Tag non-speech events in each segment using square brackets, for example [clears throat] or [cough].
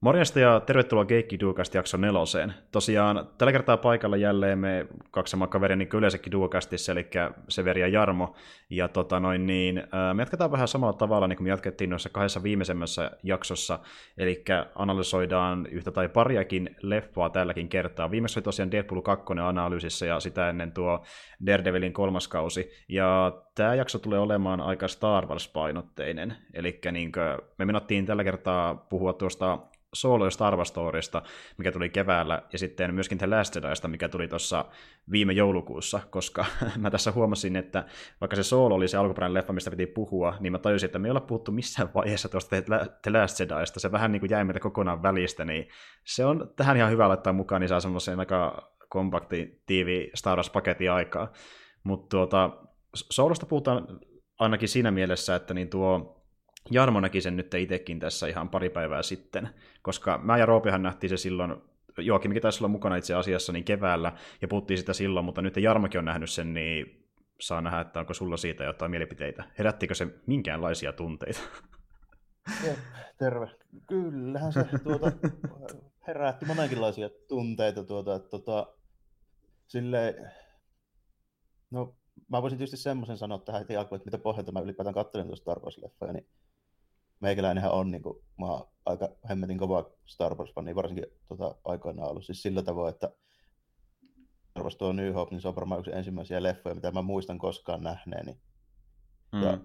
Morjesta ja tervetuloa Geekki Duokast jakso neloseen. Tosiaan tällä kertaa paikalla jälleen me kaksi samaa kaveria niin yleensäkin Duokastissa, eli Severi ja Jarmo. Ja tota noin, niin, me jatketaan vähän samalla tavalla, niin kuin me jatkettiin noissa kahdessa viimeisemmässä jaksossa, eli analysoidaan yhtä tai pariakin leffaa tälläkin kertaa. Viimeksi oli tosiaan Deadpool 2 analyysissä ja sitä ennen tuo Daredevilin kolmas kausi. Ja tämä jakso tulee olemaan aika Star Wars-painotteinen, eli niin me menottiin tällä kertaa puhua tuosta Solo ja Star Wars Storysta, mikä tuli keväällä, ja sitten myöskin The Last Jediista, mikä tuli tuossa viime joulukuussa, koska [laughs] mä tässä huomasin, että vaikka se Solo oli se alkuperäinen leffa, mistä piti puhua, niin mä tajusin, että me ei olla puhuttu missään vaiheessa tuosta The Last Jediista, se vähän niin kuin jäi meiltä kokonaan välistä, niin se on tähän ihan hyvä laittaa mukaan, niin saa semmoisen aika kompakti, tiivi Star Wars-paketin aikaa. Mutta tuota, Solosta puhutaan ainakin siinä mielessä, että niin tuo Jarmo näki sen nyt itsekin tässä ihan pari päivää sitten, koska mä ja Roopihan nähtiin se silloin, mikä taisi olla mukana itse asiassa, niin keväällä, ja puhuttiin sitä silloin, mutta nyt Jarmokin on nähnyt sen, niin saa nähdä, että onko sulla siitä jotain mielipiteitä. Herättikö se minkäänlaisia tunteita? Terve. Kyllähän se tuota, herätti monenkinlaisia tunteita. Tuota, tuota, silleen, no, mä voisin tietysti semmoisen sanoa tähän heti alkuun, että mitä pohjalta mä ylipäätään katselen tuosta Star Wars-leffoja, niin meikäläinenhän on, niin kuin, mä aika hemmetin kova Star Wars-fani, varsinkin tota, aikoinaan ollut siis sillä tavoin, että Star Wars tuo New Hope, niin se on varmaan yksi ensimmäisiä leffoja, mitä mä muistan koskaan nähneeni. Mm. Ja,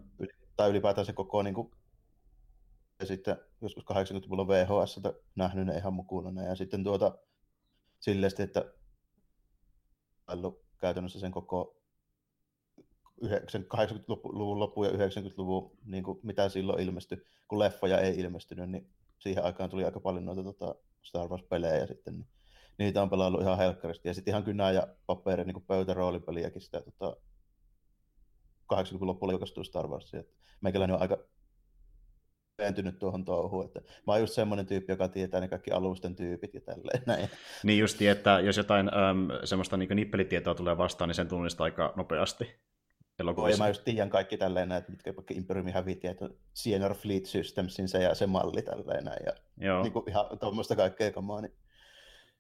tai ylipäätään se koko niin kuin, ja sitten joskus 80-luvulla VHS nähnyt ne ihan mukulana. Ja sitten tuota, silleen, että käytännössä sen koko 80-luvun loppu ja 90-luvun, niin kuin mitä silloin ilmestyi, kun leffoja ei ilmestynyt, niin siihen aikaan tuli aika paljon noita tota, Star Wars-pelejä sitten niin niitä on pelaillut ihan helkkaristi. Ja sitten ihan kynää ja paperi, niin kuin pöytäroolipeliäkin sitä tota, 80-luvun loppuun julkaistu Star Warsia. Meikäläinen on aika pentynyt tuohon touhuun. Että mä oon just semmoinen tyyppi, joka tietää ne kaikki alusten tyypit ja tälleen [laughs] näin. Niin justi, että jos jotain äm, semmoista niin nippelitietoa tulee vastaan, niin sen tunnistaa aika nopeasti elokuvissa. Ja mä just tiedän kaikki tälleen, että mitkä vaikka Imperiumin hävitti, että Sienor Fleet Systemsin se ja se malli tälleen näin. Ja Joo. Niin kuin ihan tuommoista kaikkea kamaa. Niin,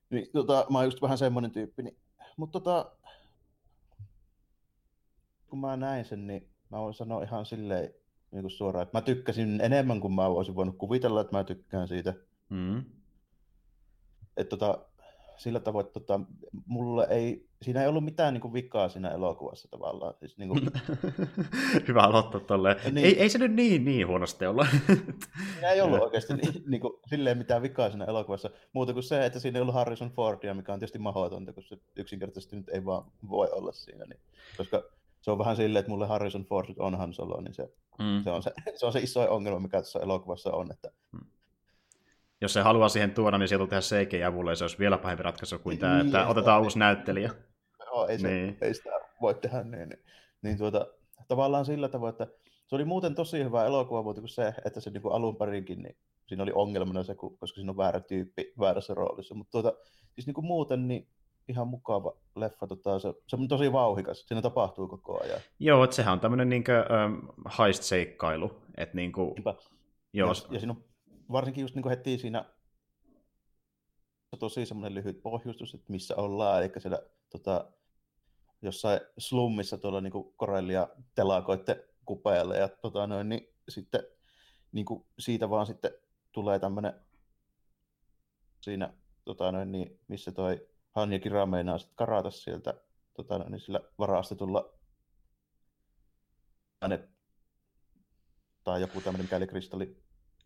niin tota, mä oon just vähän semmoinen tyyppi. Niin, mutta tota, kun mä näin sen, niin mä voin sanoa ihan silleen niin kuin suoraan, että mä tykkäsin enemmän kuin mä olisin voinut kuvitella, että mä tykkään siitä. Mm. Että tota, sillä tavoin, että tota, mulle ei, siinä ei ollut mitään niin kuin, vikaa siinä elokuvassa tavallaan. Siis, niin kuin... [laughs] Hyvä aloittaa tolleen. Niin. Ei, ei se nyt niin, niin huonosti olla. [laughs] siinä ei ollut oikeasti niin, niin kuin, silleen mitään vikaa siinä elokuvassa, muuta kuin se, että siinä ei ollut Harrison Fordia, mikä on tietysti mahdotonta, kun se yksinkertaisesti nyt ei vaan voi olla siinä. Niin, koska se on vähän silleen, että mulle Harrison Ford on Han Solo, niin se, mm. se, on se, [laughs] se on se iso ongelma, mikä tässä elokuvassa on, että mm jos se haluaa siihen tuoda, niin sieltä tehdä CGI-avulle, ja se olisi vielä pahempi ratkaisu kuin tämä, niin, että otetaan niin. uusi näyttelijä. Joo, ei, se, niin. ei sitä voi tehdä niin. Niin, niin tuota, tavallaan sillä tavoin, että se oli muuten tosi hyvä elokuva, mutta kuin se, että se niin alun perinkin, niin siinä oli ongelmana se, koska siinä on väärä tyyppi väärässä roolissa. Mutta tuota, siis niin kuin muuten, niin ihan mukava leffa. Tota, se, se on tosi vauhikas, siinä tapahtuu koko ajan. Joo, että sehän on tämmöinen niin um, heist-seikkailu. Että niin kuin, joo. Ja, ja siinä on varsinkin just niin kuin heti siinä tosi semmoinen lyhyt pohjustus, että missä ollaan, eli siellä tota, jossain slummissa tuolla niin kuin Korellia telakoitte kupeelle, ja tota, noin, niin sitten niin kuin siitä vaan sitten tulee tämmöinen siinä, tota, noin, niin, missä toi Hanja Kira meinaa sitten karata sieltä tota, noin, niin sillä varastetulla tai joku tämmöinen, mikäli kristalli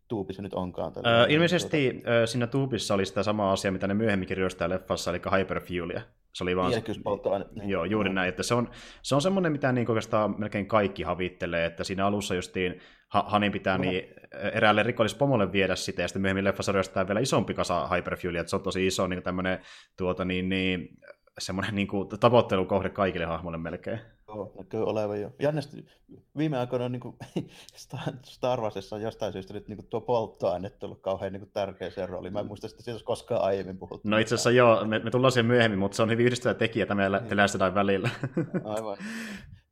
tuupissa nyt onkaan. Öö, ilmeisesti tuota... siinä tuupissa oli sitä samaa asiaa, mitä ne myöhemmin kirjoistaa leffassa, eli hyperfuelia. Se oli vaan... Niin. Joo, juuri näin. Että se on, se on semmoinen, mitä niin oikeastaan melkein kaikki havittelee, että siinä alussa justiin Hanin pitää niin eräälle rikollispomolle viedä sitä, ja sitten myöhemmin leffassa ryöstää vielä isompi kasa hyperfuelia, että se on tosi iso niin tämmöinen tuota, niin, niin, semmoinen niin kuin, tavoittelukohde kaikille hahmoille melkein. Joo, näkyy olevan jo. Jännästi viime aikoina niin kuin, [laughs] Star Warsissa on jostain syystä nyt niin kuin tuo polttoaine tullut kauhean niin kuin, tärkeäseen rooliin. Mä en muista, että siitä koskaan aiemmin puhuttu. No itse asiassa joo, me, me tullaan siihen myöhemmin, mutta se on hyvin yhdistävä tekijä tämä niin. välillä. [laughs] Aivan.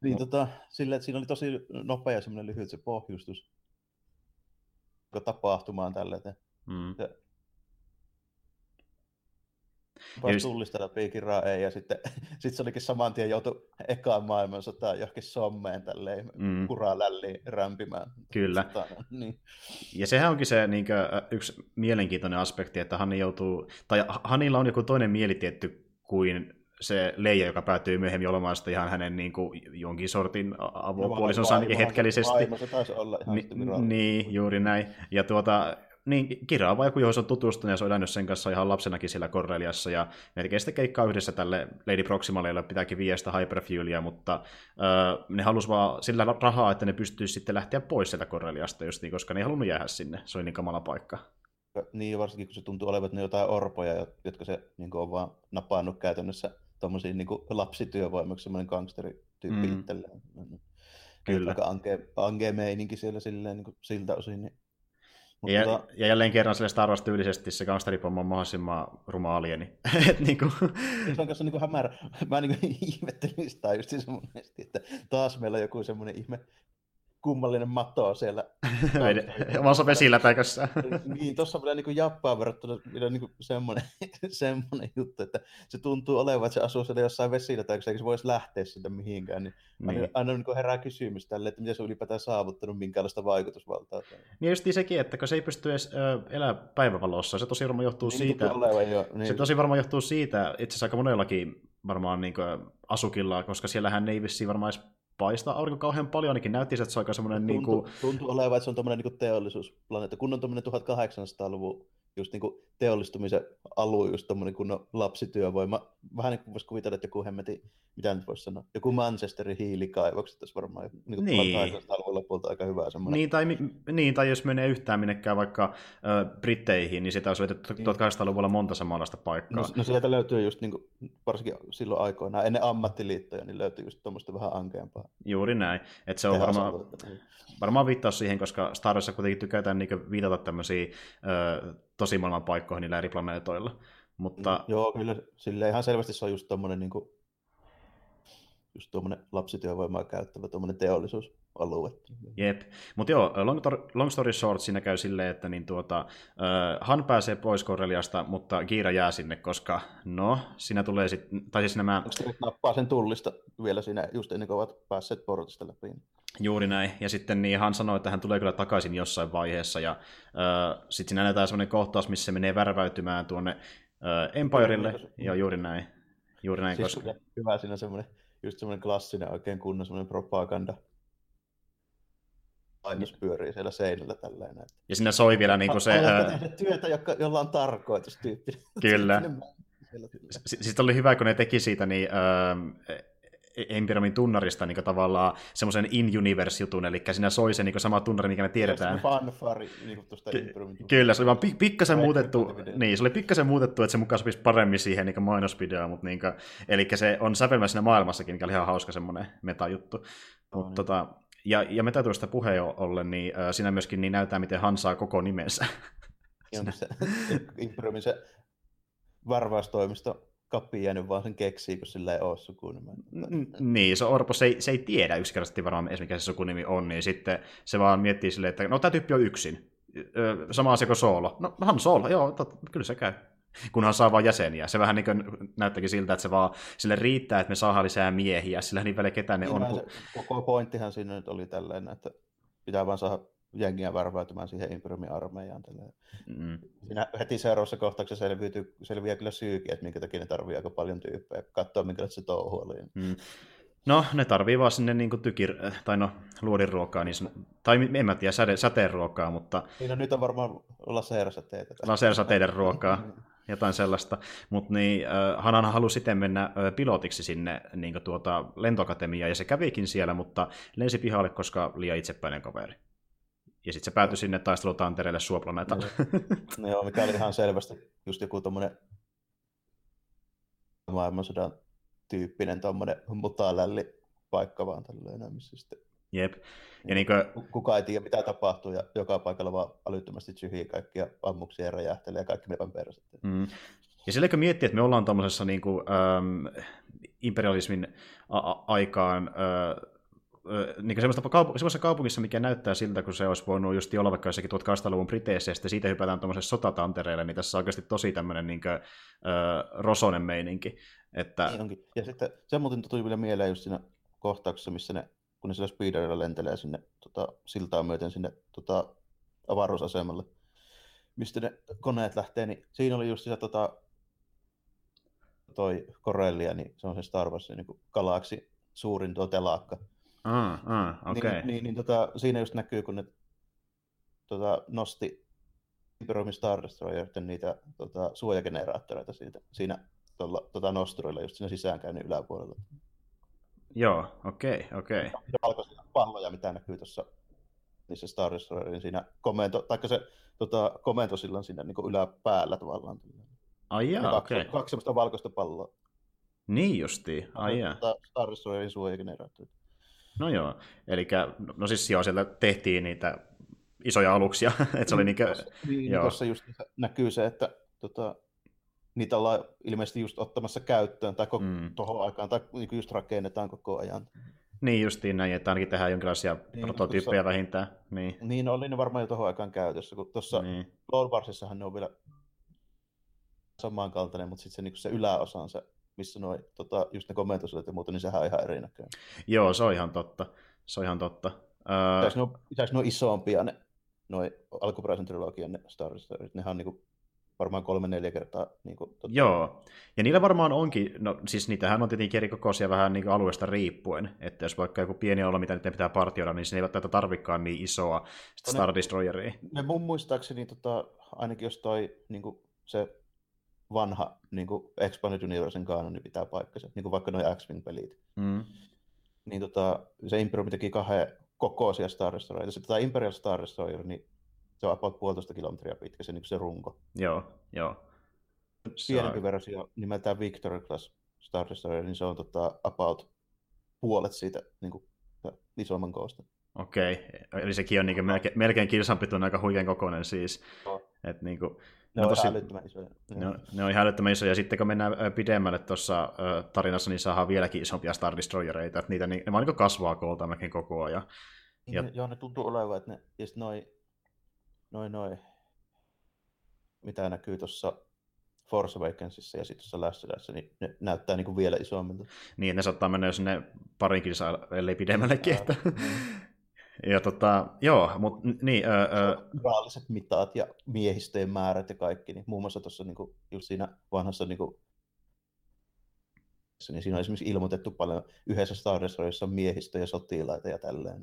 Niin, no. tota, sillä, että siinä oli tosi nopea semmoinen lyhyt se pohjustus tapahtumaan tälle. Mm. Ja Vaan tullista läpi kiraa ei, ja sitten sit se olikin saman tien joutu ekaan maailmansotaan johonkin sommeen tälleen mm. kuraa lälliin rämpimään. Kyllä. Niin. Ja sehän onkin se niin kuin, yksi mielenkiintoinen aspekti, että Hani joutuu, tai Hanilla on joku toinen mielitietty kuin se leija, joka päätyy myöhemmin olemaan sitten ihan hänen niin kuin, jonkin sortin avopuolisonsa ainakin hetkellisesti. Vaimo, se taisi olla ihan Ni, niin, juuri näin. Ja tuota, niin Kira on joku, johon se on tutustunut ja se on elänyt sen kanssa ihan lapsenakin siellä Corelliassa ja ne tekee sitten keikkaa yhdessä tälle Lady Proximalle, jolle pitääkin viestä Hyperfuelia, mutta öö, ne halusi vaan sillä rahaa, että ne pystyisi sitten lähteä pois sieltä Corelliasta just niin, koska ne ei halunnut jäädä sinne, se oli niin kamala paikka. Niin, varsinkin kun se tuntuu olevan ne jotain orpoja, jotka se niin on vaan napannut käytännössä tuommoisia niin lapsityövoimaksi, semmoinen gangsterityyppi mm. itselleen. Kyllä. Aika ankea, ankea meininki siellä silleen, niin kuin siltä osin. Niin mutta ja, tota... ja, jälleen kerran sille Star Wars tyylisesti se gangsteripommo on mahdollisimman ruma alieni. [laughs] Et niinku... Se on kanssa niinku hämärä. Mä niinku [laughs] ihmettelin sitä just monesti, että taas meillä on joku semmoinen ihme kummallinen matto siellä. [laughs] Omassa vesilätäkössä. niin, tuossa on vielä niin jappaa verrattuna vielä niin semmoinen, [laughs] semmoinen juttu, että se tuntuu olevan, että se asuu siellä jossain vesilätäkössä, eikä se voisi lähteä sinne mihinkään. Niin, niin. Aina niin herää kysymys tälle, että miten se on ylipäätään saavuttanut minkälaista vaikutusvaltaa. Niin just sekin, että kun se ei pysty edes elää päivävalossa, se tosi varmaan johtuu niin, siitä, olevan, jo, niin. se tosi varmaan johtuu siitä, itse asiassa aika monellakin varmaan niin asukilla, koska siellähän ei vissiin varmaan edes paista aurinko kauhean paljon, ainakin näytti, että se on aika semmoinen... Tuntuu, niin kuin... tuntuu olevan, että se on tämmöinen niin teollisuusplaneetta, kun on tämmöinen 1800-luvun just niin kuin teollistumisen alue, just tommonen kunnon lapsityövoima. Vähän niin kuin voisi kuvitella, että joku hemmeti, mitä nyt voisi sanoa, joku Manchesterin hiilikaivokset tässä varmaan niin kuin niin. lopulta aika hyvä semmoinen. Niin tai, niin, tai jos menee yhtään minnekään vaikka äh, Britteihin, niin sitä olisi vetetty niin. 1800-luvulla monta samanlaista paikkaa. No, no sieltä löytyy just niin kuin, varsinkin silloin aikoinaan, ennen ammattiliittoja, niin löytyy just tuommoista vähän ankeampaa. Juuri näin. Että se on varmaan, varmaan viittaus siihen, koska Star Warsissa kuitenkin tykätään niin viitata tämmöisiä äh, tosi maailman paikkoihin niillä eri planeetoilla. Mutta... Mm, joo, kyllä sille ihan selvästi se on just tuommoinen niin kuin, just tuommoinen lapsityövoimaa käyttävä tuommoinen teollisuusalue. Jep, mutta joo, long, long story short siinä käy silleen, että niin tuota, uh, Han pääsee pois Corelliasta, mutta Kiira jää sinne, koska no, siinä tulee sitten, tai siis nämä... Onko se nappaa sen tullista vielä siinä just ennen kuin ovat päässeet portista läpi? Juuri näin. Ja sitten niin hän sanoi, että hän tulee kyllä takaisin jossain vaiheessa. Ja äh, sitten siinä näytetään sellainen kohtaus, missä se menee värväytymään tuonne äh, Empirelle. Ja juuri näin. Juuri näin siis koska... Hyvä siinä semmoinen, just semmoinen klassinen oikein kunnon semmoinen propaganda Ainos pyörii siellä seinällä tälleen. Ja siinä soi vielä niin kuin se... Ää... työtä, joka, jolla on tarkoitus tyyppinen. Kyllä. Sitten oli hyvä, kun ne teki siitä niin, äh, Empiramin tunnarista niin tavallaan semmoisen in-universe-jutun, eli siinä soi se niin sama tunnari, mikä me tiedetään. Fanfari niin tuosta Ky- Kyllä, se oli vaan pikkasen muutettu, niin, se oli pikkasen muutettu, että se mukaan sopisi paremmin siihen niin mainosvideoon, mutta niin kuin, eli se on sävelmä siinä maailmassakin, mikä oli ihan hauska semmoinen meta-juttu. No, niin. tota, ja, ja metatuosta puheen ollen, niin äh, siinä myöskin niin näyttää, miten hän saa koko nimensä. [laughs] Se Imperiumin se varvaustoimisto kappi jäänyt vaan sen keksii, kun sillä ei ole sukunimeä. Niin, se Orpo, se ei, se ei tiedä yksinkertaisesti varmaan edes mikä se sukunimi on, niin sitten se vaan miettii silleen, että no tämä tyyppi on yksin. Sama asia kuin Soolo. No hän Soolo, joo, tot, kyllä se käy. Kunhan saa vaan jäseniä. Se vähän niin kuin näyttäkin siltä, että se vaan sille riittää, että me saadaan lisää miehiä, sillä niin väliä ketään ne niin on. Se, koko pointtihan siinä nyt oli tälleen, että pitää vaan saada jengiä värväytymään siihen Imperiumin armeijaan. Mm. Siinä heti seuraavassa kohtauksessa selviytyy, selviää kyllä syykin, että minkä takia ne tarvii aika paljon tyyppejä, katsoa minkälaista se touhu oli. Mm. No, ne tarvii vaan sinne niin tykir, tai no, luodinruokaa, niin, tai en mä tiedä, säde, säteenruokaa, mutta... Niin, no, nyt on varmaan lasersäteitä. Lasersäteiden ruokaa, [laughs] jotain sellaista. Mutta niin, Hanan halusi sitten mennä pilotiksi sinne niin tuota, lentokatemiaan, ja se kävikin siellä, mutta lensi pihalle, koska liian itsepäinen kaveri. Ja sitten se päätyi sinne taistelutantereelle suoplaneetalle. No, joo, mikä oli ihan selvästi just joku tommonen maailmansodan tyyppinen tommonen mutalälli paikka vaan tällainen, missä sitten Jep. Ja niin kuin... Kuka ei tiedä, mitä tapahtuu, ja joka paikalla vaan älyttömästi tyhjiä kaikkia ammuksia räjähtelee ja kaikki meidän perässä. Mm. Ja sillä kun miettii, että me ollaan tuommoisessa niin kuin, ähm, imperialismin a- aikaan äh, niin semmoista semmoisessa kaupungissa, mikä näyttää siltä, kun se olisi voinut just olla vaikka jossakin 1800-luvun Briteissä, ja sitten siitä hypätään tuommoiselle sotatantereelle, niin tässä on oikeasti tosi tämmöinen niin kuin, äh, rosonen meininki. Että... Niin onkin. Ja sitten se muuten tuli vielä mieleen just siinä kohtauksessa, missä ne, kun ne sillä speederilla lentelee sinne tota, siltaa myöten sinne tota, avaruusasemalle, mistä ne koneet lähtee, niin siinä oli just sitä tota, toi Corellia, niin se on se Star Wars niin galaksi suurin tuo telakka. Ah, ah, okay. Niin, niin, niin tota, siinä just näkyy, kun ne tota, nosti Imperiumin Star Destroyerten niitä tota, suojageneraattoreita siitä, siinä tuolla, tota nosturoilla just siinä sisäänkäynnin yläpuolella. Joo, okei, okay, okei. Okay. valkoisia palloja, mitä näkyy tuossa niissä Star Destroyerin siinä komento, taikka se tota, komento silloin siinä niin yläpäällä tavallaan. Ai jaa, kaksi, okei. Okay. kaksi semmoista valkoista palloa. Niin justiin, ai jaa. Tota, Star Destroyerin suojageneraattorit. No joo, eli no siis joo, siellä tehtiin niitä isoja aluksia, [laughs] että se oli niinkö... Niin, joo. tuossa just näkyy se, että tota, niitä ollaan ilmeisesti just ottamassa käyttöön tai mm. tuohon aikaan, tai niinku just rakennetaan koko ajan. Niin justiin näin, että ainakin tehdään jonkinlaisia niin, prototyyppejä tuossa, vähintään. Niin. niin, oli ne varmaan jo tuohon aikaan käytössä, kun tuossa niin. Lord Warsissahan ne on vielä samankaltainen, mutta sitten se, niin se yläosa on se, missä noi, tota, just ne komentosuudet ja muuta, niin sehän on ihan erinäköinen. Joo, se on ihan totta. Se on ihan totta. Pitäisi uh... ne, ne isompia ne, noi alkuperäisen trilogian ne Star Wars, nehän on niinku varmaan kolme-neljä kertaa. Niin kuin, totta. Joo, ja niillä varmaan onkin, no siis niitähän on tietenkin eri kokoisia vähän niin alueesta riippuen, että jos vaikka joku pieni olo, mitä niiden pitää partioida, niin se ei välttämättä tarvikaan niin isoa Star Destroyeria. Ne, ne mun muistaakseni tota, ainakin jos toi niin kuin se vanha niin kuin Expanded Universen kanoni pitää paikkansa, niin kuin vaikka nuo X-Wing-pelit. Mm. Niin tota, se Imperium teki kahden kokoisia Star Destroyeria. Sitten tämä Imperial Star Destroyer, niin se on about puolitoista kilometriä pitkä, se, niin se runko. Joo, joo. Pienempi versio nimeltään Victory Class Star Destroyer, niin se on tota, about puolet siitä niin kuin, isomman koosta. Okei, okay. eli sekin on niin melkein, melkein kilsan aika huikean kokoinen siis. No. Et, niin kuin, ne, no, on tosi, isoja. Ne, on, ne on ihan älyttömän isoja. Ja sitten kun mennään pidemmälle tuossa tarinassa, niin saadaan vieläkin isompia Star Destroyereita. Että niitä, ne vaan niin kasvaa koolta melkein koko ajan. Ja... Ne, joo, ne tuntuu olevan, että ne, ja noi, noi, noi, mitä näkyy tuossa Force Awakensissa ja sitten tuossa Last niin ne näyttää niin kuin vielä isommilta. Niin, ne saattaa mennä jo sinne parin kilsaa, ellei pidemmällekin. Että... Ja tota, joo, mutta niin... Öö, Raaliset mitat ja miehistöjen määrät ja kaikki, niin muun muassa tuossa niin kuin, just siinä vanhassa niin kuin, niin siinä on esimerkiksi ilmoitettu paljon yhdessä Star Destroyerissa miehistö ja sotilaita ja tälleen.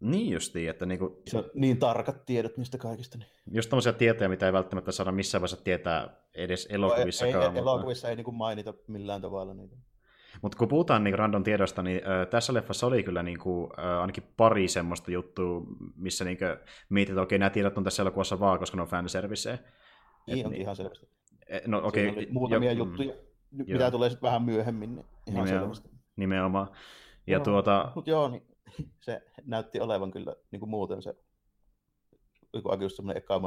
Niin justiin, että niinku... Se on niin tarkat tiedot niistä kaikista. Niin... Just tämmöisiä tietoja, mitä ei välttämättä saada missään vaiheessa tietää edes elokuvissakaan. No, ei, ei, mutta... elokuvissa ei niinku mainita millään tavalla niitä. Mutta kun puhutaan niin random tiedosta, niin äh, tässä leffassa oli kyllä niin kuin, äh, ainakin pari semmoista juttua, missä niin mietit, että okei, nämä tiedot on tässä elokuvassa vaan, koska ne on fanservice. Niin, niin, ihan selvästi. No, okei. Okay, muutamia jo, juttuja, mm, mitä jo. tulee sitten vähän myöhemmin, niin ihan nimenomaan, selvästi. Nimenomaan. Ja no, tuota... Mutta joo, niin [laughs] se näytti olevan kyllä niin kuin muuten se, kun just semmoinen eka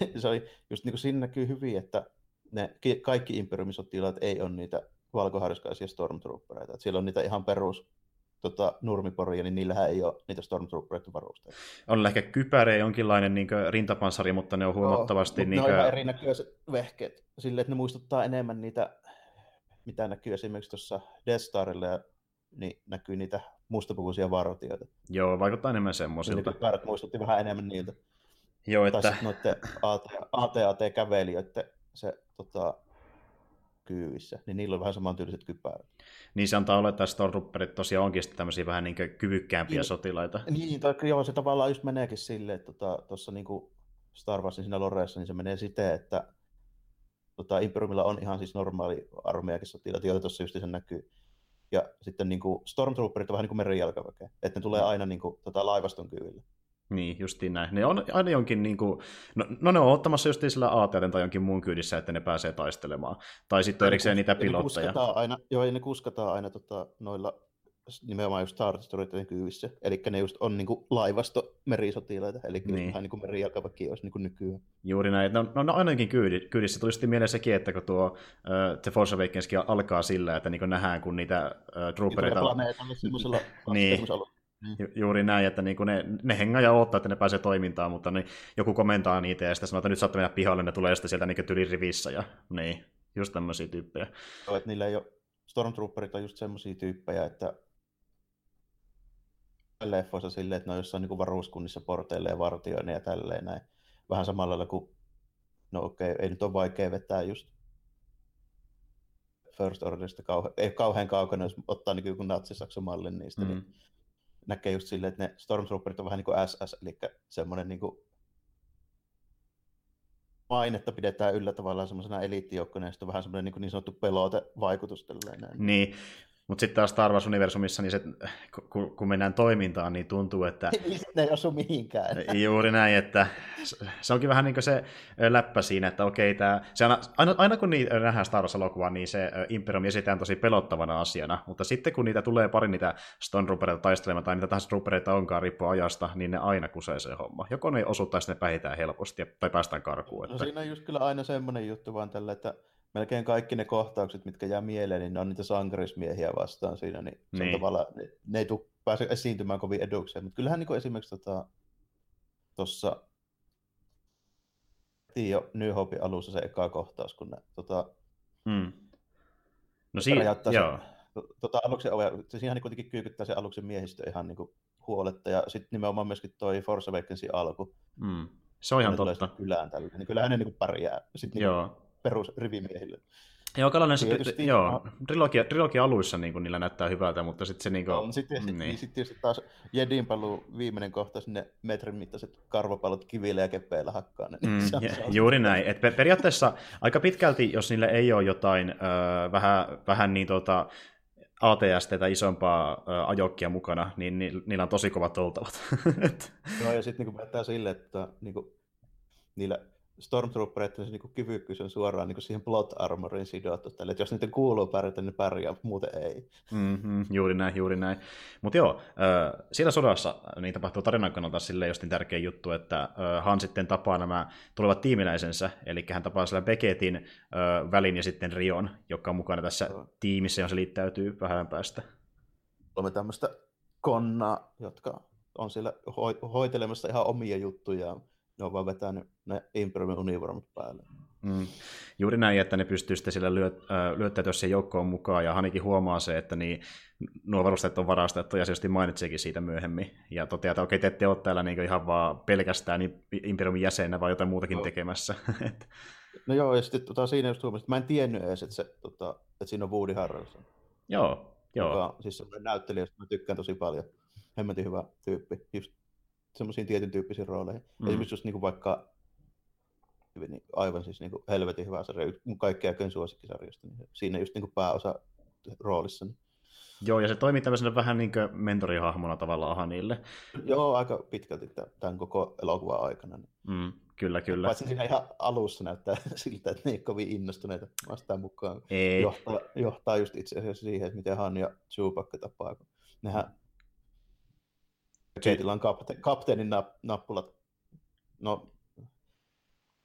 [laughs] se oli just niin kuin siinä näkyy hyvin, että ne kaikki imperiumisotilaat ei ole niitä valkoharskaisia stormtroopereita. Siellä on niitä ihan perus tota, nurmiporia, niin niillähän ei ole niitä stormtroopereita varusteita. On ehkä kypärä jonkinlainen niin rintapansari, mutta ne on huomattavasti... No, niin ne on ihan erinäköiset vehkeet. Sille, että ne muistuttaa enemmän niitä, mitä näkyy esimerkiksi tuossa Death Starilla, ja, niin näkyy niitä mustapukuisia vartioita. Joo, vaikuttaa enemmän semmoisilta. Niin kypärät muistutti vähän enemmän niiltä. Joo, että... Tai noiden AT-AT-kävelijöiden se tota, kyyvissä, niin niillä on vähän samantyyliset kypärät. Niin se antaa olla, että Stormtrooperit tosiaan onkin tämmöisiä vähän niin kyvykkäämpiä niin, sotilaita. Niin, tai joo, se tavallaan just meneekin silleen, että tuossa tota, niin Star Warsin siinä Loreessa, niin se menee siten, että tota, Imperiumilla on ihan siis normaali armeijakin sotilaita, joita tuossa just sen näkyy. Ja sitten niin kuin, Stormtrooperit on vähän niin kuin merijalkaväkeä, että ne tulee mm. aina niin kuin, tota, laivaston kyville. Niin, justiin näin. Ne on aina jonkin, niin kuin, no, no ne on ottamassa just sillä AT tai jonkin muun kyydissä, että ne pääsee taistelemaan. Tai sitten erikseen niitä pilotteja. Ne aina, joo, ne kuskataan aina tota, noilla nimenomaan just Star Destroyerin kyyvissä. Eli ne just on niinku laivasto merisotilaita, eli niin. vähän niin kuin merijalkaväki olisi niinku nykyään. Juuri näin. No, no, no ainakin kyydissä. Tuli sitten mieleen sekin, että kun tuo uh, The Force Awakenskin alkaa sillä, että niin nähdään, kun niitä uh, troopereita... Planeetalle semmoisella niin. Ju- juuri näin, että niin ne, ne hengaa ja odottaa, että ne pääsee toimintaan, mutta niin, joku komentaa niitä ja sitten sanoo, että nyt saatte mennä pihalle, ne tulee sitten sieltä niin tyli rivissä ja niin, just tämmöisiä tyyppejä. Joo, että niillä ei ole, Stormtrooperit on just semmoisia tyyppejä, että leffoissa silleen, että ne on jossain niin varuuskunnissa porteille ja vartioina ja tälleen näin. Vähän samalla lailla kuin, no okei, okay, ei nyt ole vaikea vetää just First Orderista kauhean, ei kauhean kaukana, jos ottaa niin kuin natsisaksan mallin niistä, mm. niin näkee just silleen, että ne Stormtrooperit on vähän niin kuin SS, eli semmoinen niin kuin mainetta pidetään yllä tavallaan semmoisena eliittijoukkona, ja sitten on vähän semmoinen niin, niin sanottu pelotevaikutus. Tälleen. Niin, mutta sitten taas Star Wars-universumissa, niin se, kun, kun mennään toimintaan, niin tuntuu, että... Niin [laughs] ne ei osu mihinkään. Juuri näin, että se onkin vähän niin kuin se läppä siinä, että okei, tämä, se aina, aina kun niitä nähdään Star Wars-elokuvaa, niin se Imperium esitään tosi pelottavana asiana, mutta sitten kun niitä tulee pari niitä Stormtroopereita taistelemaan, tai mitä tahansa troopereita onkaan, riippuu ajasta, niin ne aina kusee se homma. Joko ne osuu tai ne päihitään helposti, tai päästään karkuun. Että... No siinä on just kyllä aina semmoinen juttu vaan tällä, että melkein kaikki ne kohtaukset, mitkä jää mieleen, niin ne on niitä sankarismiehiä vastaan siinä, niin, niin. tavalla, ne, ne ei tule pääse esiintymään kovin edukseen. Mutta kyllähän niin esimerkiksi tuossa tota, jo New Hope alussa se eka kohtaus, kun ne tota, hmm. No siinä, joo. Se, tota, aluksen ove, se siinä niin kuitenkin kyykyttää se aluksen miehistö ihan niin kuin huoletta, ja sitten nimenomaan myöskin toi Force Awakensin alku. Hmm. Se on ihan totta. Kylään tällä, niin kyllähän ne niin kuin pärjää. Sitten, niin joo perusrivimiehille. Joo, Kalanen, se, joo, trilogia, trilogia aluissa niin niillä näyttää hyvältä, mutta sitten se niin kuin, no, sitten sit, niin. sit tietysti taas Jedin paluu viimeinen kohta sinne metrin mittaiset karvapallot kivillä ja keppeillä hakkaa ne. Mm, [laughs] se, se juuri näin. Et periaatteessa aika pitkälti, jos niille ei ole jotain äh, vähän, vähän niin tota, ATS tai isompaa ajokkia mukana, niin ni, niillä on tosi kovat oltavat. [laughs] Joo, ja sitten niin päättää sille, että niin kuin, niillä Stormtroopereiden niin kyvykkyys on suoraan niin siihen plot armoriin sidottu. Tälle, että jos niiden kuuluu pärjätä, niin pärjää, muuten ei. Mm-hmm, juuri näin, juuri näin. Mutta joo, äh, siinä sodassa niin tapahtuu tarinan kannalta silleen just niin tärkeä juttu, että äh, Han sitten tapaa nämä tulevat tiimiläisensä, eli hän tapaa siellä Beckettin äh, välin ja sitten Rion, joka on mukana tässä no. tiimissä, johon se liittäytyy vähän päästä. Olemme tämmöistä konnaa, jotka on siellä ho- hoitelemassa ihan omia juttuja ne on vaan vetänyt ne Imperiumin univormut päälle. Mm. Juuri näin, että ne pystyy sitten sillä lyö, äh, lyöttäytyä siihen joukkoon mukaan, ja Hanikin huomaa se, että niin, nuo varusteet on varastettu, ja se just mainitsikin siitä myöhemmin, ja toteaa, että okei, te ette ole täällä niin ihan vaan pelkästään niin Imperiumin jäsenä, vaan jotain muutakin no. tekemässä. [laughs] no joo, ja sitten tota, siinä just huomasin, että mä en tiennyt edes, että, se, tota, että siinä on Woody Harrelson. Joo, joo. Joka, siis semmoinen näyttelijä, josta mä tykkään tosi paljon. Hemmetin hyvä tyyppi. Just semmoisiin tietyn tyyppisiin rooleihin. Mm. Esimerkiksi just niin kuin vaikka aivan siis niin kuin helvetin hyvä sarja, mun kaikki aikojen suosikkisarjasta, niin siinä just niin kuin pääosa roolissa. Niin. Joo, ja se toimii tämmöisenä vähän niin kuin mentorihahmona tavallaan Hanille. Joo, aika pitkälti tämän koko elokuvan aikana. Niin. Mm, kyllä, kyllä. Paitsi siinä ihan alussa näyttää [laughs] siltä, että ne ei kovin innostuneita vastaan mukaan. Ei. Johtaa, johtaa just itse asiassa siihen, että miten Han ja Chewbacca tapaa. Nehän Jetillä on kapte- kapteenin nap- nappulat. No,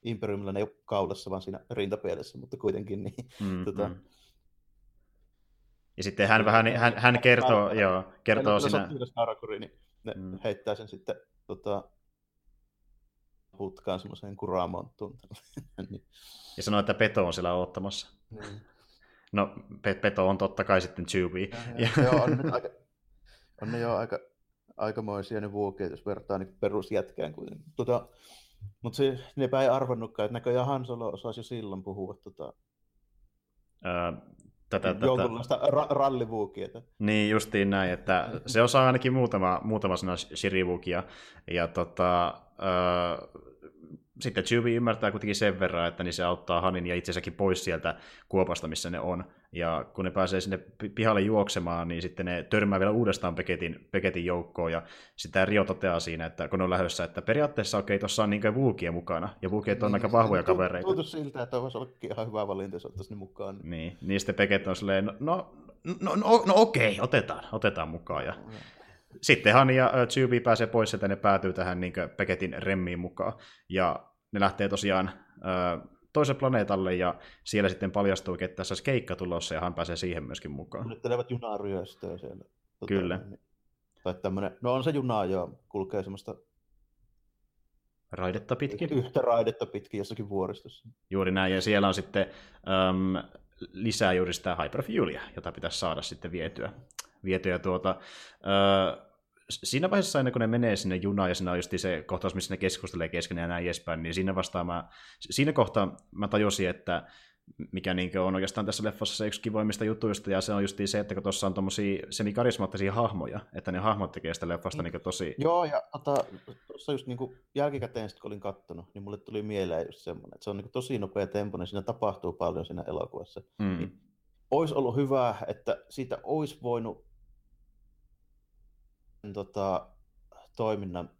Imperiumilla ne ei ole kaulassa, vaan siinä rintapielessä, mutta kuitenkin niin. Mm, tota... mm. Ja sitten hän vähän, hän, hän kertoo, hän, joo, kertoo hän, siinä... Harakuri, niin ne mm. heittää sen sitten tota, putkaan semmoiseen kuramonttuun. niin. Ja sanoo, että Peto on siellä ottamassa. Mm. No, Peto on totta kai sitten Chewie. Ja, ja, joo, on, nyt aika, on ne jo aika aikamoisia ne vuokeet, jos vertaa niin perusjätkään kuitenkin. Tota, mutta se, ne ei arvannutkaan, että näköjään Han Solo osasi jo silloin puhua tota, Ää, tätä, jonkunlaista tätä. Ra- rallivuukia. Niin, justiin näin, että se osaa ainakin muutama, muutama sana shirivukia, ja tota, ää, sitten Chewie ymmärtää kuitenkin sen verran, että niin se auttaa Hanin ja itsensäkin pois sieltä kuopasta, missä ne on. Ja kun ne pääsee sinne pihalle juoksemaan, niin sitten ne törmää vielä uudestaan Peketin, Peketin joukkoon. Ja sitä Rio toteaa siinä, että kun ne on lähdössä, että periaatteessa okei, okay, tuossa on niin Vuukia mukana. Ja Vuukiet on niin, aika vahvoja kavereita. Tuntuu siltä, että voisi olla ihan hyvä valinta, jos ottaisi ne mukaan. Niin, niin sitten Peket on silleen, no, no no, no, no okei, otetaan, otetaan mukaan. Ja... Sitten Han ja Tsubi pääsee pois ja ne päätyy tähän niin Peketin remmiin mukaan. Ja ne lähtee tosiaan äh, toiselle planeetalle ja siellä sitten paljastuu, että tässä olisi keikka tulossa ja hän pääsee siihen myöskin mukaan. Kuljettelevat junaa ryöstöä siellä. Tota, Kyllä. Niin, tai tämmönen, no on se juna jo, kulkee semmoista raidetta pitkin. Yhtä raidetta pitkin jossakin vuoristossa. Juuri näin, ja siellä on sitten äm, lisää juuri sitä hyperfuelia, jota pitäisi saada sitten vietyä. vietyä tuota, siinä vaiheessa aina kun ne menee sinne junaan ja siinä on just se kohtaus, missä ne keskustelee keskenään ja näin edespäin, niin siinä vastaan mä, siinä kohtaa mä tajusin, että mikä niin on oikeastaan tässä leffassa se yksi kivoimmista jutuista, ja se on just se, että kun tuossa on tommosia semikarismaattisia hahmoja, että ne hahmot tekee sitä leffasta niin tosi... Joo, ja tuossa tota, just niin kuin jälkikäteen, sit, kun olin kattonut, niin mulle tuli mieleen just semmoinen, että se on niin tosi nopea tempo, niin siinä tapahtuu paljon siinä elokuvassa. Mm. Niin, olisi ollut hyvä, että siitä olisi voinut tota, toiminnan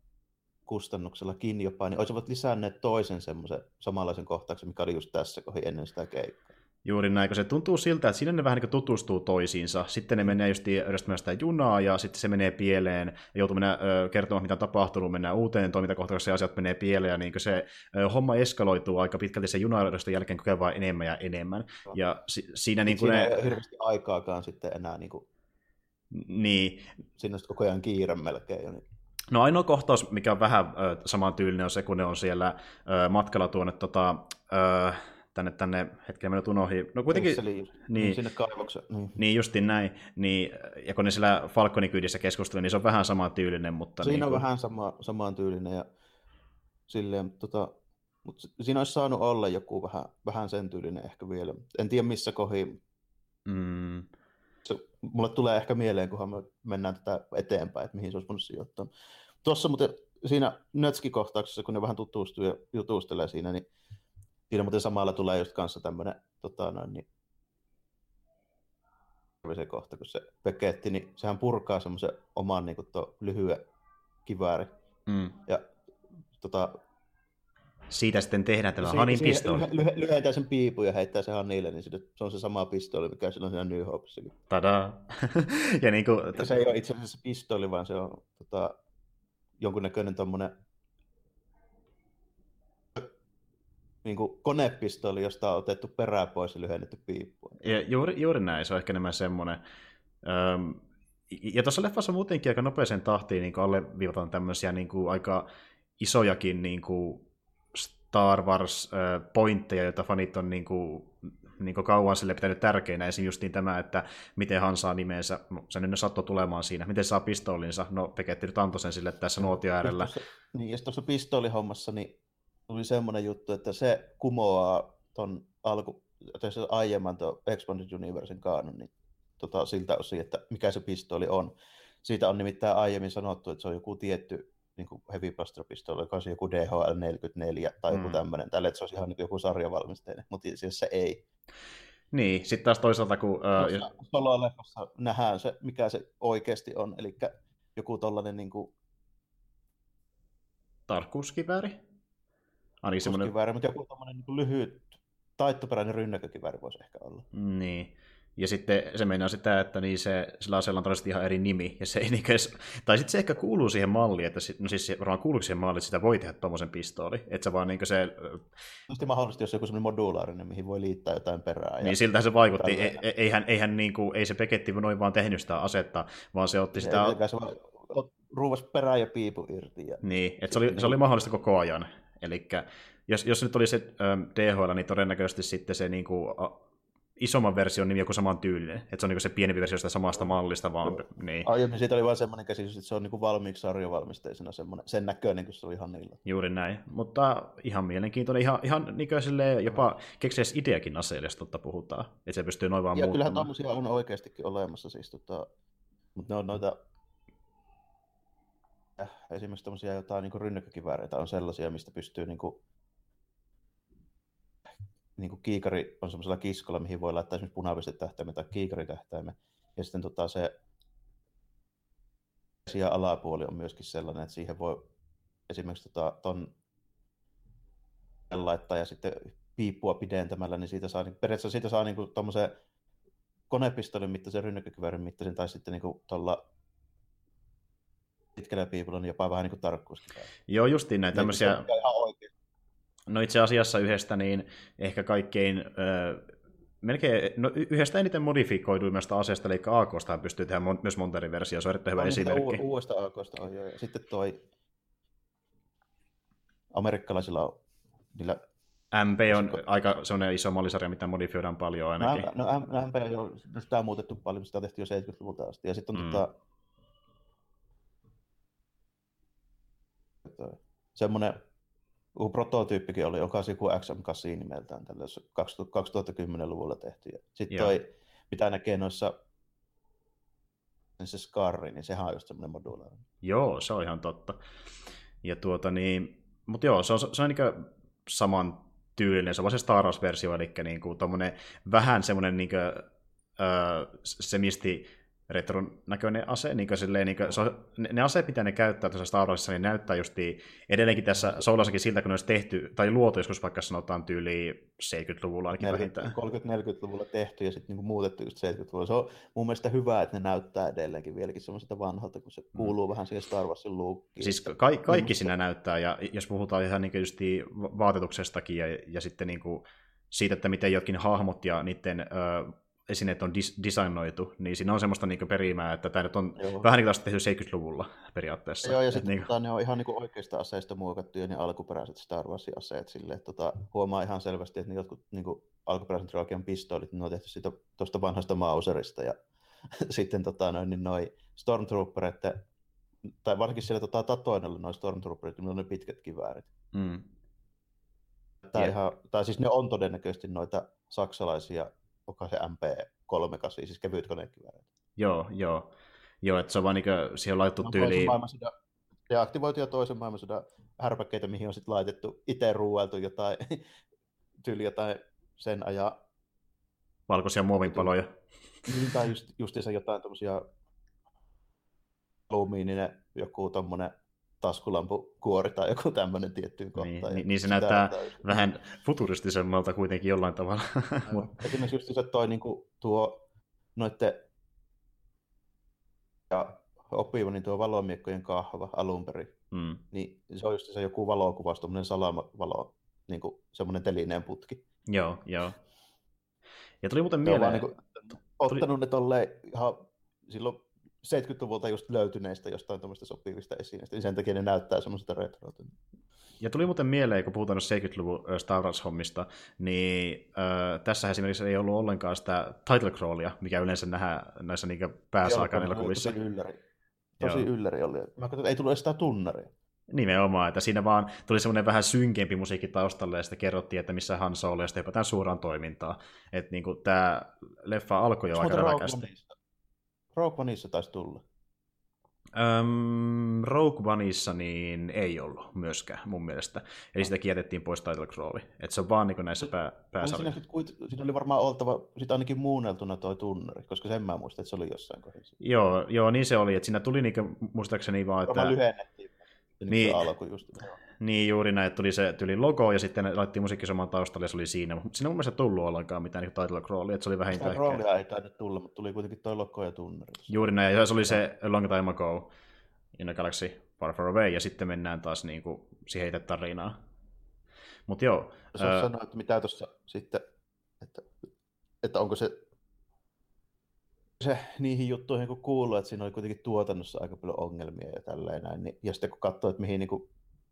kustannuksella kiinni jopa, niin olisivat lisänneet toisen semmoisen samanlaisen kohtauksen, mikä oli just tässä kohin ennen sitä keikkaa. Juuri näin, kun se tuntuu siltä, että siinä ne vähän niin tutustuu toisiinsa. Sitten ne menee just yhdistämään sitä junaa ja sitten se menee pieleen ja joutuu mennä ö, kertomaan, mitä on tapahtunut, mennään uuteen toimintakohtaukseen ja asiat menee pieleen ja niin se ö, homma eskaloituu aika pitkälti sen junayhdistön jälkeen kokee vain enemmän ja enemmän. Ja si- siinä niin kuin siinä ne... ei hirveästi aikaakaan sitten enää niin kuin... Niin. Siinä on koko ajan kiire melkein jo. Niin... No ainoa kohtaus, mikä on vähän ö, saman tyylinen, on se, kun ne on siellä ö, matkalla tuonne tota, ö, tänne, tänne hetken mennyt unohi. No kuitenkin... Niin, niin, sinne kaivokseen. Niin. niin justin näin. Niin, ja kun ne siellä Falconin kyydissä keskustelee, niin se on vähän saman tyylinen. Mutta siinä niin on kuin... vähän sama, saman tyylinen ja silleen, tota, mutta siinä olisi saanut olla joku vähän, vähän sen tyylinen ehkä vielä. En tiedä missä kohin. Mm. Mulle tulee ehkä mieleen, kunhan me mennään tätä eteenpäin, että mihin se olisi voinut sijoittaa. Tuossa muuten siinä Nötski-kohtauksessa, kun ne vähän tutustuu ja jutustelee siinä, niin siinä muuten samalla tulee just kanssa tämmöinen tota, noin, niin, se kohta, kun se peketti, niin sehän purkaa semmoisen oman niin kuin, lyhyen kivääri. Mm. Ja tota, siitä sitten tehdään tämä Hanin pistooli. Lyh- lyhentää sen piipun ja heittää se Hanille, niin se on se sama pistooli, mikä on siinä New Hopessakin. Tadaa! [laughs] ja niin kuin... Se ei ole itse asiassa pistooli, vaan se on tota, jonkunnäköinen tommonen niin kuin konepistoli, josta on otettu perää pois ja lyhennetty piippua. Ja juuri, juuri näin, se on ehkä enemmän semmoinen. Öm, ja tuossa leffassa muutenkin aika nopeeseen tahtiin niin alleviivataan tämmöisiä niin kuin aika isojakin niin kuin Star Wars-pointteja, joita fanit on niin kuin, niin kuin kauan sille pitänyt tärkeinä. Esimerkiksi just niin tämä, että miten hän saa nimensä, no, sen nyt sattui tulemaan siinä, miten saa pistoolinsa, no Peketti nyt antoi sen sille tässä nuotio äärellä. Niin, ja tuossa pistoolihommassa niin tuli semmoinen juttu, että se kumoaa ton alku, tässä aiemman tuon Expanded Universen kaanon, niin tota, siltä osin, että mikä se pistooli on. Siitä on nimittäin aiemmin sanottu, että se on joku tietty niin kuin heavy blaster pistooli, joka on joku DHL-44 tai joku mm. tämmöinen, tälle, että se olisi ihan niin joku sarjavalmisteinen, mutta siis se ei. Niin, sitten taas toisaalta kun... Uh, Solo-leffassa nähdään se, mikä se oikeasti on, eli joku tollainen niin kuin... Tarkkuuskivääri? Ainakin semmoinen... mutta joku tommonen niin lyhyt taittoperäinen rynnäkkökivääri voisi ehkä olla. Niin. Ja sitten se meinaa sitä, että niin se, sillä aseella on todennäköisesti ihan eri nimi. Ja se ei [laughs] niin edes, tai sitten se ehkä kuuluu siihen malliin, että no siis se varmaan kuuluu siihen malliin, että sitä voi tehdä tuommoisen pistooli. Että se vaan niin se... Tietysti mahdollisesti, jos joku semmoinen modulaarinen, mihin voi liittää jotain perää. Niin siltähän se vaikutti. Ei, eihän, eihän niin kuin, ei se peketti noin vaan tehnyt sitä asetta, vaan se otti sitä... Ei, se ruuvas perää ja piipu irti. Ja... Niin, että se oli, se oli mahdollista koko ajan. Eli jos, jos nyt oli se ähm, DHL, niin todennäköisesti sitten se niin kuin, isomman version nimi joku saman tyylinen, että se on niin se pienempi versio sitä samasta mallista vaan. Niin. Aiemmin siitä oli vain semmoinen käsitys, että se on niin valmiiksi sarjavalmisteisena semmoinen, sen näköinen, kun se oli ihan niillä. Juuri näin, mutta ihan mielenkiintoinen, ihan, ihan niin kuin jopa keksiä ideakin aseelle, jos totta puhutaan, että se pystyy noin vaan Ja kyllähän tämmöisiä on oikeastikin olemassa, siis tota, mutta ne on noita äh, esimerkiksi tämmöisiä jotain niin rynnäkkökivääreitä on sellaisia, mistä pystyy niin kuin, niin kuin kiikari on semmoisella kiskolla, mihin voi laittaa esimerkiksi punapistetähtäimen tai kiikaritähtäimen. Ja sitten tota se ja alapuoli on myöskin sellainen, että siihen voi esimerkiksi tota, ton laittaa ja sitten piippua pidentämällä, niin siitä saa, niin periaatteessa siitä saa niin kuin konepistolin mittaisen rynnäkkökyvärin mittaisen tai sitten niin tuolla pitkällä piipulla, niin jopa vähän niin kuin tarkkuuskivääri. Joo, justiin näin Niin, tämmöisiä... oikein. No itse asiassa yhdestä niin ehkä kaikkein... Ö, melkein, no yhdestä eniten modifikoiduimmasta aseesta, eli AKsta pystyy tehdä mon- myös monta eri versiota, se on erittäin hyvä On niitä esimerkki. u- uudesta AKsta on jo. Ja sitten toi amerikkalaisilla on niillä MP on aika semmoinen iso mallisarja, mitä modifioidaan paljon ainakin. No, no, no MP on jo, no sitä on muutettu paljon, sitä on tehty jo 70-luvulta asti. Ja sitten on Mm. tota, semmoinen joku prototyyppikin oli, joka olisi joku XM8 nimeltään, tällä 2010-luvulla tehty. Sitten Joo. toi, mitä näkee noissa se Scarri, niin sehän on just semmoinen modulaarinen. Joo, se on ihan totta. Ja tuota niin, mutta joo, se on, se on niin saman tyylinen, se on se Star Wars-versio, eli niin kuin vähän semmoinen niin kuin, öö, semisti retron näköinen ase, niin kuin silleen, niin kuin, se on, ne, ne aseet, mitä ne käyttää tuossa Star Warsissa, niin näyttää justiin edelleenkin tässä Soulassakin siltä, kun ne olisi tehty, tai luotu joskus vaikka sanotaan tyyliin 70-luvulla ainakin vähintään. 30-40-luvulla tehty ja sitten niinku muutettu just 70-luvulla. Se on mun mielestä hyvä, että ne näyttää edelleenkin vieläkin semmoiselta vanhalta, kun se kuuluu vähän siihen Star Warsin luukkiin. Siis ka- kaikki siinä näyttää, ja jos puhutaan ihan niin justiin va- vaatetuksestakin ja, ja sitten niin kuin siitä, että miten jotkin hahmot ja niiden ö, esineet on dis- designoitu, niin siinä on semmoista niin perimää, että tämä nyt on Joo. vähän niin kuin tehty 70-luvulla periaatteessa. Joo, ja sitten niin, tota, ne on ihan niinku oikeista aseista muokattuja ne alkuperäiset Star Warsin aseet silleen, että tota, huomaa ihan selvästi, että ne jotkut niinku, alkuperäisen trilogian pistoolit, ne on tehty siitä tuosta vanhasta Mauserista ja [laughs] sitten tota, noin, niin noi Stormtroopereiden, tai varsinkin siellä tota, Tatoinella noin Stormtrooperit, niin ne on ne pitkät kiväärit. mm, Tai, ihan, tai siis ne on todennäköisesti noita saksalaisia, onko se MP38, siis kevyt konekiväärit. joo, joo. Joo, että se on vaan niin kuin, siihen on laitettu toisen tyyliin, maailmansodan deaktivoituja toisen maailmansodan härpäkkeitä, mihin on sitten laitettu itse ruueltu jotain, [laughs] tyyli jotain sen ajan, valkoisia muovinpaloja. niin, tai just, justiinsa jotain tommosia alumiininen joku tommonen taskulampukuori tai joku tämmöinen tiettyyn kohtaan. Niin, ja niin, niin se näyttää jotain- vähän futuristisemmalta kuitenkin jollain tavalla. Esimerkiksi just se toi niinku tuo noitten ja oppiva, niin tuo valomiekkojen kahva alun perin, mm, niin se on just se joku valokuvaus, tuommoinen salamavalo, niin kuin semmoinen telineen putki. joo, joo. Ja tuli muuten mieleen, niin kuin, ottanut ne tolleen ihan silloin 70-luvulta just löytyneistä jostain tuommoista sopivista esineistä, niin sen takia ne näyttää semmoiselta retrolta. Ja tuli muuten mieleen, kun puhutaan noista 70-luvun ö, Star Wars-hommista, niin ö, tässä esimerkiksi ei ollut ollenkaan sitä title crawlia, mikä yleensä nähdään näissä niin pääsaakaan elokuvissa. Tosi ylläri. Tosi Joo. ylläri oli. Mä katsoin, että ei tullut edes sitä tunnaria. Nimenomaan, että siinä vaan tuli semmoinen vähän synkempi musiikki taustalle, ja sitten kerrottiin, että missä Han Solo, ja sitten hypätään suoraan toimintaan. Että niin tämä leffa alkoi jo aika Muuten Rogue räväkästi. Rogue Oneissa taisi tulla. Öm, Rogue Oneissa niin ei ollut myöskään mun mielestä. Eli sitä jätettiin pois title crawli. Että se on vaan niin näissä pää, siinä, pääsarjoissa. sit, kuit, siinä oli varmaan oltava sit ainakin muunneltuna toi tunnari, koska sen mä muistan, että se oli jossain kohdassa. Joo, joo, niin se oli. Että siinä tuli niinku, muistaakseni vaan, että... Varmaan lyhennettiin. Niin. Niin. Alku just. Niin juuri näin, tuli se tyli logo ja sitten ne laitettiin musiikki samaan taustalle ja se oli siinä. Mutta siinä ei mun mielestä tullut ollenkaan mitään niin title crawlia, että se oli Sitä vähintään ehkä... roolia ei tainnut tulla, mutta tuli kuitenkin toi logo ja tunnari. Juuri näin, ja se oli se Long Time Ago in a Galaxy Far Far Away, ja sitten mennään taas niin kuin siihen itse tarinaan. Mutta joo, Jos ää, sanoa, että mitä tuossa sitten, että, että onko se, se niihin juttuihin kun kuuluu, että siinä oli kuitenkin tuotannossa aika paljon ongelmia ja tälleen näin, niin, ja sitten kun katsoo, että mihin niin kuin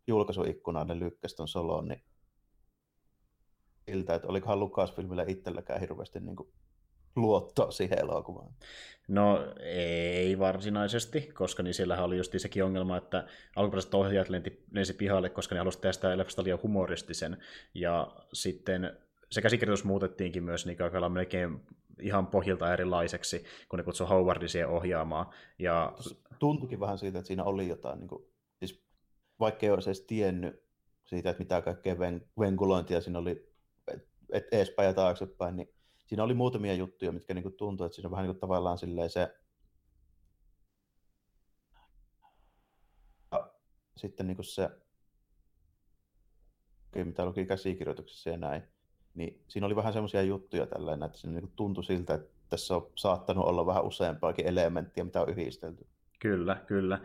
julkaisuikkunaan ne lykkäsi ton solon, niin siltä, että olikohan Lucasfilmillä itselläkään hirveästi niin kuin luottoa siihen elokuvaan. no ei varsinaisesti, koska niin siellähän oli just sekin ongelma, että alkuperäiset ohjaajat lenti, lensi pihalle, koska ne halusivat sitä leffasta liian humoristisen, ja sitten se käsikirjoitus muutettiinkin myös niin aika melkein ihan pohjilta erilaiseksi, kun ne kutsui Howardin siihen ohjaamaan, ja Tuntuikin vähän siitä, että siinä oli jotain, niin kuin, vaikka ei olisi edes tiennyt siitä, että mitä kaikkea ven, venkulointia siinä oli et, eespäin ja taaksepäin, niin siinä oli muutamia juttuja, mitkä niin tuntui, että siinä on vähän niin kuin tavallaan silleen se sitten niin kuin se mitä luki käsikirjoituksessa ja näin, niin siinä oli vähän semmoisia juttuja tällainen, että siinä niin tuntui siltä, että tässä on saattanut olla vähän useampaakin elementtiä, mitä on yhdistelty. Kyllä, kyllä.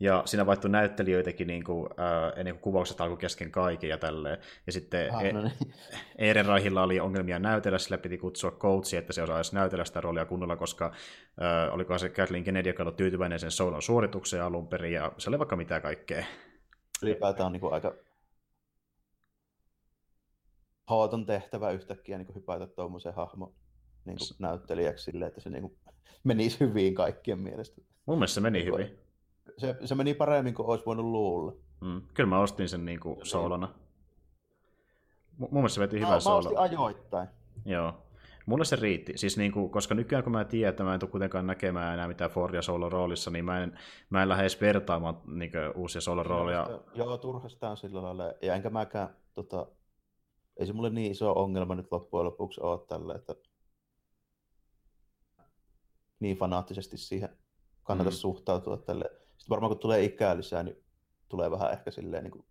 Ja siinä vaihtui näyttelijöitäkin niin kuin, äh, ennen kuin kuvaukset alkoi kesken kaiken ja tälleen. Ja sitten ah, no niin. [laughs] Ehrenreihillä oli ongelmia näytellä, sille piti kutsua coachia, että se osaisi näytellä sitä roolia kunnolla, koska äh, olikohan se Kathleen Kennedy, joka oli tyytyväinen sen soulon suoritukseen alun perin, ja se oli vaikka mitä kaikkea. Ylipäätään on niin kuin aika haaton tehtävä yhtäkkiä niin kuin hypätä tuommoisen hahmo niin kuin näyttelijäksi silleen, että se niin kuin menisi hyvin kaikkien mielestä. Mun mielestä se meni niin hyvin se, se meni paremmin kuin olisi voinut luulla. Mm. Kyllä mä ostin sen niin kuin soolona. M- mun mielestä se veti hyvän soolon. Mä ostin ajoittain. Joo. Mulle se riitti. Siis niin kuin, koska nykyään kun mä tiedän, että mä en tule kuitenkaan näkemään enää mitään Fordia solo roolissa, niin mä en, mä en lähde edes vertaamaan niin kuin, uusia solo roolia. Joo, turhasta on sillä lailla. Ja enkä mäkään, tota, ei se mulle niin iso ongelma nyt loppujen lopuksi ole tällä, että niin fanaattisesti siihen kannata mm. suhtautua tälle sitten varmaan kun tulee ikää lisää, niin tulee vähän ehkä silleen niin kuin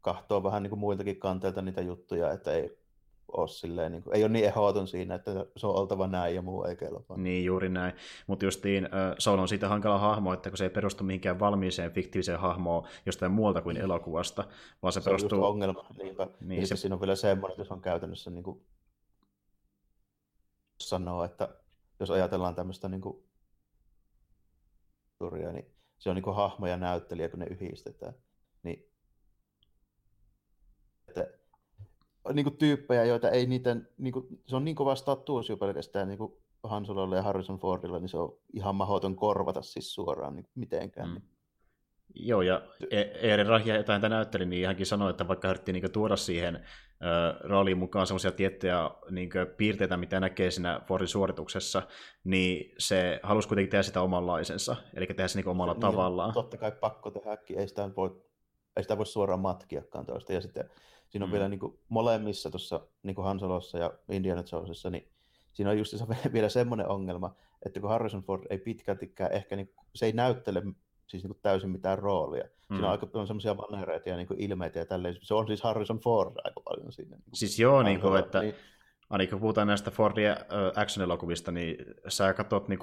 kahtoa vähän niin kuin muiltakin kanteilta niitä juttuja, että ei ole, silleen, niin kuin, ei ole niin ehdoton siinä, että se on oltava näin ja muu ei kelpaa. Niin, juuri näin. Mutta justiin äh, Soul on siitä hankala hahmo, että kun se ei perustu mihinkään valmiiseen fiktiiviseen hahmoon jostain muualta kuin elokuvasta, vaan se, se perustuu... on ongelma, niinpä. Niin, ja se... siinä on vielä semmoinen, että se on käytännössä niin kuin sanoo, että jos ajatellaan tämmöistä niin kuin historiaa, niin se on niin kuin hahmo ja näyttelijä, kun ne yhdistetään. Niin, että niin kuin tyyppejä, joita ei niiden, niin kuin, se on niin kova status jo pelkästään niin kuin Han Sololle ja Harrison Fordilla, niin se on ihan mahdoton korvata siis suoraan niin mitenkään. Mm. Joo, ja Eeri Rahia jotain tätä näytteli, niin hänkin sanoi, että vaikka yritti niin tuoda siihen rooliin mukaan semmoisia tiettyjä niin piirteitä, mitä näkee siinä Fordin suorituksessa, niin se halusi kuitenkin tehdä sitä omanlaisensa, eli tehdä se niin omalla niin, tavallaan. Totta kai pakko tehdäkin, ei sitä voi, ei sitä voi suoraan matkiakaan toista. Ja sitten siinä on mm. vielä niin kuin molemmissa tuossa niin Hansolossa ja Indiana Jonesissa, niin siinä on just [laughs] vielä semmoinen ongelma, että kun Harrison Ford ei pitkältikään ehkä, niin, se ei näyttele siis niin kuin täysin mitään roolia. Mm. Siinä on aika paljon semmoisia vanereita ja niin kuin ilmeitä ja tälleen. Se on siis Harrison Ford aika paljon siinä. Niin siis joo, niin kuin, että niin, ainakin kun puhutaan näistä Fordin äh, action-elokuvista, niin sä katsot niin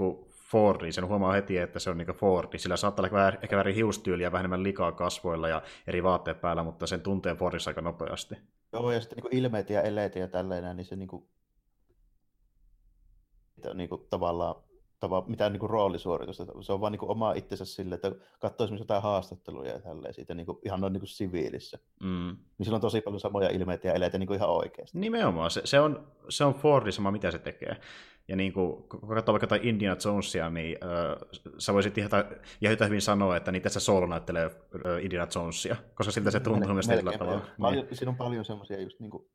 Fordi, sen huomaa heti, että se on niin Fordi. Sillä saattaa olla ehkä, ehkä väri hiustyyliä, vähän enemmän likaa kasvoilla ja eri vaatteet päällä, mutta sen tuntee Fordissa aika nopeasti. Joo, ja sitten niin ilmeitä ja eleitä ja tälleen, niin se niin kuin, niin kuin, tavallaan tava, mitään niin kuin roolisuoritusta. Se on vaan niin kuin oma itsensä sille, että katsoo esimerkiksi jotain haastatteluja ja tälleen siitä niin kuin, ihan noin niin kuin siviilissä. Mm. Niin sillä on tosi paljon samoja ilmeitä ja eleitä niin kuin ihan oikeasti. Nimenomaan. Se, se, on, se on Fordi sama, mitä se tekee. Ja niin kuin, kun katsoo vaikka jotain Indiana Jonesia, niin äh, sä voisit ihan, ihan hyvin sanoa, että niin tässä Solo näyttelee äh, Indiana Jonesia, koska siltä se [laughs] tuntuu myös tällä tavalla. Paljon, niin. Siinä on paljon semmoisia just niin kuin,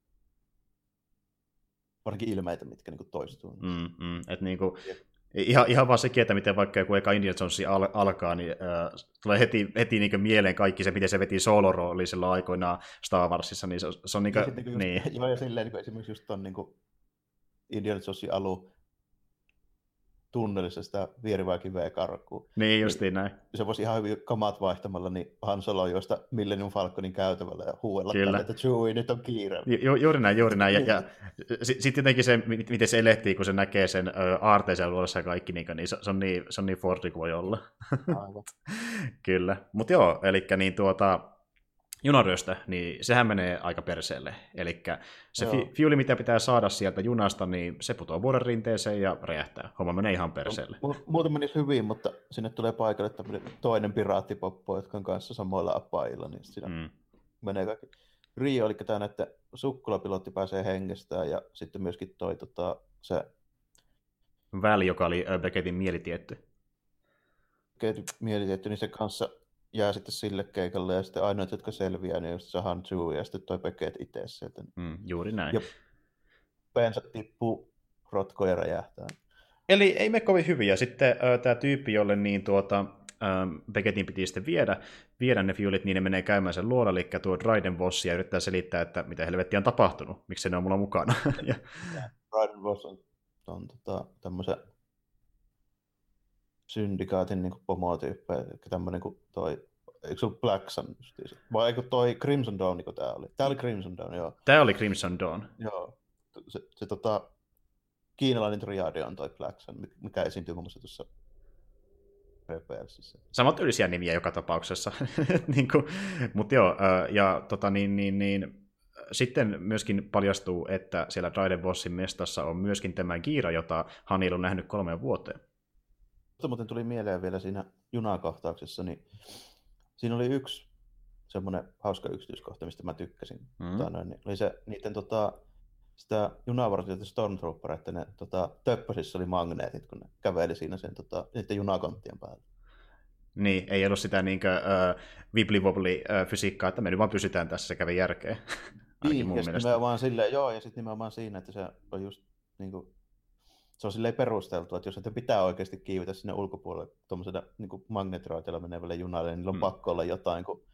varsinkin ilmeitä, mitkä niin kuin toistuu. Mm, mm, et niin kuin, Ihan, ihan vaan sekin, että miten vaikka joku eka Indiana Jones al- alkaa, niin äh, tulee heti, heti niin mieleen kaikki se, miten se veti soolorooli silloin aikoinaan Star Warsissa, niin se, se on niin kuin, niin, niin. Joo, ja silleen niin kuin esimerkiksi just ton niin Indiana Jonesin alu, tunnelissa sitä vierivää kiveä karkuun. Niin, justiin näin. Se voisi ihan hyvin kamat vaihtamalla, niin Han Solo josta Millennium Falconin käytävällä ja huuella Kyllä. että Chewie, nyt on kiire. Ju, juuri näin, juuri näin. Ja, ja [laughs] sitten jotenkin se, miten se elehtii, kun se näkee sen aarteisen luossa ja kaikki, niin, niin se, se, on niin, se on niin Fordi kuin voi olla. Aivan. [laughs] Kyllä. Mutta joo, eli niin tuota, junaryöstä, niin sehän menee aika perseelle. Eli se fi- fiuli, mitä pitää saada sieltä junasta, niin se putoaa vuoden rinteeseen ja räjähtää. Homma menee ihan perseelle. Mu- muuten menisi hyvin, mutta sinne tulee paikalle toinen piraattipoppo, jotka on kanssa samoilla apailla, niin siinä mm. menee kaikki. Rio, eli tämä että sukkulapilotti pääsee hengestään ja sitten myöskin toi tota, se... Väli, joka oli Beckettin mielitietty. Beckettin mielitietty, niin se kanssa jää sitten sille keikalle, ja sitten ainoat, jotka selviää, niin just se Hanju ja sitten toi Peket itse sieltä. Mm, juuri näin. Ja pensa tippuu rotkoja räjähtää. Eli ei me kovin hyviä. Sitten äh, tämä tyyppi, jolle niin tuota, ähm, Becketin piti sitten viedä, viedä ne fiulit, niin ne menee käymään sen luola, eli tuo Dryden Voss, ja yrittää selittää, että mitä helvettiä on tapahtunut, miksi ne on mulla mukana. [laughs] ja... Dryden Voss on, on tota, tämmöisen syndikaatin niin pomotyyppejä, tämmöinen kuin toi, eikö se ollut Black Sun justiinsa? Vai eikö toi Crimson Dawn, niin tämä oli? Tämä oli Crimson Dawn, joo. Tämä oli Crimson Dawn. Joo. Se, se tota, kiinalainen triadi on toi Black Sun, mikä esiintyy muun muassa tuossa Rebelsissä. Samat tyylisiä nimiä joka tapauksessa. [laughs] niin kuin, mutta joo, ja tota, niin, niin, niin, sitten myöskin paljastuu, että siellä Dryden Bossin mestassa on myöskin tämä Kiira, jota Hanil on nähnyt kolmeen vuoteen. Mutta muuten tuli mieleen vielä siinä junakohtauksessa, niin siinä oli yksi semmoinen hauska yksityiskohta, mistä mä tykkäsin. Mm. Tota, noin, niin oli se niiden tota, sitä junavartijoita Stormtroopereiden ne tota, töppösissä oli magneetit, kun ne käveli siinä sen tota, niiden junakonttien päällä. Niin, ei ollut sitä niinkö uh, wibli uh, fysiikkaa, että me nyt vaan pysytään tässä, se kävi järkeä. [laughs] niin, mun ja sitten vaan silleen, joo, ja sitten nimenomaan siinä, että se on just niin kuin, se on silleen perusteltu, että jos ette pitää oikeasti kiivetä sinne ulkopuolelle tuommoisella niin magneettiraiteella menevälle junalle, niin niillä on mm. pakko olla jotain, kun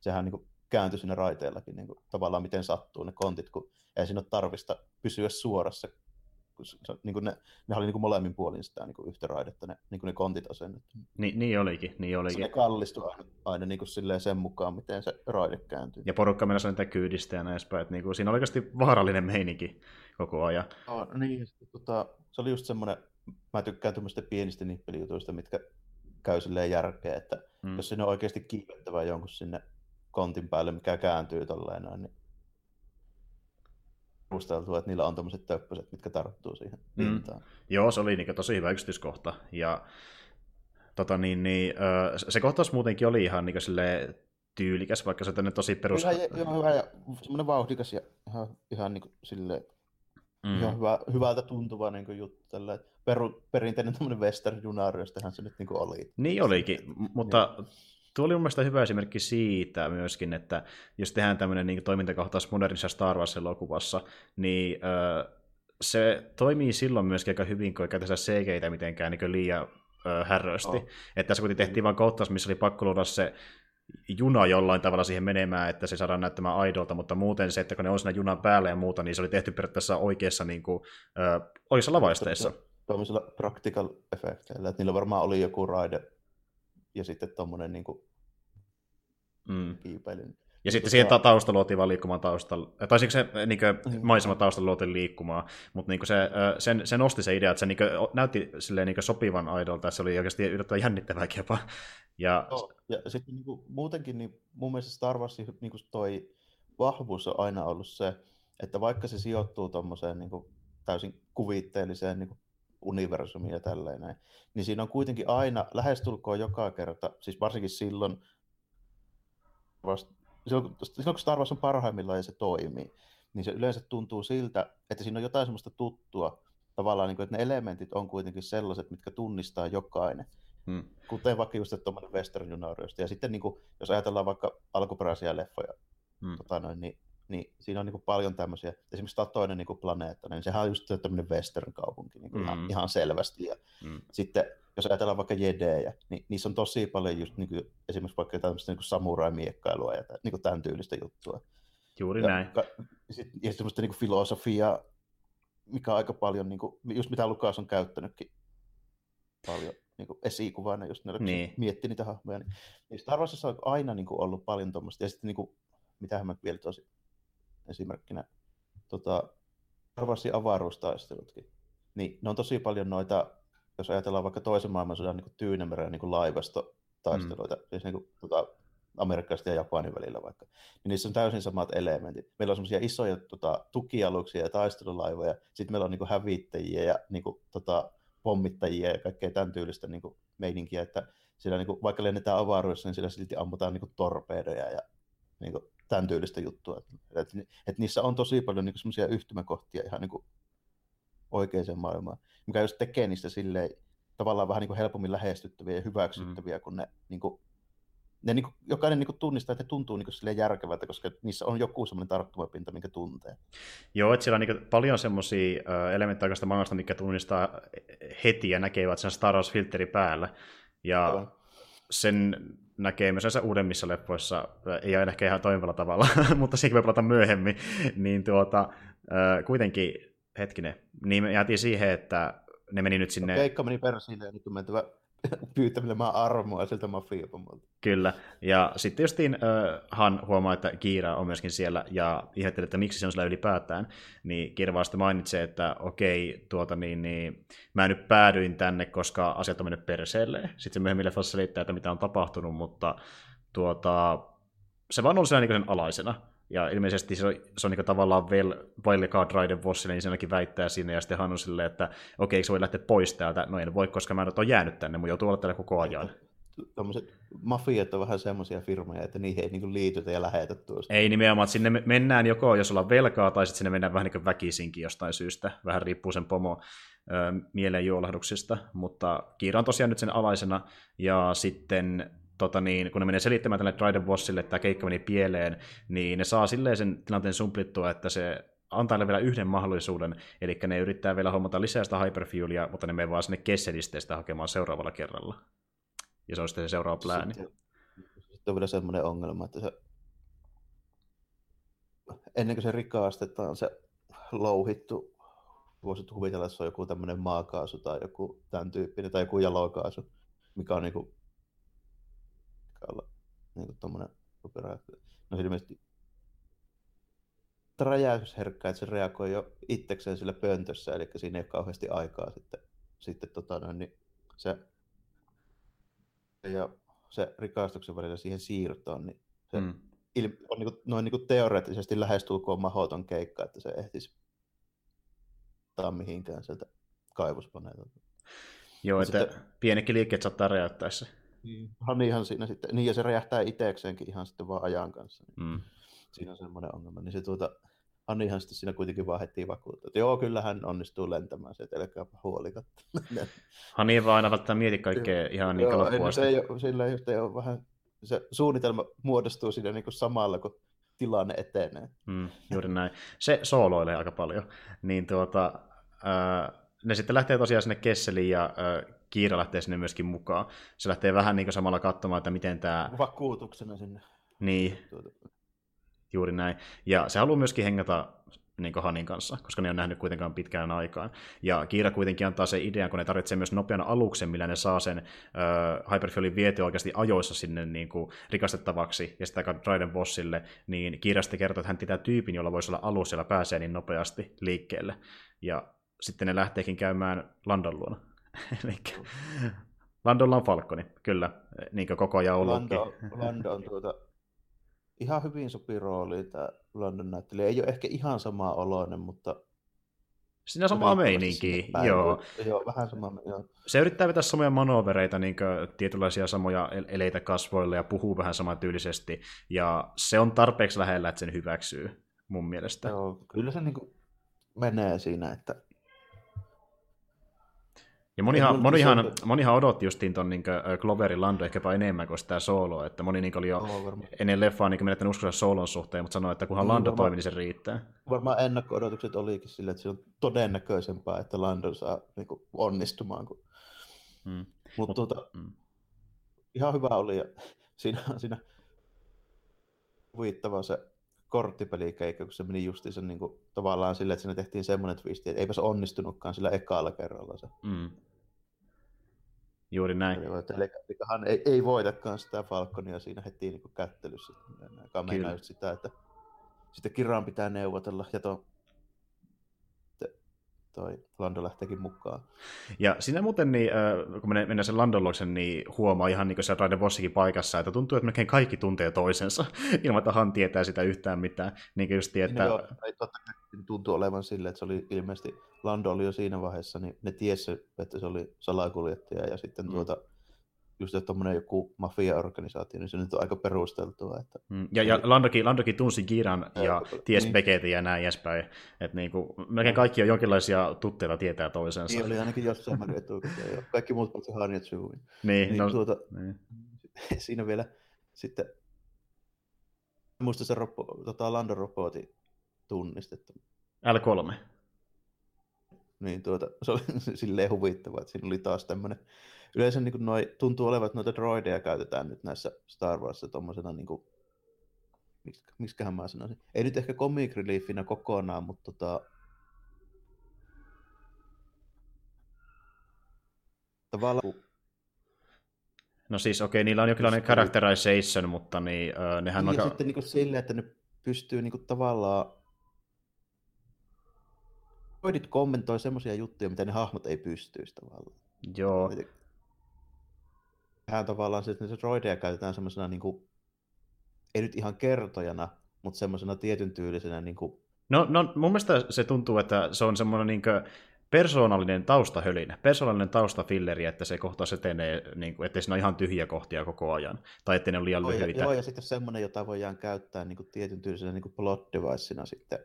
sehän niin kuin, kääntyi sinne raiteellakin niin kuin, tavallaan miten sattuu ne kontit, kun ei siinä ole tarvista pysyä suorassa. Kun se, niin kuin ne, ne oli niin kuin molemmin puolin sitä niin kuin yhtä raidetta, ne, niin kuin ne kontit asennettu. Ni, niin olikin, niin olikin. Se kallistui aina, aina niin kuin sen mukaan, miten se raide kääntyy. Ja porukka mennä niitä kyydistä ja näin että niin kuin, siinä oli oikeasti vaarallinen meininki koko ajan. No, niin, tota, se oli just semmoinen, mä tykkään tämmöistä pienistä nippelijutuista, mitkä käy silleen järkeä, että mm. jos sinne on oikeasti kiivettävä jonkun sinne kontin päälle, mikä kääntyy tolleen niin perusteltua, että niillä on tämmöiset töppöset, mitkä tarttuu siihen mm. pintaan. Joo, se oli niin tosi hyvä yksityiskohta. Ja tota, niin, niin, se kohtaus muutenkin oli ihan niin sille tyylikäs, vaikka se on tosi perus... Ihan, ihan hyvä ja semmoinen vauhdikas ja ihan, ihan niin kuin sille, mm. ihan hyvä, hyvältä tuntuva niin kuin juttu. Tällä, peru, perinteinen tämmöinen western junaari, se nyt niin kuin oli. Niin olikin, mutta Tuo oli mun mielestä hyvä esimerkki siitä myöskin, että jos tehdään tämmöinen niin toimintakohtaus modernissa Star Wars-elokuvassa, niin ö, se toimii silloin myöskin aika hyvin, kun ei käytä CGitä mitenkään niin liian ö, härrösti. Oh. Että tässä kun tehtiin vain kohtaus, missä oli pakko luoda se juna jollain tavalla siihen menemään, että se saadaan näyttämään aidolta, mutta muuten se, että kun ne on siinä junan päällä ja muuta, niin se oli tehty periaatteessa oikeassa niin kuin, ö, oikeassa lavaisteissa. Tuollaisilla practical effekteillä, että niillä varmaan oli joku raide ja sitten tuommoinen niin kuin mm. kiipeilyn. Ja sitten siihen ta- tausta luotiin vaan liikkumaan taustalla. Tai se niin kuin, maisema taustalla luotiin liikkumaan, mutta niin se, sen, se nosti se idea, että se niin kuin, näytti silleen, niin sopivan aidolta, se oli oikeasti yllättävän jännittävääkin jopa. Ja, no, ja sitten niin kuin, muutenkin niin mun mielestä Star Warsin niin kuin toi vahvuus on aina ollut se, että vaikka se sijoittuu tuommoiseen niin täysin kuvitteelliseen niin kuin universumiin ja tälleen näin, niin siinä on kuitenkin aina, lähestulkoon joka kerta, siis varsinkin silloin, vasta, silloin, silloin kun Star Wars on parhaimmillaan ja se toimii, niin se yleensä tuntuu siltä, että siinä on jotain semmoista tuttua, tavallaan, niin kuin, että ne elementit on kuitenkin sellaiset, mitkä tunnistaa jokainen. Hmm. Kuten vaikka just tuommoinen Western Juniorista. Ja sitten niin kuin, jos ajatellaan vaikka alkuperäisiä leffoja, hmm. tota noin, niin, niin siinä on niin kuin paljon tämmöisiä, esimerkiksi toinen niin kuin planeetta, niin sehän on just tämmöinen western-kaupunki niin kuin hmm. ihan, ihan selvästi. Ja hmm. sitten jos ajatellaan vaikka jedejä, niin niissä on tosi paljon just niin kuin, esimerkiksi vaikka tämmöistä niin samurai-miekkailua ja niin kuin tämän tyylistä juttua. Juuri ja, näin. Ka, sit, ja semmoista niin kuin filosofiaa, mikä on aika paljon, niin kuin, just mitä Lukas on käyttänytkin paljon niin kuin esikuvana, jos ne niin. miettii niitä hahmoja. Niin, niin Star Warsissa on aina niin kuin, ollut paljon tuommoista. Ja sitten, niin kuin, mitähän mä vielä tosi esimerkkinä, tota, Star Warsin avaruustaistelutkin. Niin ne on tosi paljon noita jos ajatellaan vaikka toisen maailmansodan niin Tyynemeren niin laivastotaisteluita, mm. siis niin kuin, tota, Amerikkalaisten ja Japanin välillä vaikka, niin niissä on täysin samat elementit. Meillä on semmoisia isoja tota, tukialuksia ja taistelulaivoja, sitten meillä on niin kuin, hävittäjiä ja niin kuin, tota, pommittajia ja kaikkea tämän tyylistä niin kuin, meininkiä, että siellä, niin kuin, vaikka lennetään avaruudessa, niin siellä silti ammutaan niin kuin, torpeedoja ja niin kuin, tämän tyylistä juttua. Et, et, et niissä on tosi paljon niin semmoisia yhtymäkohtia ihan niin kuin, oikeaan maailmaan, mikä just tekee niistä silleen tavallaan vähän niin kuin helpommin lähestyttäviä ja hyväksyttäviä, mm. kun ne, niin kuin, ne niin kuin, jokainen niin kuin tunnistaa, että ne tuntuu niin kuin järkevältä, koska niissä on joku semmoinen tarttumapinta, minkä tuntee. Joo, että siellä on niin paljon semmoisia elementtejä maailmasta, mikä tunnistaa heti ja näkee, että sen Star Wars-filteri päällä. Ja sen näissä uudemmissa leffoissa, ei aina ehkä ihan toimivalla tavalla, [laughs] mutta sekin voi pelata myöhemmin, niin tuota, kuitenkin hetkinen, niin me jäätiin siihen, että ne meni nyt sinne... Keikka meni persiin ja nyt on mentävä [laughs] pyytämään armoa siltä mafiapomolta. Kyllä, ja sitten justiin äh, Han huomaa, että Kiira on myöskin siellä, ja ihmettelee, että miksi se on siellä ylipäätään, niin Kiira vasta mainitsee, että okei, tuota niin, niin mä nyt päädyin tänne, koska asiat on mennyt perseelle. Sitten myöhemmin leffassa selittää, että mitä on tapahtunut, mutta tuota, se vaan on siellä niin sen alaisena. Ja ilmeisesti se on, se on niin tavallaan vel, Vailekaa Raiden Vossille, niin se ainakin väittää sinne, ja sitten hän on silleen, että okei, eikö se voi lähteä pois täältä? No en voi, koska mä en ole jäänyt tänne, mun joutuu olla täällä koko ajan. Tuommoiset mafiat on vähän semmoisia firmoja, että niihin ei niin liitytä ja lähetä tuosta. Ei nimenomaan, että sinne mennään joko, jos ollaan velkaa, tai sitten sinne mennään vähän niin väkisinkin jostain syystä. Vähän riippuu sen pomo mielenjuolahduksista, mutta Kiira on tosiaan nyt sen alaisena, ja sitten tota niin, kun ne menee selittämään tälle Dryden Bossille, että tämä keikka meni pieleen, niin ne saa silleen sen tilanteen sumplittua, että se antaa vielä yhden mahdollisuuden, eli ne yrittää vielä hommata lisää sitä hyperfuelia, mutta ne menee vaan sinne Kesselisteestä hakemaan seuraavalla kerralla. Ja se on sitten se seuraava plääni. Sitten, sitten on vielä semmoinen ongelma, että se ennen kuin se rikastetaan se louhittu, voisi kuvitella, että se on joku tämmöinen maakaasu tai joku tämän tyyppinen, tai joku jalokaasu, mikä on niin kuin olla niin kuin tommonen operaatio. No ilmeisesti räjäysherkkä, että se reagoi jo itsekseen sillä pöntössä, eli siinä ei ole kauheasti aikaa sitten, sitten tota noin, niin se, ja se rikastuksen välillä siihen siirtoon, niin se mm. il, on niin kuin, noin niin kuin teoreettisesti lähestulkoon mahoton keikka, että se ehtisi tai mihinkään sieltä kaivuspaneelta. Joo, että sitten, pienekin liikkeet saattaa räjäyttää se. Niin. Hanihan siinä sitten, niin ja se räjähtää itsekseenkin ihan sitten vaan ajan kanssa. Niin mm. Siinä on semmoinen ongelma. Niin se tuota, Hanihan sitten siinä kuitenkin vaan heti vakuuttaa, että joo, kyllä hän onnistuu lentämään sieltä, älkää huolikat. [laughs] Hani ei vaan aina välttämättä mieti kaikkea ihan niin loppuun asti. Ei, sillä just ei ole vähän, se suunnitelma muodostuu siinä niin kuin samalla, kun tilanne etenee. Mm, juuri näin. Se sooloilee aika paljon. Niin tuota, äh, ne sitten lähtee tosiaan sinne Kesseliin ja äh, Kiira lähtee sinne myöskin mukaan. Se lähtee vähän niin samalla katsomaan, että miten tämä... Vakuutuksena sinne. Niin, juuri näin. Ja se haluaa myöskin hengata niin Hanin kanssa, koska ne on nähnyt kuitenkaan pitkään aikaan. Ja Kiira kuitenkin antaa se idean, kun ne tarvitsee myös nopean aluksen, millä ne saa sen äh, Hyperfuelin viety oikeasti ajoissa sinne niin kuin, rikastettavaksi, ja sitä Dryden Bossille, niin Kiira sitten kertoo, että hän pitää tyypin, jolla voisi olla alus, jolla pääsee niin nopeasti liikkeelle. Ja sitten ne lähteekin käymään Landon luona. [laughs] Landolla on Falconi, kyllä, niin kuin koko ajan ollutkin. Lando, Lando on tuota, ihan hyvin sopii rooli tämä London näyttelijä. Ei ole ehkä ihan sama oloinen, mutta... Siinä on samaa meininkiä, joo. Joo, vähän sama, joo. Se yrittää vetää samoja manovereita, niin tietynlaisia samoja eleitä kasvoille ja puhuu vähän samantyylisesti. Ja se on tarpeeksi lähellä, että sen hyväksyy, mun mielestä. Joo, kyllä se niin menee siinä, että ja monihan, monihan, monihan odotti justiin ton niin Cloverin Lando ehkäpä enemmän kuin sitä soloa, että moni niin oli jo oh, ennen leffaa niin menettänyt uskonsa solon suhteen, mutta sanoi, että kunhan Lando varma, toimii, niin se riittää. Varmaan ennakko-odotukset olikin sille, että se on todennäköisempää, että Lando saa niin kuin, onnistumaan. Kun... Hmm. Mutta Mut, tuota, hmm. ihan hyvä oli, ja [laughs] siinä, siinä huvittava se korttipelikeikka, kun se meni justiinsa niin kuin, tavallaan silleen, että siinä tehtiin semmoinen twisti, että eipä se onnistunutkaan sillä ekalla kerralla se. Mm. Juuri näin. Eli, eli, eli hän ei, ei voitakaan sitä Falconia siinä heti niin kuin kättelyssä, meinaa just sitä, että sitten kirjaan pitää neuvotella ja tuon toi Lando lähteekin mukaan. Ja siinä muuten, niin, äh, kun mennään sen Landon luokse, niin huomaa ihan niin kuin se Raiden Vossikin paikassa, että tuntuu, että melkein kaikki tuntee toisensa, [laughs] ilman että Han tietää sitä yhtään mitään. Niin just tietää... Niin, joo, ei, totta tuntuu olevan silleen, että se oli ilmeisesti, Lando oli jo siinä vaiheessa, niin ne tiesi, että se oli salakuljettaja, ja sitten mm. tuota, just tuommoinen joku mafia-organisaatio, niin se nyt on aika perusteltua. Että... Mm, ja, ja Landokin, Landokin tunsi Giran ja, ja ties niin. Beckettin ja näin edespäin. Että niinku, melkein kaikki on jonkinlaisia tutteita tietää toisensa. Niin oli ainakin jossain määrin etukäteen. Kaikki muut paitsi ja Chewie. Niin, niin, no, tuota, niin. [laughs] Siinä vielä sitten muista se robo, tota Lando robotti tunnistettu. L3. Niin tuota, se oli [laughs] silleen huvittava, että siinä oli taas tämmöinen yleensä niin kuin noi, tuntuu olevan, että noita droideja käytetään nyt näissä Star Warsissa tuommoisena, niin kuin, miksiköhän mä sanoisin, ei nyt ehkä comic reliefinä kokonaan, mutta tota, tavallaan No siis okei, okay, niillä on jonkinlainen characterization, mutta niin, uh, nehän niin, on... Ja sitten niin silleen, että ne pystyy niin kuin, tavallaan droidit kommentoi semmoisia juttuja, mitä ne hahmot ei pystyisi tavallaan. Joo. Tähän tavallaan se, että se droideja käytetään semmoisena, niin kuin, ei nyt ihan kertojana, mutta semmoisena tietyn tyylisenä... Niin kuin... no, no, mun mielestä se tuntuu, että se on semmoinen niin kuin, persoonallinen taustahölinä, persoonallinen taustafilleri, että se kohtaus etenee, niin kuin, ettei siinä ole ihan tyhjiä kohtia koko ajan, tai ettei ne ole liian lyhyitä. Joo, ja sitten semmoinen, jota voidaan käyttää niin kuin tietyn tyylisenä niin kuin plot devicena sitten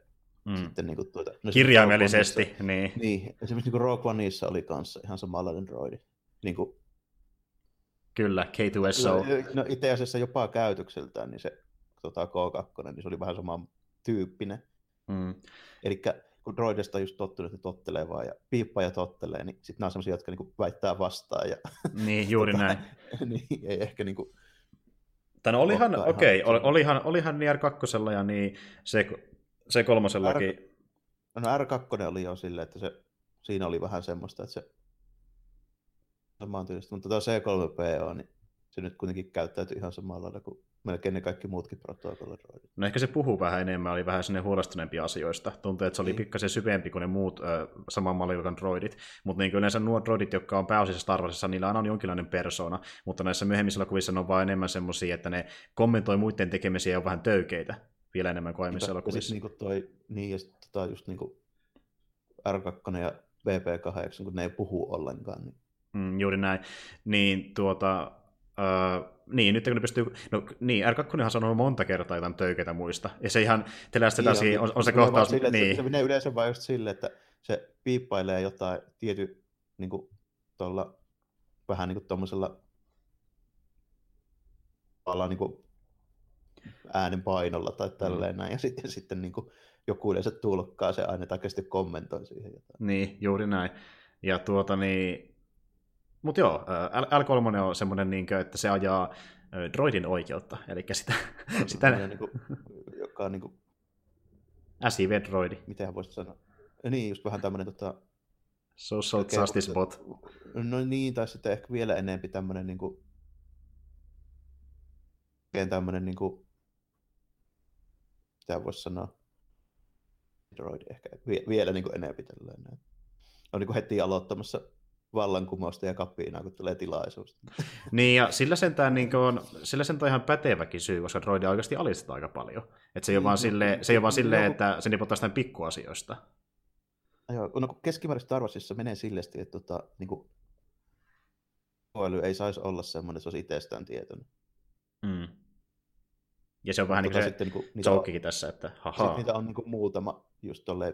Mm. Sitten niin kuin tuota, no Kirjaimellisesti, niin. Niin, esimerkiksi niin Rogue Oneissa oli kanssa ihan samanlainen droidi. Niin kuin, Kyllä, K2SO. No itse asiassa jopa käytökseltään, niin se tota, K2, niin se oli vähän sama tyyppinen. Mm. Eli kun droidista on just tottunut, että tottelee vaan ja piippaa ja tottelee, niin sitten nämä on sellaisia, jotka niinku väittää vastaan. Ja, niin, [laughs] juuri tota, näin. [laughs] niin, ei ehkä niinku, Tai no olihan, okei, okay, olihan, olihan Nier 2 ja niin se se kolmosellakin. R... No R2 oli jo silleen, että se, siinä oli vähän semmoista, että se samaan tyylistä, mutta tämä C3PO, niin se nyt kuitenkin käyttäytyy ihan samalla lailla kuin melkein ne kaikki muutkin protokolliroidit. No ehkä se puhuu vähän enemmän, oli vähän sinne huolestuneempi asioista. Tuntuu, että se oli niin. pikkasen syvempi kuin ne muut ö, saman malliluokan droidit. Mutta niin yleensä nuo droidit, jotka on pääosissa Star Warsissa, niillä aina on jonkinlainen persona. Mutta näissä myöhemmissä kuvissa ne on vain enemmän semmoisia, että ne kommentoi muiden tekemisiä ja on vähän töykeitä vielä enemmän kuin aiemmissa elokuvissa. Niin, toi, niin ja sitten tota just niin kuin R2 ja VP8, kun ne ei puhu ollenkaan. Niin. Mm, juuri näin. Niin tuota, Uh, niin, nyt kun ne pystyy, no niin, R2 on sanonut monta kertaa jotain töykeitä muista, ja se ihan telästä niin, on, on, se kohtaus, sille, niin. Se, menee yleensä vain just silleen, että se piippailee jotain tiety, niin kuin, tuolla, vähän niin kuin tuommoisella niin kuin äänen painolla tai tälleen mm. näin, ja sitten, sitten niin kuin joku yleensä tulkkaa se aina tai kommentoi siihen jotain. Niin, juuri näin. Ja tuota niin, mutta joo, L3 on semmoinen, niin kuin, että se ajaa droidin oikeutta, eli sitä... sitä... Niin kuin, joka on niin kuin... SIV-droidi. Miten voisi sanoa? Niin, just vähän tämmöinen tota... Social justice bot. No niin, tai sitten ehkä vielä enemmän tämmöinen niin kuin... tämmöinen niin kuin mitä voisi sanoa, droid ehkä vielä niin kuin enemmän tälleen. On niin kuin heti aloittamassa vallankumousta ja kapiinaa, kun tulee tilaisuus. [laughs] Niin, ja sillä sentään, niin on, sillä sentään ihan päteväkin syy, koska droidia oikeasti alistetaan aika paljon. Että se ei ole vaan niin, silleen, se ei ole vaan silleen että se nipottaa sitä pikkuasioista. Joo, no keskimäärin Star Warsissa menee sillesti, että tota, niin kuin, ei saisi olla semmoinen, että se olisi itsestään tietoinen. Mm. Ja se on vähän tota niin kuin se niin jokekin tässä, että haha. niitä on niin kuin muutama just tolle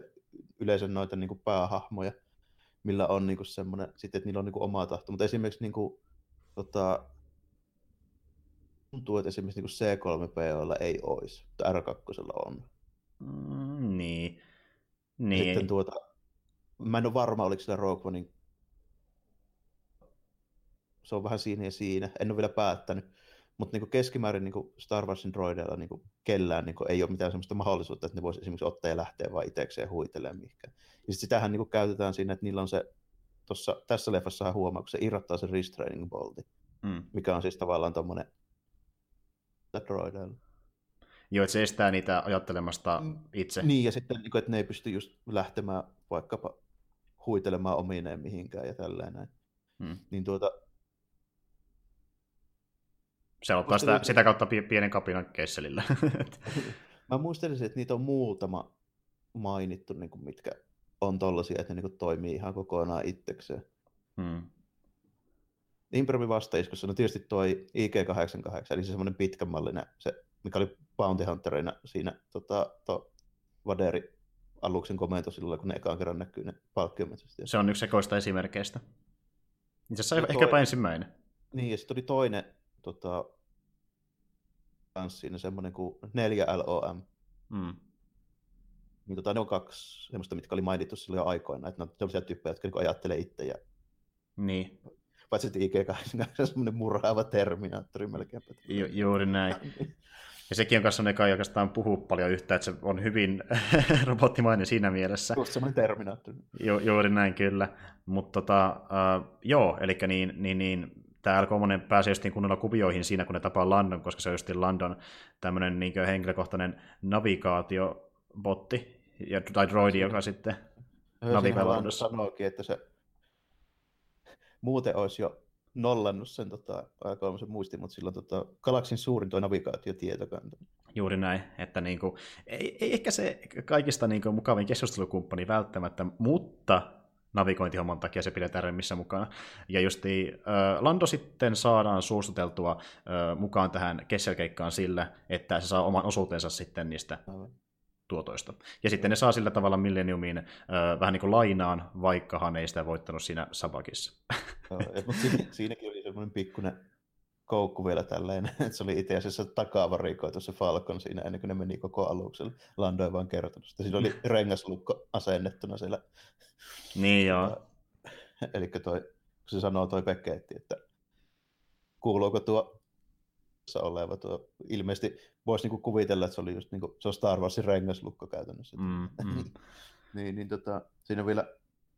yleisön noita niin kuin päähahmoja, millä on niin kuin semmoinen, sitten, että niillä on niin kuin oma tahto. Mutta esimerkiksi niin kuin, tota, tuntuu, että esimerkiksi niin C3POlla ei olisi, mutta R2 on. Mm, niin. niin. Sitten tuota, mä en ole varma, oliko sillä Rogue Onein se on vähän siinä ja siinä. En ole vielä päättänyt. Mutta niin keskimäärin niin Star Warsin droideilla niin kellään niin ei ole mitään sellaista mahdollisuutta, että ne voisi esimerkiksi ottaa ja lähteä vaan itsekseen huitelemaan mihinkään. Ja sit sitähän niin käytetään siinä, että niillä on se, tossa, tässä leffassa huomaa, kun se irrottaa sen restraining bolti, mm. mikä on siis tavallaan tuommoinen droideilla. Joo, että se estää niitä ajattelemasta mm. itse. Niin, ja sitten, niin että ne ei pysty just lähtemään vaikkapa huitelemaan omineen mihinkään ja tälleen näin. Hmm. Niin tuota, se ottaa sitä, sitä kautta pienen kapinan kesselillä. [laughs] [laughs] Mä muistelisin, että niitä on muutama mainittu, niin kuin mitkä on tollaisia, että ne niin kuin toimii ihan kokonaan itsekseen. Hmm. Improvi vastaiskossa, no tietysti toi IG88, eli se semmoinen pitkänmallinen, se, mikä oli Bounty Hunterina siinä tota, to, Vaderi aluksen komento silloin, kun ne ekaan kerran näkyy ne palkkiometsästä. Se on yksi sekoista esimerkkeistä. Itse asiassa ehkäpä toi... ensimmäinen. Niin, ja sitten oli toinen tota, siinä semmoinen kuin 4LOM. Mm. Niin tota, ne on kaksi semmoista, mitkä oli mainittu silloin jo aikoina, että ne on sellaisia tyyppejä, jotka niin ajattelee itse. Ja... Niin. Paitsi että IG8 [laughs] on semmoinen murhaava terminaattori melkein. Ju- juuri näin. [laughs] Ja sekin on kanssa joka ei oikeastaan puhu paljon yhtä, että se on hyvin [laughs] robottimainen siinä mielessä. Just semmoinen terminaattori. Ju- juuri näin, kyllä. Mutta tota, uh, joo, eli niin, niin, niin tämä L3 pääsee just kunnolla kuvioihin siinä, kun ne tapaa Landon, koska se on just Landon tämmöinen niin henkilökohtainen navigaatiobotti, ja, tai droidi, joka sitten navigoi Landossa. Sanoikin, että se muuten olisi jo nollannut sen tota, kolmosen muistin, mutta silloin tota, galaksin suurin tuo navigaatiotietokanta. Juuri näin, että niinku, ei, ei ehkä se kaikista niinku mukavin keskustelukumppani välttämättä, mutta navigointihomman takia se pidetään remmissä mukana. Ja justi äh, Lando sitten saadaan suostuteltua äh, mukaan tähän kesselkeikkaan sillä, että se saa oman osuutensa sitten niistä tuotoista. Ja sitten ne saa sillä tavalla Millenniumiin äh, vähän niin kuin lainaan, vaikkahan ei sitä voittanut siinä Sabakissa. Joo, mutta siinä, siinäkin oli semmoinen pikkuinen koukku vielä tälleen, [laughs] että se oli itse asiassa takavarikoitu se Falcon siinä ennen kuin ne meni koko alukselle. Lando ei vaan kertonut sitä. Siinä oli [laughs] rengaslukko asennettuna siellä. Niin joo. Eli toi, kun se sanoo toi Peketti, että kuuluuko tuo oleva tuo, ilmeisesti voisi niinku kuvitella, että se oli just niinku, se on Star Warsin rengaslukko käytännössä. Mm, mm. [laughs] niin, niin tota, siinä vielä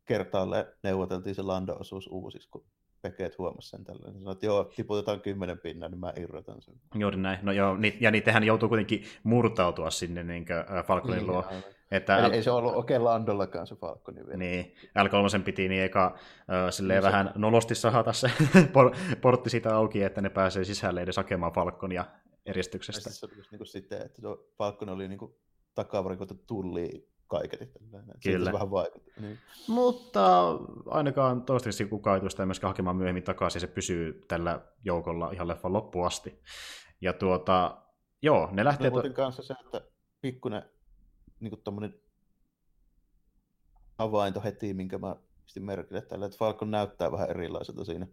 kertaalleen neuvoteltiin se Lando-osuus uusiksi, kun Pekeet huomasi sen tällainen. Sanoit, että joo, tiputetaan kymmenen pinnaa, niin mä irrotan sen. Juuri näin. No joo, ja niitähän joutuu kuitenkin murtautua sinne niin Falconin niin, luo. Että Eli ei se ollut oikein Landollakaan se Falconi vielä. Niin, L3 piti niin eka äh, silleen niin vähän se... nolosti sahata se [laughs] portti siitä auki, että ne pääsee sisälle edes hakemaan Falconia eristyksestä. Se oli niin kuin sitten, että Falcon oli niin takavarikoitu tulli kaiket. Kyllä. vähän vaikutti. Niin. Mutta ainakaan toistaiseksi kukaan ei tule sitä myöskään hakemaan myöhemmin takaisin, se pysyy tällä joukolla ihan leffan loppuun asti. Ja tuota, joo, ne lähtee... No, to... kanssa se, että pikkuinen niin kuin tommonen havainto heti, minkä mä pistin merkille tällä, että Falcon näyttää vähän erilaiselta siinä.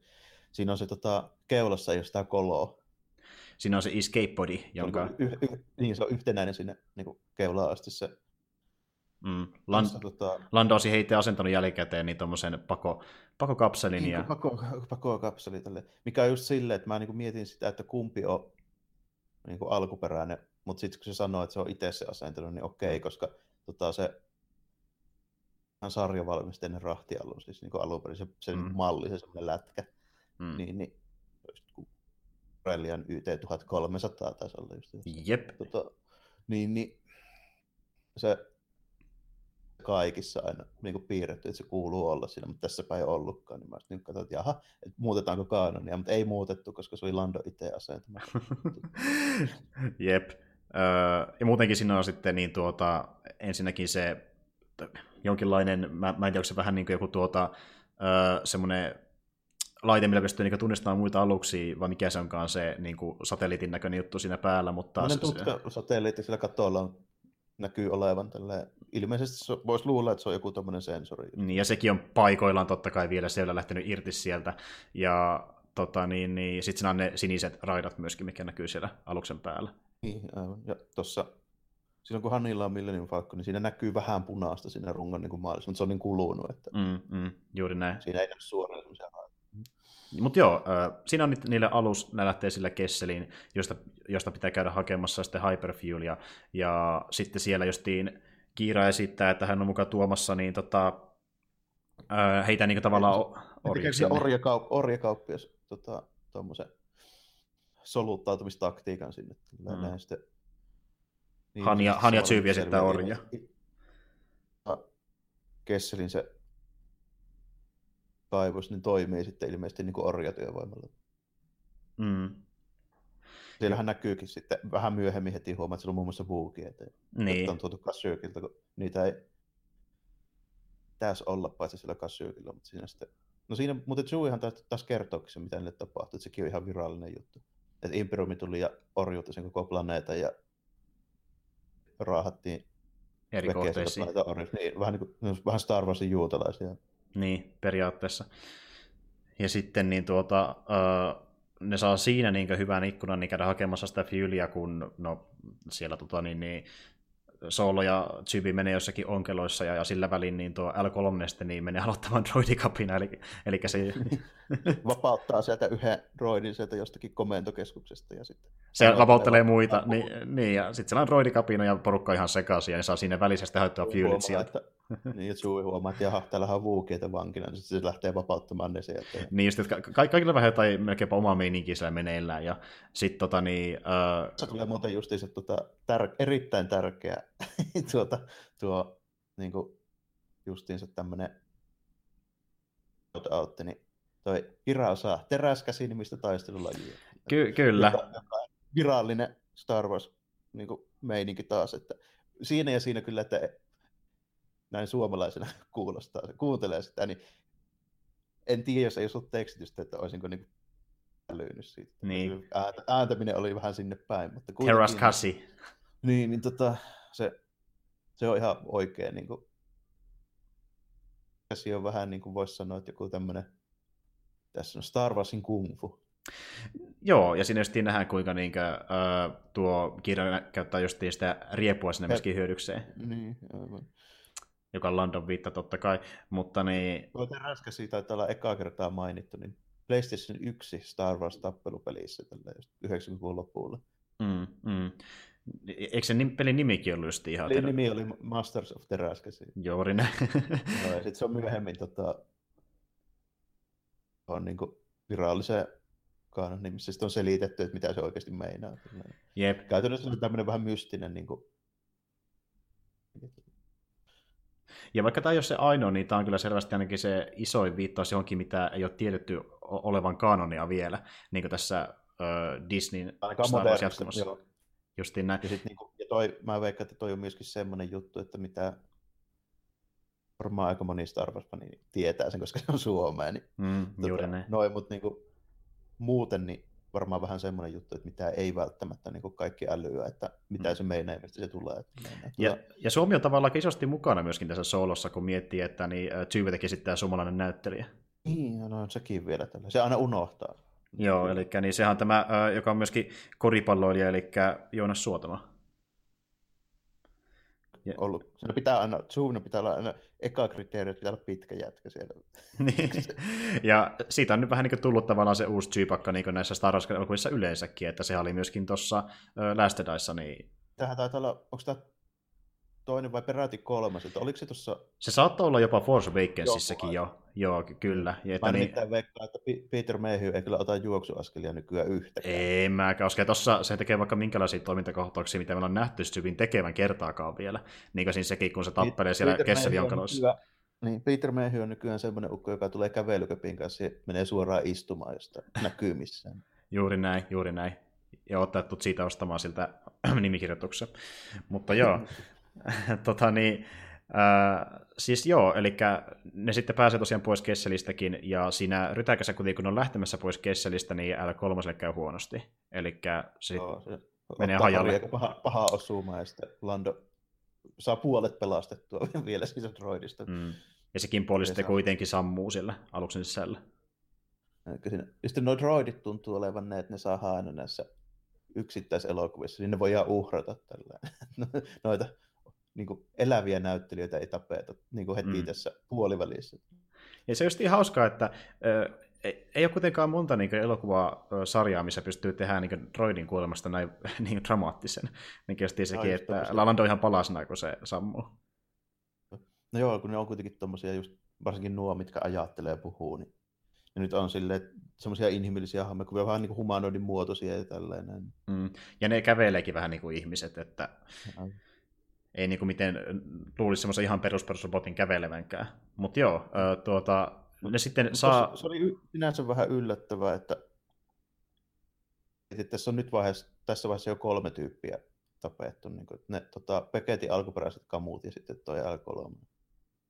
Siinä on se tota, keulassa ei ole sitä koloa. Siinä on se escape body, jonka... Se on, y- y- niin, se on yhtenäinen sinne niin keulaan asti se Mm. Land, tota... Lando olisi heitä asentanut jälkikäteen niin tuommoisen pako, pakokapselin. Niin, ja... pako, [laughs] pakokapseli tälle. Mikä on just silleen, että mä niin mietin sitä, että kumpi on niin kuin alkuperäinen, mutta sitten kun se sanoo, että se on itse se asentanut, niin okei, koska tota, se sarjavalmisteinen rahtialun, siis niin alun perin se, se mm. malli, se semmoinen lätkä, mm. niin, niin Relian YT 1300 taisi olla just. Jep. Tota, niin, niin se kaikissa aina niin kuin piirretty, että se kuuluu olla siinä, mutta tässä ei ollutkaan. Niin mä sitten katsoin, että jaha, että muutetaanko kanonia, mutta ei muutettu, koska se oli Lando itse asentama. [laughs] Jep. Öö, ja muutenkin siinä on sitten niin tuota, ensinnäkin se jonkinlainen, mä, mä en tiedä, onko se vähän niin kuin joku tuota, öö, semmoinen laite, millä pystyy niin tunnistamaan muita aluksia, vai mikä se onkaan se niin kuin satelliitin näköinen juttu siinä päällä. Mutta se, tutka, satelliitti sillä katolla on näkyy olevan tällä. Ilmeisesti se voisi luulla, että se on joku tämmöinen sensori. Niin, ja sekin on paikoillaan totta kai vielä, ole lähtenyt irti sieltä. Ja tota, niin, niin, sitten siinä on ne siniset raidat myöskin, mikä näkyy siellä aluksen päällä. Niin, aivan. Ja tuossa, silloin kun Hannilla on Millennium Falcon, niin siinä näkyy vähän punaista siinä rungon niin maalissa, mutta se on niin kulunut. Että mm, mm, juuri näin. Siinä ei näy suoraan semmoisia mutta joo, siinä on niille alus, ne lähtee sillä Kesseliin, josta, josta pitää käydä hakemassa sitten Hyperfuelia, ja sitten siellä justiin Kiira esittää, että hän on mukaan tuomassa niin tota, heitä niin tavallaan orjaksi. Orjakaup- orjakauppias tota, tuommoisen soluttautumistaktiikan sinne. Mm. Sitten, niin, Hania, Hania Tsyvi esittää orja. Kesselin se kaivos, niin toimii sitten ilmeisesti niin kuin orjatyövoimalla. Mm. Siellähän näkyykin sitten vähän myöhemmin heti huomaa, että siellä on muun muassa buuki eteen. Niin. on tuotu Kassyykilta, kun niitä ei pitäisi olla paitsi sillä Kassyykilla, mutta siinä sitten... No siinä, mutta Chewihan taas, taas kertookin se, mitä niille tapahtui, että sekin on ihan virallinen juttu. Että Imperiumi tuli ja orjuutti sen koko planeetan ja raahattiin eri kohteisiin. Niin, vähän, niin kuin, vähän Star Warsin juutalaisia. Niin, periaatteessa. Ja sitten niin tuota, uh, ne saa siinä niin hyvän ikkunan niin käydä hakemassa sitä fuelia, kun no, siellä tota, niin, niin, Solo ja Chibi menee jossakin onkeloissa ja, ja sillä välin niin tuo L3 sitten, niin menee aloittamaan [laughs] droidikapina, eli, eli se... [laughs] Vapauttaa sieltä yhden droidin sieltä jostakin komentokeskuksesta ja sitten... Se vapauttelee muita, niin, niin, ja sitten siellä on droidikapina ja porukka ihan sekaisin ja ne saa siinä välisestä haettua fuelit sieltä. Että niin, että Chewie huomaa, että jaha, täällä on vuukieita vankina, niin sitten se lähtee vapauttamaan ne sieltä. Niin, että ka- kaikilla vähän jotain melkeinpä omaa meininkiä siellä meneillään, ja sitten tota niin... Uh... Se tulee muuten justiinsa tota, tär- erittäin tärkeä [laughs] tuota, tuo niin kuin, justiinsa tämmöinen autti, niin toi Ira osaa teräskäsi nimistä taistelulajia. Ky- kyllä. Joka virallinen Star Wars niin kuin, meininki taas, että siinä ja siinä kyllä, että näin suomalaisena [laughs] kuulostaa, kuuntelee sitä, niin en tiedä, jos ei olisi ollut tekstitystä, että olisinko niin lyynyt siitä. Niin. Ääntäminen oli vähän sinne päin. Mutta Terras Kasi. Niin, niin tota, se, se on ihan oikein. Niin kuin, käsi on vähän niin kuin voisi sanoa, että joku tämmöinen, tässä on Star Warsin kung fu. Joo, ja siinä just nähdään, kuinka niinkö, äh, tuo kirja käyttää just sitä riepua sinne myöskin hyödykseen. Niin, aivan. Joka on Landon viitta totta kai, mutta niin... Tuo siitä taitaa olla ekaa kertaa mainittu, niin PlayStation 1 Star Wars tappelupelissä tällä 90-luvun lopulla. Mm, mm. Eikö se pelin nimikin ollut just ihan... Pelin nimi oli Masters of Terraskasi. Juuri näin. no, [laughs] ja sitten se on myöhemmin tota, on niinku virallisen kaanon nimissä. Sitten on selitetty, että mitä se oikeasti meinaa. Jep. Käytännössä on tämmöinen vähän mystinen niin kuin... Ja vaikka tämä ei ole se ainoa, niin tämä on kyllä selvästi ainakin se isoin viittaus johonkin, mitä ei ole tiedetty olevan kanonia vielä, niin kuin tässä uh, Disneyn Star Wars jatkumassa. Justiin näin. Ja, sit, niin kuin, ja toi, mä veikkaan, että toi on myöskin semmoinen juttu, että mitä varmaan aika moni Star Wars niin tietää sen, koska se on Suomeen. Niin, mm, juuri tota, näin. Noin, mutta niin kuin, muuten niin varmaan vähän semmoinen juttu, että mitä ei välttämättä niin kaikki älyä, että mitä mm. se meinaa mistä se tulee. Että. Ja, ja Suomi on tavallaan isosti mukana myöskin tässä soolossa, kun miettii, että niin, Tyyvetäkin sitten suomalainen näyttelijä. Niin, no se vielä tällä. Se aina unohtaa. Joo, eli niin sehän on tämä, joka on myöskin koripalloilija, eli Joonas Suotama ollut. Siinä pitää aina, Zoomina pitää olla aina, eka kriteeri, että pitää olla pitkä jätkä siellä. [laughs] niin. Ja siitä on nyt vähän niin tullut tavallaan se uusi tyypakka niin näissä Star Wars-elokuvissa yleensäkin, että se oli myöskin tuossa Last Jediissa. Niin... Tähän taitaa olla, onko tämä toinen vai peräti kolmas, että oliko se tuossa... Se saattoi olla jopa Force Awakensissakin jo, joo, kyllä. Ja että niin... veikkaan, että Peter Mayhew ei kyllä ota juoksuaskelia nykyään yhtäkään. Ei mä koska tuossa se tekee vaikka minkälaisia toimintakohtauksia, mitä me ollaan nähty hyvin tekevän kertaakaan vielä. Niin kuin siinä sekin, kun se tappelee siellä Kesseliankaloissa. Niin, Peter Mayhew on nykyään semmoinen ukko, joka tulee kävelyköpin kanssa ja menee suoraan istumaan, josta näkyy missään. [laughs] juuri näin, juuri näin. Ja otettu siitä ostamaan siltä [clears throat] nimikirjoituksen. Mutta joo, [laughs] [laughs] tota niin, äh, siis joo, eli ne sitten pääsee tosiaan pois Kesselistäkin, ja siinä rytäkässä kuitenkin kun on lähtemässä pois Kesselistä, niin L3 käy huonosti. Eli se, joo, se menee hajalle. Paha, paha osuma, ja sitten Lando saa puolet pelastettua [laughs] vielä siitä droidista. Mm. Ja sekin puoli sitten kuitenkin sammuu sillä aluksen sisällä. Ja sitten nuo droidit tuntuu olevan ne, että ne saa aina näissä yksittäiselokuvissa, niin ne voidaan uhrata tällä. [laughs] Noita niin kuin eläviä näyttelijöitä ei tapeta niin kuin heti mm. tässä puolivälissä. Ja se on just ihan hauskaa, että ö, ei ole kuitenkaan monta niin elokuvasarjaa, missä pystyy tehdä niin droidin kuolemasta näin [laughs] niin dramaattisen. Niin just sekin, no, että Lalando ihan palasena, kun se sammuu. No joo, kun ne on kuitenkin tommosia just, varsinkin nuo, mitkä ajattelee ja puhuu, niin ja nyt on silleen, semmoisia inhimillisiä hahmoja, vähän niin kuin humanoidin muotoisia ja tällainen. Mm. Ja ne käveleekin vähän niin kuin ihmiset, että... Aivan ei niin kuin miten luulisi semmoisen ihan perusperusrobotin kävelevänkään. Mutta joo, ö, tuota, ne sitten Mut saa... Se oli sinänsä vähän yllättävää, että, että tässä on nyt vaiheessa, tässä vaiheessa jo kolme tyyppiä tapettu. Niin kuin, ne tota, Peketin alkuperäiset kamut ja sitten tuo L3.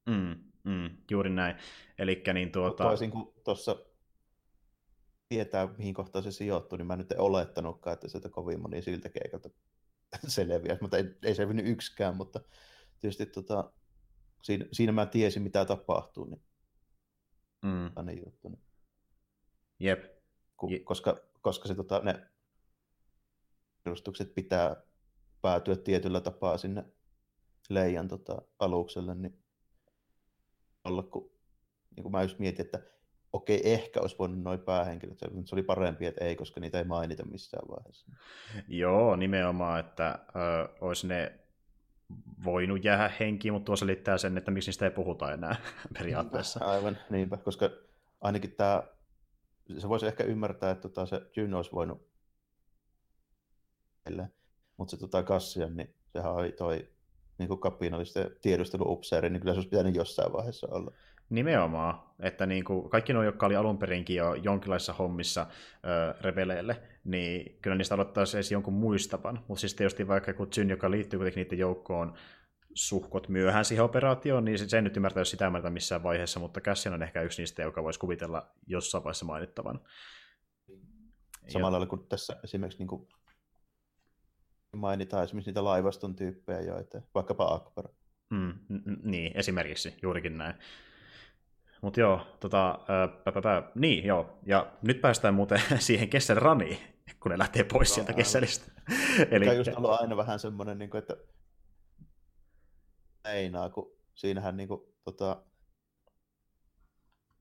Mm, mm, juuri näin. Elikkä niin tuota... Toisin kuin tuossa tietää, mihin kohtaan se sijoittuu, niin mä nyt en olettanutkaan, että sieltä kovin moni siltä keikalta [laughs] selviä, mutta ei, ei selvinnyt yksikään, mutta tietysti tota, siinä, siinä mä tiesin, mitä tapahtuu. Niin... Mm. Niin juttu, niin... Jep. Ku, Je- koska, koska se, tota, ne perustukset pitää päätyä tietyllä tapaa sinne leijan tota, alukselle, niin olla, kun, niin kuin mä just mietin, että okei, ehkä olisi voinut noin päähenkilöt, mutta se oli parempi, että ei, koska niitä ei mainita missään vaiheessa. Joo, nimenomaan, että ö, olisi ne voinut jäädä henkiin, mutta tuo selittää sen, että miksi niistä ei puhuta enää [laughs] periaatteessa. Aivan, niinpä, koska ainakin tämä, se voisi ehkä ymmärtää, että tota, se June olisi voinut mutta se tota Cassian, niin sehän oli toi niin kuin kapinallisten tiedusteluupseeri, niin kyllä se olisi pitänyt jossain vaiheessa olla. Nimenomaan, että niin kuin kaikki nuo, jotka oli alun perinkin jo jonkinlaisissa hommissa ö, rebeleille, niin kyllä niistä aloittaisi edes jonkun muistavan. Mutta siis tietysti vaikka kun Jyn, joka liittyy kuitenkin niiden joukkoon suhkot myöhään siihen operaatioon, niin se ei nyt ymmärtäisi sitä mieltä missään vaiheessa, mutta Cassian on ehkä yksi niistä, joka voisi kuvitella jossain vaiheessa mainittavan. Samalla lailla kuin tässä esimerkiksi niin kuin mainitaan esimerkiksi niitä laivaston tyyppejä joita, vaikkapa Akbar. Mm, n- niin, esimerkiksi, juurikin näin. Mutta joo, tota, pä, pä, pä, niin joo, ja nyt päästään muuten [laughs] siihen Kessel Raniin, kun ne lähtee pois no, sieltä Kesselistä. Eli... on just ollut aina vähän semmoinen, niin kuin, että einaa, kun siinähän niin kuin, tota,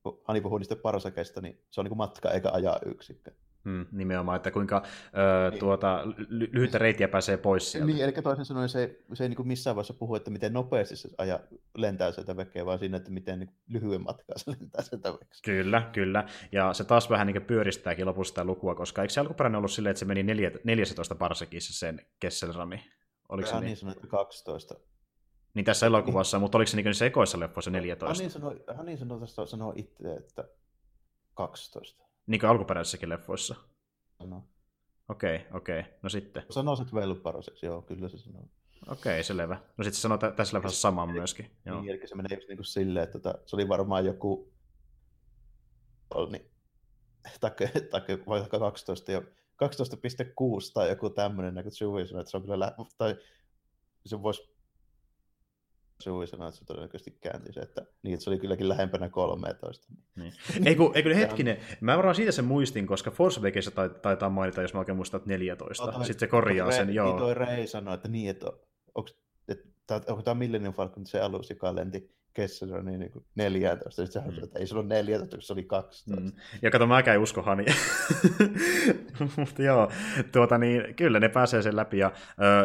kun Hani puhuu niistä parsakeista, niin se on niin kuin matka eikä ajaa yksikkö. Mm, nimenomaan, että kuinka ö, niin. tuota, ly- lyhyttä reittiä pääsee pois sieltä. Niin, eli toisin sanoen se, se ei niin missään vaiheessa puhu, että miten nopeasti se aja, lentää sieltä vekeä, vaan siinä, että miten niin lyhyen matkaa se lentää sieltä vekeä. Kyllä, kyllä. Ja se taas vähän niin pyöristääkin lopussa sitä lukua, koska eikö se alkuperäinen ollut silleen, että se meni 14 parsekissa sen Kesselrami? Oliko se niin? niin sanottu 12. Niin tässä elokuvassa, niin. mutta oliko se niin se ekoissa leffoissa 14? Hän niin sanoi, hän niin sanoi, sanoi itse, että 12. Niin kuin alkuperäisissäkin leffoissa? No. Okei, okay, okei. Okay. No sitten. Sanoo se velparoseksi, joo, kyllä se sanoo. Okei, okay, selvä. No sitten se sanoo tässä leffassa saman myöskin. Joo. Niin, eli se menee just niin kuin silleen, että tota, se oli varmaan joku niin, takke, takke, vaikka 12 ja 12.6 tai joku tämmöinen, niin kuin sanoi, että se on kyllä, lä- tai se voisi Sanoi, että se todennäköisesti kääntyi se, että, niin, että se oli kylläkin lähempänä 13. Niin. [laughs] Ei kun, ei kun hetkinen, mä varmaan siitä sen muistin, koska Force Awakensissa taitaa mainita, jos mä oikein muistan, että 14. Ota, Sitten se korjaa sen, niin joo. Niin toi Rei sanoi, että niin, että onko, että, onko tämä Millennium Falcon se alus, joka lenti Kessler niin, niin kuin 14. Sitten mm. että ei se ollut 14, se oli 12. Mm. Ja kato, mä en usko Hani. [laughs] Mutta joo, tuota, niin, kyllä ne pääsee sen läpi. Ja,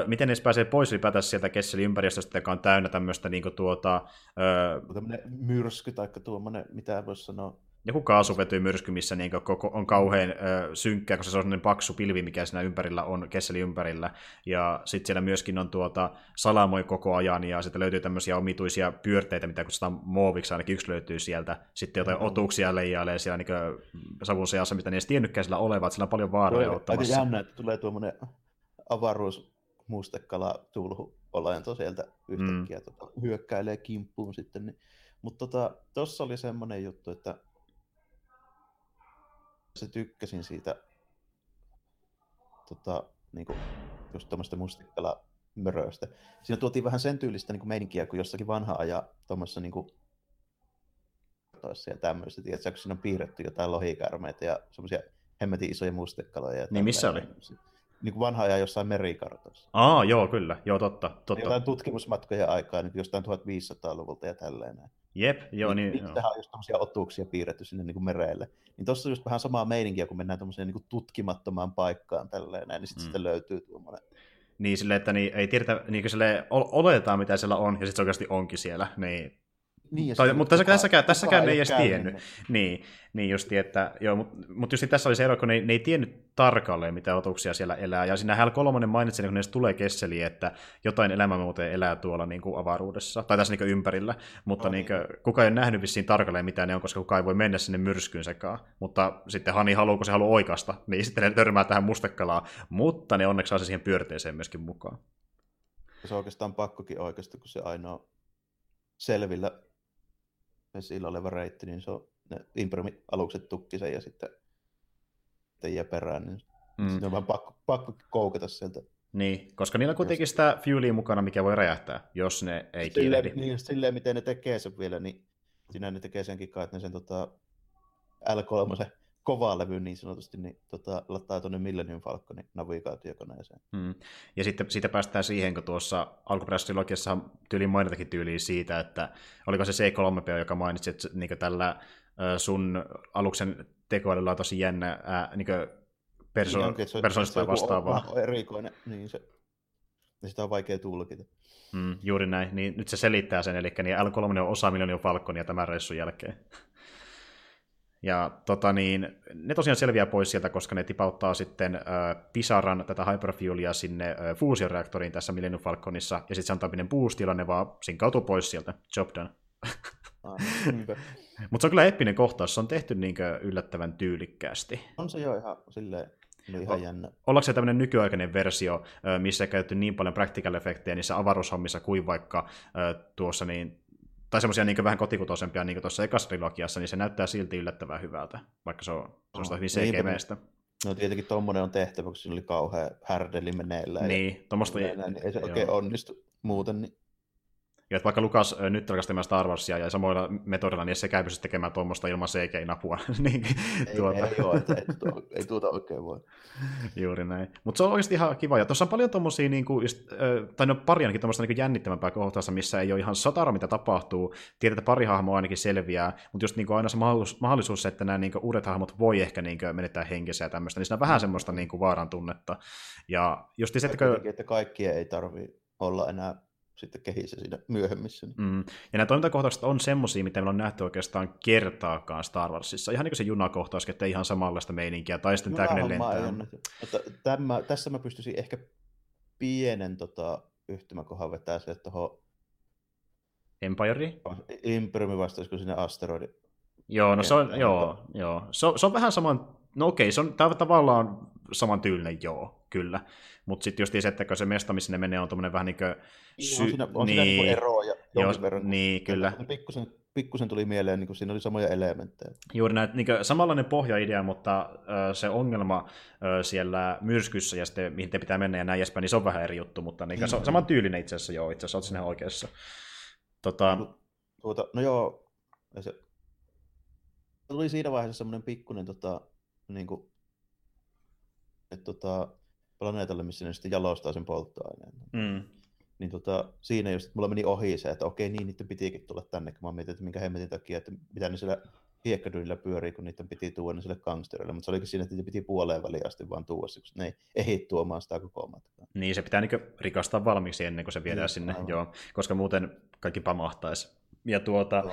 ö, miten ne pääsee pois ylipäätään sieltä Kesselin ympäristöstä, joka on täynnä tämmöistä niin kuin, tuota... Ö... Tämmöinen myrsky tai tuommoinen, mitä voisi sanoa, joku kaasuvetymyrsky, missä niin on kauhean ö, synkkää, koska se on sellainen paksu pilvi, mikä siinä ympärillä on, kesseli ympärillä. Ja sitten siellä myöskin on tuota salamoi koko ajan, ja sitten löytyy tämmöisiä omituisia pyörteitä, mitä kutsutaan muoviksi, ainakin yksi löytyy sieltä. Sitten jotain mm-hmm. otuksia leijailee siellä niin savun seassa, mitä ne edes tiennytkään sillä olevat, sillä on paljon vaaroja ottamassa. Aika jännä, että tulee tuommoinen avaruusmustekala tulhu olento sieltä yhtäkkiä mm. tota, hyökkäilee kimppuun sitten. Niin. Mutta tuossa tota, oli semmoinen juttu, että se tykkäsin siitä tota, niin kuin, just tämmöistä mustikkala möröistä. Siinä tuotiin vähän sen tyylistä niin kuin meininkiä kuin jossakin vanha aja tuommoissa niin kuin, ja tämmöistä, tiedätkö, kun siinä on piirretty jotain lohikärmeitä ja semmoisia hemmetin isoja mustekaloja. Niin missä oli? Niin kuin vanha aja jossain merikartoissa. Aa, joo, kyllä. Joo, totta. totta. Jotain tutkimusmatkoja aikaa, niin jostain 1500-luvulta ja tälleen näin. Jep, joo. Niin, niin, tähän on just tämmöisiä piirretty sinne niin kuin mereelle. Niin tuossa on just vähän samaa meininkiä, kun mennään tämmöiseen niin kuin tutkimattomaan paikkaan tälleen näin, niin sitten mm. sitten löytyy tuommoinen niin sille, että niin, ei tiedetä, niin kuin sille, oletetaan mitä siellä on, ja sitten se oikeasti onkin siellä, niin niin, tai, mutta tässä, tässäkään, tässäkään ne ei edes tiennyt. Niin, niin justi, että, joo, mutta mut just tässä oli se ero, kun ne, ne ei tiennyt tarkalleen, mitä otuksia siellä elää. Ja siinä Häl kolmonen mainitsi, kun ne tulee kesseli, että jotain elämänmuotoja elää tuolla niin kuin avaruudessa, tai tässä niin kuin ympärillä. Mutta no, niin kuin, kukaan ei ole nähnyt vissiin tarkalleen, mitä ne on, koska kukaan ei voi mennä sinne myrskyyn sekaan. Mutta sitten Hani haluaa, kun se haluaa oikasta, niin sitten ne törmää tähän mustekalaan. Mutta ne onneksi saa se siihen pyörteeseen myöskin mukaan. Se on oikeastaan pakkokin oikeasti, kun se ainoa selvillä vesillä oleva reitti, niin se on ne Impremi-alukset tukki sen ja sitten, sitten jää perään, niin mm. on vaan pakko, pakko koukata sieltä. Niin, koska niillä on kuitenkin sitä fuelia mukana, mikä voi räjähtää, jos ne ei kiirehdi. Niin, silleen, miten ne tekee sen vielä, niin siinä ne tekee senkin kai, että ne sen tota, L3 kovaa levy niin sanotusti, niin tota, lattaa tuonne Millennium Falconin navigaatiokoneeseen. Hmm. Ja sitten siitä päästään siihen, kun tuossa alkuperäisessä trilogiassa tyyliin mainitakin tyyliin siitä, että oliko se C3P, joka mainitsi, että niin tällä sun aluksen tekoälyllä on tosi jännä ää, niin perso- niin, persoonista vastaavaa. On erikoinen, niin se, ja sitä on vaikea tulkita. Mm, juuri näin. Niin, nyt se selittää sen, eli niin L3 on osa Millennium Falconia tämän reissun jälkeen. Ja tota niin, ne tosiaan selviää pois sieltä, koska ne tipauttaa sitten äh, Pisaran tätä Hyperfuelia sinne äh, fuusioreaktoriin tässä Millennium Falconissa, ja sitten se antaa pienen boost, ne vaan sinkautuu pois sieltä. Job done. [laughs] Mutta se on kyllä eppinen kohtaus, se on tehty niinkö yllättävän tyylikkäästi. On se jo ihan silleen oli ihan jännä. Ollaanko se tämmöinen nykyaikainen versio, missä ei käytetty niin paljon practical effektejä niissä avaruushommissa kuin vaikka tuossa niin tai semmoisia niin vähän kotikutoisempia niin tuossa ekassa trilogiassa, niin se näyttää silti yllättävän hyvältä, vaikka se on, se on sitä hyvin cg No tietenkin tuommoinen on tehtävä, kun siinä oli kauhean härdeli meneillään. Niin, tuommoista... Niin ei se joo. oikein onnistu muuten. Niin ja että vaikka Lukas nyt rakastaa Star Warsia ja samoilla metodilla, niin se käy pysty tekemään tuommoista ilman CG-napua. [laughs] niin, ei, tuota. ei, joo, että ei, tuota, ei tuota oikein voi. Juuri näin. Mutta se on oikeasti ihan kiva. Ja tuossa on paljon tuommoisia, niin kuin, tai no pari ainakin tuommoista niin jännittävämpää kohtausta, missä ei ole ihan satara, mitä tapahtuu. Tiedät, että pari hahmoa ainakin selviää, mutta just niin kuin aina se mahdollisuus, että nämä niin kuin, uudet hahmot voi ehkä niin kuin, menettää henkensä ja tämmöistä, niin siinä on vähän semmoista niin kuin, vaaran tunnetta. Ja just se, että, että kaikkia ei tarvitse olla enää sitten kehissä siinä myöhemmissä. Niin. Mm. Ja nämä toimintakohtaukset on semmoisia, mitä meillä on nähty oikeastaan kertaakaan Star Warsissa. Ihan niin kuin se junakohtaus, että ihan samanlaista meininkiä, tai sitten tämä, kun lentää. Tämä, tässä mä pystyisin ehkä pienen tota, yhtymäkohan vetää se tuohon Empire? Imperiumi vastaisiko sinne asteroidi. Joo, no se on, joo, joo. Se, on, se on vähän saman, no okei, se on tavallaan saman tyylinen, joo, kyllä. Mutta sitten just se, että se mesta, missä ne menee, on tuommoinen vähän niin kuin... Sy- on siinä, on niin, siinä niin eroa ja joo, verran. Niin, kyllä. Pikkusen, pikkusen tuli mieleen, niin kuin siinä oli samoja elementtejä. Juuri näin, niin samanlainen pohjaidea, mutta äh, se ongelma äh, siellä myrskyssä ja sitten mihin te pitää mennä ja näin edespäin, niin se on vähän eri juttu, mutta niin, mm-hmm. saman tyylinen itse asiassa joo, itse asiassa olet sinne oikeassa. Tota... No, tuota, no joo, se tuli siinä vaiheessa semmoinen pikkuinen tota, niin kuin, että tota, planeetalle, missä ne sitten jalostaa sen polttoaineen. Mm. Niin tota, siinä just mulla meni ohi se, että okei, niin niiden pitikin tulla tänne, kun mä mietin, että minkä hemmetin takia, että mitä ne siellä hiekkadyillä pyörii, kun niiden piti tuoda ne sille gangsterille, mutta se olikin siinä, että niitä piti puoleen väliin asti vaan tuoda, koska ne ei ehdi tuomaan sitä koko matkaa. Niin, se pitää niin rikastaa valmiiksi ennen kuin se viedään niin, sinne, joo, koska muuten kaikki pamahtaisi. Ja tuota,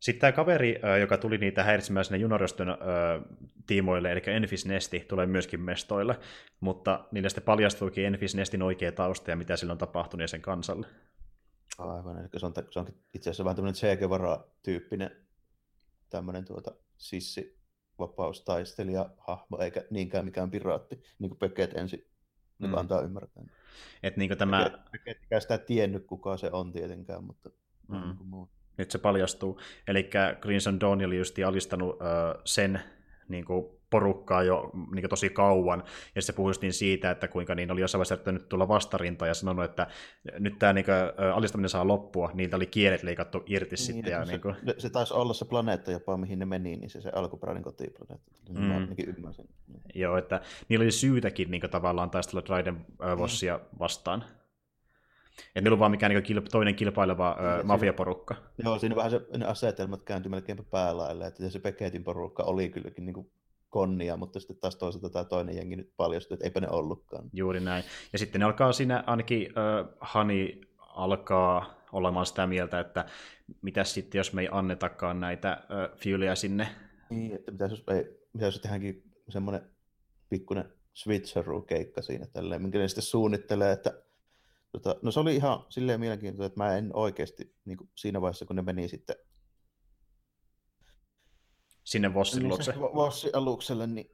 sitten tämä kaveri, joka tuli niitä häiritsemään sinne junaröstön tiimoille, eli Enfis Nesti, tulee myöskin mestoille, mutta niille sitten paljastuikin Enfis Nestin oikea tausta ja mitä sillä on tapahtunut ja sen kansalle. Aivan, eli se on, se on itse asiassa vähän tämmöinen Che Guevara-tyyppinen tämmöinen tuota, sissi vapaustaistelija hahmo, eikä niinkään mikään piraatti, niin kuin Peket ensin mm. antaa ymmärtää. Et niin tämä... Peket ei sitä tiennyt, kuka se on tietenkään, mutta mm. niin kuin muu nyt se paljastuu. Eli Crimson Dawn oli just alistanut uh, sen niin kuin porukkaa jo niin kuin tosi kauan, ja se puhui niin siitä, että kuinka niin oli jossain vaiheessa nyt tulla vastarinta ja sanonut, että nyt tämä niin kuin, alistaminen saa loppua, niiltä oli kielet leikattu irti niin, sitten. Ja, se, niin kuin... se, taisi olla se planeetta jopa, mihin ne meni, niin se, se alkuperäinen kotiplaneetta. Mm. Mä ymmärsin. Joo, että niillä oli syytäkin niin kuin, tavallaan taistella Dryden Vossia mm. vastaan. Et niillä on vaan mikään niin toinen kilpaileva niin, mafiaporukka. Joo, siinä vähän se, ne asetelmat kääntyi melkeinpä päälaille, että se Peketin porukka oli kylläkin niin kuin konnia, mutta sitten taas toisaalta tämä toinen jengi nyt paljastui, että eipä ne ollutkaan. Juuri näin. Ja sitten ne alkaa siinä, ainakin äh, Hani alkaa olemaan sitä mieltä, että mitä sitten, jos me ei annetakaan näitä äh, fiuleja sinne. Niin, että mitä jos, ei, mitä jos tehdäänkin semmoinen pikkuinen switcheroo-keikka siinä, tälleen, minkä ne sitten suunnittelee, että Tota, no se oli ihan silleen mielenkiintoista, että mä en oikeasti niin kuin siinä vaiheessa, kun ne meni sitten sinne Vossin niin luokse. Vossin alukselle, niin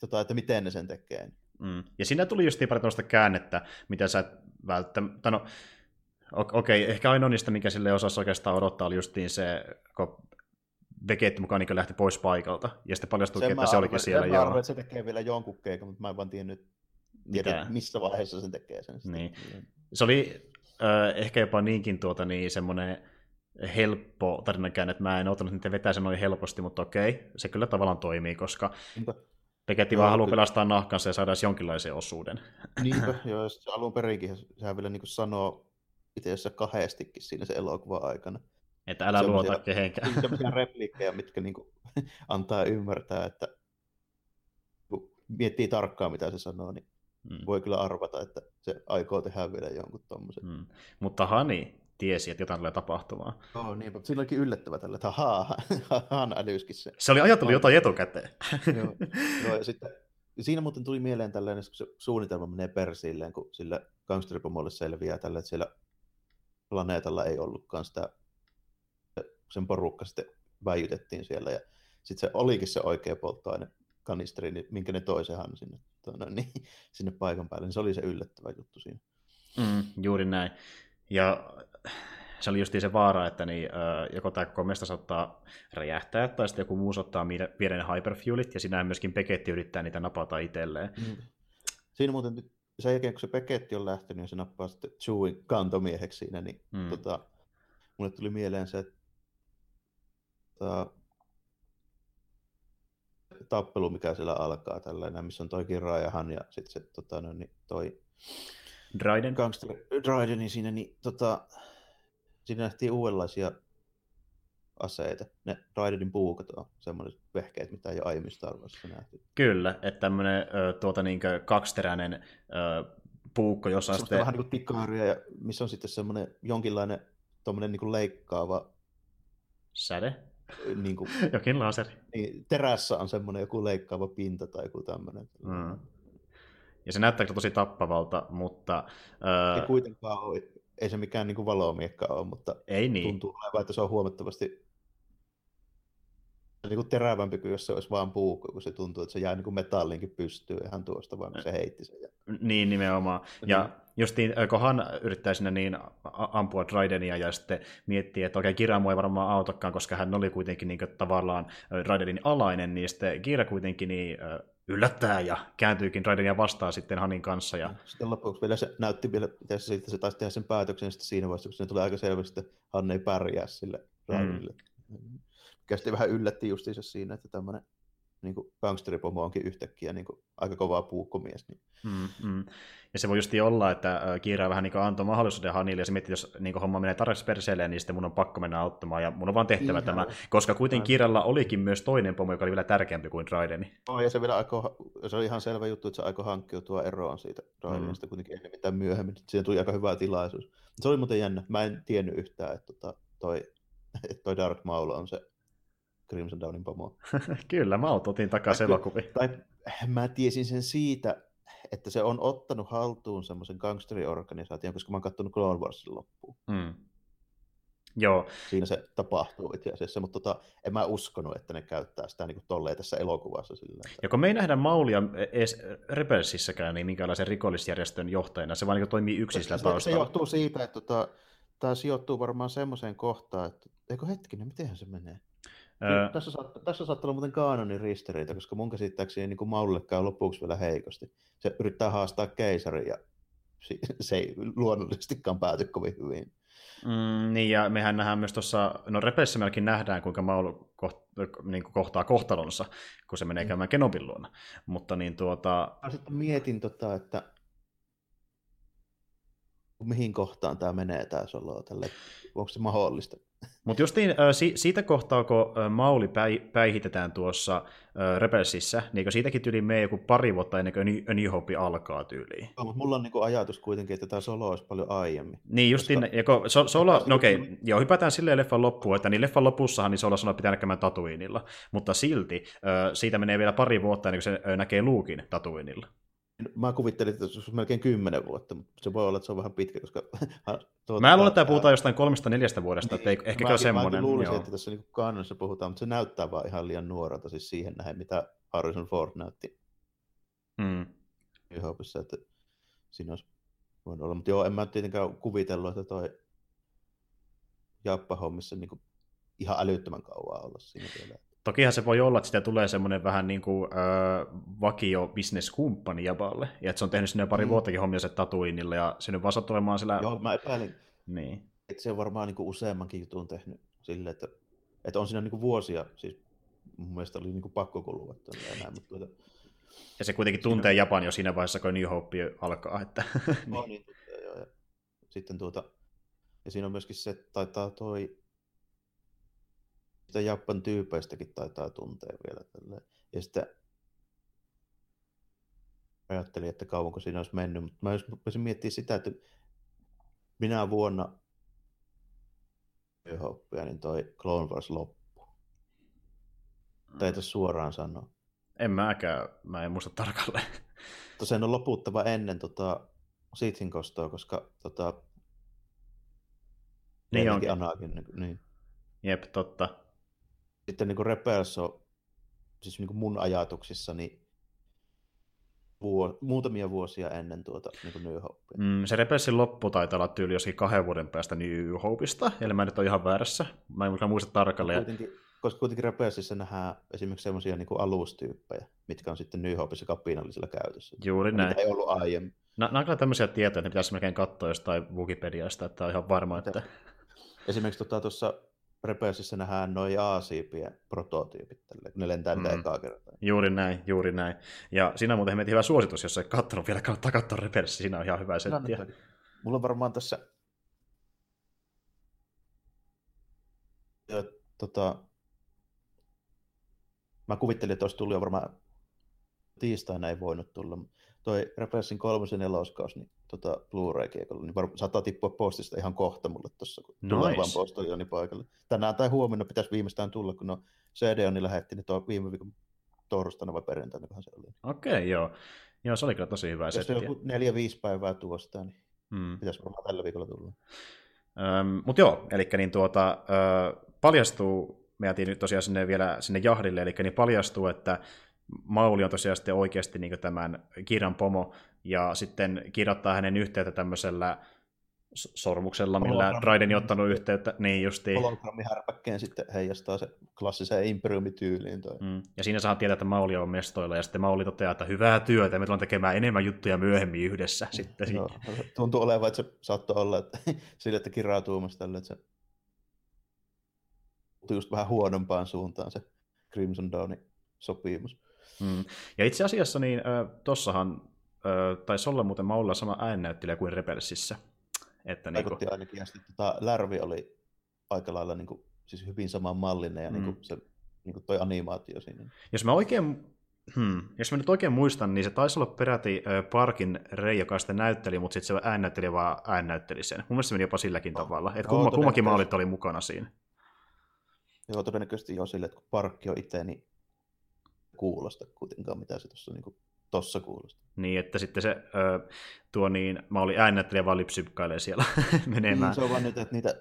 tota, että miten ne sen tekee. Mm. Ja siinä tuli just pari tuosta käännettä, mitä sä välttämättä, no okei, okay, ehkä ainoa niistä, mikä sille osasi oikeastaan odottaa, oli justiin se, kun Vegetti mukaan niin lähti pois paikalta, ja sitten paljastui, että se olikin siellä. Sen mä arvoin, että se tekee vielä jonkun keikan, mutta mä en vaan tiennyt, tiedä, missä vaiheessa se tekee sen. Niin. Se oli äh, ehkä jopa niinkin tuota, niin semmoinen helppo tarinakään, että mä en ottanut niitä vetää sen noin helposti, mutta okei, se kyllä tavallaan toimii, koska Peketti vaan haluaa pelastaa nahkansa ja saada jonkinlaisen osuuden. Niinpä, [laughs] joo, se alun perinkin, sehän vielä niin sanoo itse asiassa kahdestikin siinä se elokuva aikana. Että älä luota kehenkään. Sellaisia [laughs] repliikkejä, mitkä niin kuin, [laughs] antaa ymmärtää, että kun miettii tarkkaan, mitä se sanoo, niin mm. voi kyllä arvata, että se aikoo tehdä vielä jonkun tommosen. Mm. Mutta Hani tiesi, että jotain tulee tapahtumaan. Oh, niin, sillä olikin yllättävä tällä, että haa, [laughs] haan älyskin se. Se oli ajatellut jotain etukäteen. [laughs] joo, [laughs] joo, ja sitten siinä muuten tuli mieleen tällainen, kun se suunnitelma menee persiilleen, kun sillä gangsteripomolle selviää tällä, että siellä planeetalla ei ollutkaan sitä, sen porukka sitten väijytettiin siellä, ja sitten se olikin se oikea polttoaine kanisteri, niin minkä ne toisehan sinne, tuonne, niin, [laughs] sinne paikan päälle, niin se oli se yllättävä juttu siinä. Mm, juuri näin. Ja se oli just se vaara, että niin, joko tämä koko mesta saattaa räjähtää, tai sitten joku muu saattaa viedä ne hyperfuelit, ja sinä myöskin Peketti yrittää niitä napata itselleen. Mm. Siinä muuten sen jälkeen, kun se Peketti on lähtenyt, ja se nappaa sitten Chewin kantomieheksi siinä, niin mm. tota, mulle tuli mieleen se, että tappelu, mikä siellä alkaa, tällainen, missä on toi Kira ja sitten se tota, no, niin toi Dryden. Gangster Dryden, niin siinä, niin, tota, siinä nähtiin uudenlaisia aseita. Ne Raidenin puukat on semmoiset vehkeet, mitä ei ole aiemmin Star Warsissa nähty. Kyllä, että tämmöinen tuota, niin kaksiteräinen ö, puukko, jossa on sitten... vähän niin kuin ja missä on sitten semmoinen jonkinlainen tommoinen niin kuin leikkaava... Säde? Niin kuin, [laughs] Jokin laseri. Niin, terässä on semmoinen joku leikkaava pinta tai joku tämmöinen. Mm. Ja se näyttää tosi tappavalta, mutta... Ei kuitenkaan ole, ei se mikään niin valomiekka ole, mutta ei niin. tuntuu olevan, että se on huomattavasti niin kuin terävämpi kuin jos se olisi vaan puukko, kun se tuntuu, että se jää niin kuin metallinkin pystyyn ihan tuosta, vaan kun se heitti sen. Niin, nimenomaan. Ja niin. Justiin, kun Han yrittää sinne niin ampua Raidenia ja sitten miettii, että okei, Kira ei varmaan autokkaan, koska hän oli kuitenkin niin kuin, tavallaan Raidenin alainen, niin sitten Kira kuitenkin niin, yllättää ja kääntyykin Raidenia vastaan sitten Hanin kanssa. Ja... Sitten lopuksi vielä se näytti vielä, että se, se taisi tehdä sen päätöksen sitten siinä vaiheessa, kun se tuli aika selvästi, että Han ei pärjää sille Raidenille. Mm. Mikä vähän yllätti justiinsa siinä, että tämmöinen niin kuin gangsteripomo onkin yhtäkkiä niin kuin aika kovaa puukkomies. Niin. Mm, mm. Ja se voi just olla, että Kiira vähän niin antoi mahdollisuuden Hanille, ja se miettii, jos niin homma menee tarpeeksi perseelle, niin sitten mun on pakko mennä auttamaan, ja mun on vaan tehtävä Ihan. tämä, koska kuitenkin Kiiralla olikin myös toinen pomo, joka oli vielä tärkeämpi kuin Raideni. No, ja se, vielä aiko, se oli ihan selvä juttu, että se aikoi hankkiutua eroon siitä Raidenista mm. kuitenkin ennen mitään myöhemmin. Siihen tuli aika hyvä tilaisuus. Se oli muuten jännä. Mä en tiennyt yhtään, että tota, toi, [laughs] että toi Dark Maul on se Crimson Dawnin pomo. [laughs] Kyllä, mä otin takaisin elokuviin. Tai mä tiesin sen siitä, että se on ottanut haltuun semmoisen gangsteriorganisaation, koska mä oon katsonut Clone Warsin loppuun. Mm. Joo. Siinä se tapahtuu itse asiassa, mutta tota, en mä uskonut, että ne käyttää sitä niin tolleen tässä elokuvassa. Sillä, että... Ja kun me ei nähdä Maulia edes Rebelsissäkään niin minkälaisen rikollisjärjestön johtajana, se vaan niin toimii yksin sillä taustalla. Se johtuu siitä, että tota, tämä sijoittuu varmaan semmoiseen kohtaan, että eikö hetkinen, miten se menee? Öö... Tässä, saattaa, tässä saattaa olla muuten kaanonin ristiriita, koska mun käsittääkseni niin Maulille käy lopuksi vielä heikosti. Se yrittää haastaa keisarin ja [laughs] se ei luonnollisestikaan pääty kovin hyvin. Mm, niin, ja mehän nähdään myös tuossa, no Repessä melkein nähdään, kuinka Maul koht, niin kuin kohtaa kohtalonsa, kun se menee mm. käymään Kenobin luona. Mutta niin tuota... Mä sitten mietin, tota, että mihin kohtaan tämä menee tämä solo, tälle, onko se mahdollista? Mutta justiin siitä kohtaa, kun Mauli päihitetään tuossa Rebelsissä, niin siitäkin tyyliin menee joku pari vuotta ennen kuin A New Hope alkaa tyyliin. No, mutta mulla on niinku ajatus kuitenkin, että tämä solo olisi paljon aiemmin. Niin justiin, koska... ja kun so, solo, no okei, okay, joo, hypätään silleen leffan loppuun, että niin leffan lopussahan niin Solo sanoo, että pitää näkemään Tatuinilla, mutta silti siitä menee vielä pari vuotta ennen kuin se näkee Luukin Tatuinilla. Mä kuvittelin, että se olisi melkein kymmenen vuotta, mutta se voi olla, että se on vähän pitkä, koska... [laughs] Tuota, mä luulen, että puhutaan jostain kolmesta neljästä vuodesta, niin, että ei ehkä käy semmoinen. Mä luulisin, että tässä niin kannassa puhutaan, mutta se näyttää vaan ihan liian nuorelta siis siihen nähden, mitä Harrison Ford näytti mm. Hopissa, että siinä olisi voinut olla. Mutta joo, en mä tietenkään kuvitellut, että toi Jappa-hommissa niin ihan älyttömän kauan olla siinä vielä. Tokihan se voi olla, että sitä tulee semmoinen vähän niin kuin äh, vakio bisneskumppani Japalle, ja että se on tehnyt sinne pari mm. vuottakin hommia se Tatuinille, ja se nyt vaan olemaan sillä... Joo, mä epäilin, niin. että se on varmaan niin kuin useammankin jutun tehnyt silleen, että, että on siinä niin kuin vuosia, siis mun mielestä oli niin kuin pakko kulua näin, mutta tuota... Ja se kuitenkin tuntee siinä... Japan jo siinä vaiheessa, kun New Hope alkaa. Että... no, niin, joo, ja sitten tuota, ja siinä on myöskin se, että taitaa toi sitä Jappan tyypeistäkin taitaa tuntea vielä. Tälleen. Ja sitten ajattelin, että kauanko siinä olisi mennyt, mutta mä jos miettiä sitä, että minä vuonna Hoppia, niin toi Clone Wars loppu. Tai ei suoraan sanoa. En mäkään, mä en muista tarkalleen. Tosiaan on loputtava ennen tota, Sithin kostoa, koska tota, niin onkin. Anakin, niin, niin. Jep, totta. Sitten niin kuin Rebels on, siis niin kuin mun ajatuksissa, niin vuo, muutamia vuosia ennen tuota niin kuin New Hopea. Mm, se Rebelsin loppu taitaa olla tyyli joskin kahden vuoden päästä New Hopeista, eli mä nyt ole ihan väärässä. Mä en muista tarkalleen. Kuitenkin, koska kuitenkin Rebelsissa nähdään esimerkiksi semmoisia niin alustyyppejä, mitkä on sitten New Hopeissa kapinallisella käytössä. Juuri näin. Mitä ei ollut aiemmin. Nämä on kyllä tämmöisiä tietoja, että pitäisi melkein katsoa jostain Wikipediasta, että on ihan varma, että... Esimerkiksi tuota, tuossa Rebelsissä nähdään noin A-siipien prototyypit, tälle, ne lentää mm. ekaa kertaa. Juuri näin, juuri näin. Ja siinä muuten hemmetin hyvä suositus, jos ei katsonut vielä, kannattaa katsoa Rebelsi, siinä on ihan hyvä setti. No, Mulla on varmaan tässä ja, tota, mä kuvittelin, että olisi tullut jo varmaan tiistaina ei voinut tulla. Toi Rebelsin kolmosen neloskaus, niin tota Blu-ray-kiekolla, niin var- saattaa tippua postista ihan kohta mulle tuossa, kun nice. tulee vaan postoljoni paikalle. Tänään tai huomenna pitäisi viimeistään tulla, kun no CD niin lähetti, niin tuo viime viikon torstaina vai perjantaina, kun se oli. Okei, okay, joo. Joo, se oli kyllä tosi hyvä Jos joku neljä-viisi päivää tuosta, niin hmm. pitäisi varmaan tällä viikolla tulla. Öm, Mutta joo, eli niin tuota, ö, paljastuu, me jätiin nyt tosiaan sinne vielä sinne jahdille, eli niin paljastuu, että Mauli on tosiaan sitten oikeasti niin tämän Kiran pomo, ja sitten kirjoittaa hänen yhteyttä tämmöisellä sormuksella, millä Raiden ottanut yhteyttä. Niin justiin. Hologrammi-härpäkkeen sitten heijastaa se klassiseen imperiumityyliin. Toi. Mm. Ja siinä saa tietää, että Mauli on mestoilla, ja sitten Mauli toteaa, että hyvää työtä, me tullaan tekemään enemmän juttuja myöhemmin yhdessä. Mm. Sitten. Joo, tuntuu olevan, että se saattoi olla että [laughs] sille, että kiraa tuumasta tälle, että se just vähän huonompaan suuntaan se Crimson Dawnin sopimus. Mm. Ja itse asiassa niin äh, tossahan äh, taisi olla muuten Maulla sama äännäyttelijä kuin Rebelsissä. Että Vaikutti niin kuin... ainakin, ja sitten tota, Lärvi oli aika lailla niin kuin, siis hyvin samanmallinen, ja mm. niin kuin se niin kuin toi animaatio siinä. Jos mä oikein Hmm. Jos mä nyt oikein muistan, niin se taisi olla peräti Parkin Rei, joka sitten näytteli, mutta sitten se äännäytteli vaan äännäytteli sen. Mun mielestä se meni jopa silläkin oh. tavalla. Että kumma, kummakin maalit oli mukana siinä. Joo, todennäköisesti jo sille, että kun Parkki on itse, niin kuulosta kuitenkaan, mitä se tuossa niin tossa kuulostaa. Niin, että sitten se ö, tuo niin, mä olin äännättelijä vaan lipsykkailee siellä [laughs] menemään. Niin, se on vaan nyt, että niitä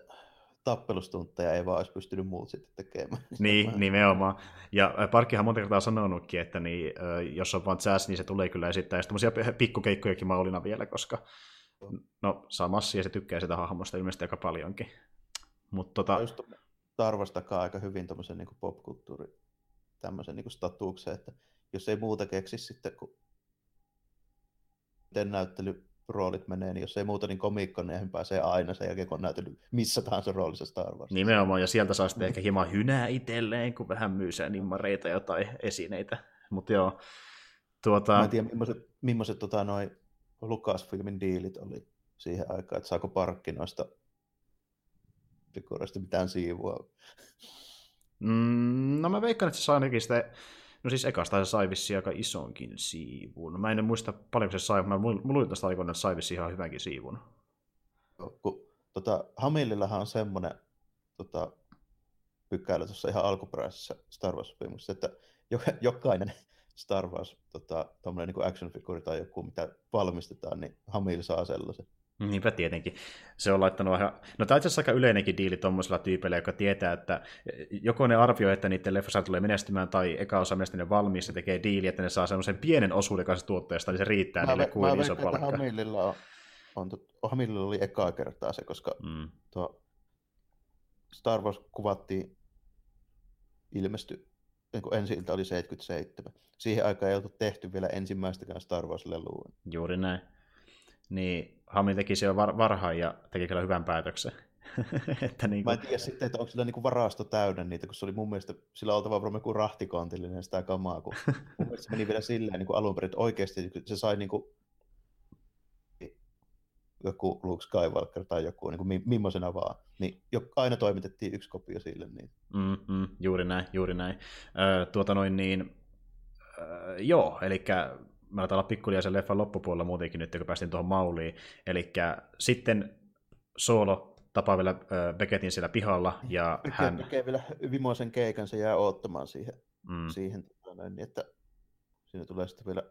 tappelustuntteja ei vaan olisi pystynyt muut sitten tekemään. [laughs] Niin, nimenomaan. Ja Parkkihan monta kertaa sanonutkin, että niin, jos on vaan jazz, niin se tulee kyllä esittää. Ja sitten pikkukeikkojakin Maulina vielä, koska no, saa massia ja se tykkää sitä hahmosta ilmeisesti aika paljonkin. Mutta tota... Just Tarvastakaan aika hyvin tuommoisen niin popkulttuuri tämmöisen niin statuuksen, että jos ei muuta keksi sitten, kun miten näyttelyroolit menee, niin jos ei muuta, niin komiikkoneihin pääsee aina sen jälkeen, kun on näytellyt missä tahansa roolissa Star Wars. Nimenomaan, ja sieltä saa sitten ehkä hieman hynää itselleen, kun vähän myysää nimmareita jotain esineitä. Mutta joo, tuota... Mä en tiedä, millaiset, millaiset tota, noi Lucasfilmin diilit oli siihen aikaan, että saako parkki noista figureista mitään siivua. Mm, no mä veikkaan, että se sai ainakin sitä, no siis ekasta se sai vissiin aika isonkin siivun. Mä en muista paljonko se sai, mutta mä luulin tästä aikoina, että sai vissiin ihan hyvänkin siivun. Kun, tota, Hamillillahan on semmoinen tota, pykälä tuossa ihan alkuperäisessä Star Wars-sopimuksessa, että jokainen Star Wars tota, niin action-figuri tai joku, mitä valmistetaan, niin Hamill saa sellaisen. Niinpä tietenkin. Se on laittanut ihan... No tämä on itse asiassa aika yleinenkin diili tuommoisella tyypeillä, joka tietää, että joko ne arvioi, että niiden leffassa tulee menestymään, tai eka osa ne valmis ja tekee diili, että ne saa semmoisen pienen osuuden kanssa tuotteesta, niin se riittää mä niille ve- kuin iso palkka. Hamillilla, on, on, on, Hamillilla oli ekaa kertaa se, koska mm. tuo Star Wars kuvattiin ilmesty, niin kuin ensi ilta oli 77. Siihen aikaan ei oltu tehty vielä ensimmäistäkään Star Wars-lelua. Juuri näin niin Hami teki siellä var- varhain ja teki kyllä hyvän päätöksen. [laughs] että niin kuin... Mä en tiedä sitten, että onko sillä niin kuin varasto täynnä niitä, kun se oli mun mielestä, sillä oltava varmaan joku rahtikontillinen sitä kamaa, kun [laughs] mun mielestä se meni vielä silleen niin kuin alun perin, että oikeasti se sai niin kuin joku Luke Skywalker tai joku, niin kuin millaisena vaan, niin aina toimitettiin yksi kopio sille. Niin. Mm, mm, juuri näin, juuri näin. Ö, tuota noin niin, ö, joo, eli aletaan olla pikkulia sen leffan loppupuolella muutenkin nyt, kun päästiin tuohon mauliin. Eli sitten Soolo tapaa vielä äh, Beckettin siellä pihalla. Ja [laughs] Beckett hän... tekee vielä vimoisen keikan, se jää odottamaan siihen, Mm. siihen tota niin että siinä tulee sitten vielä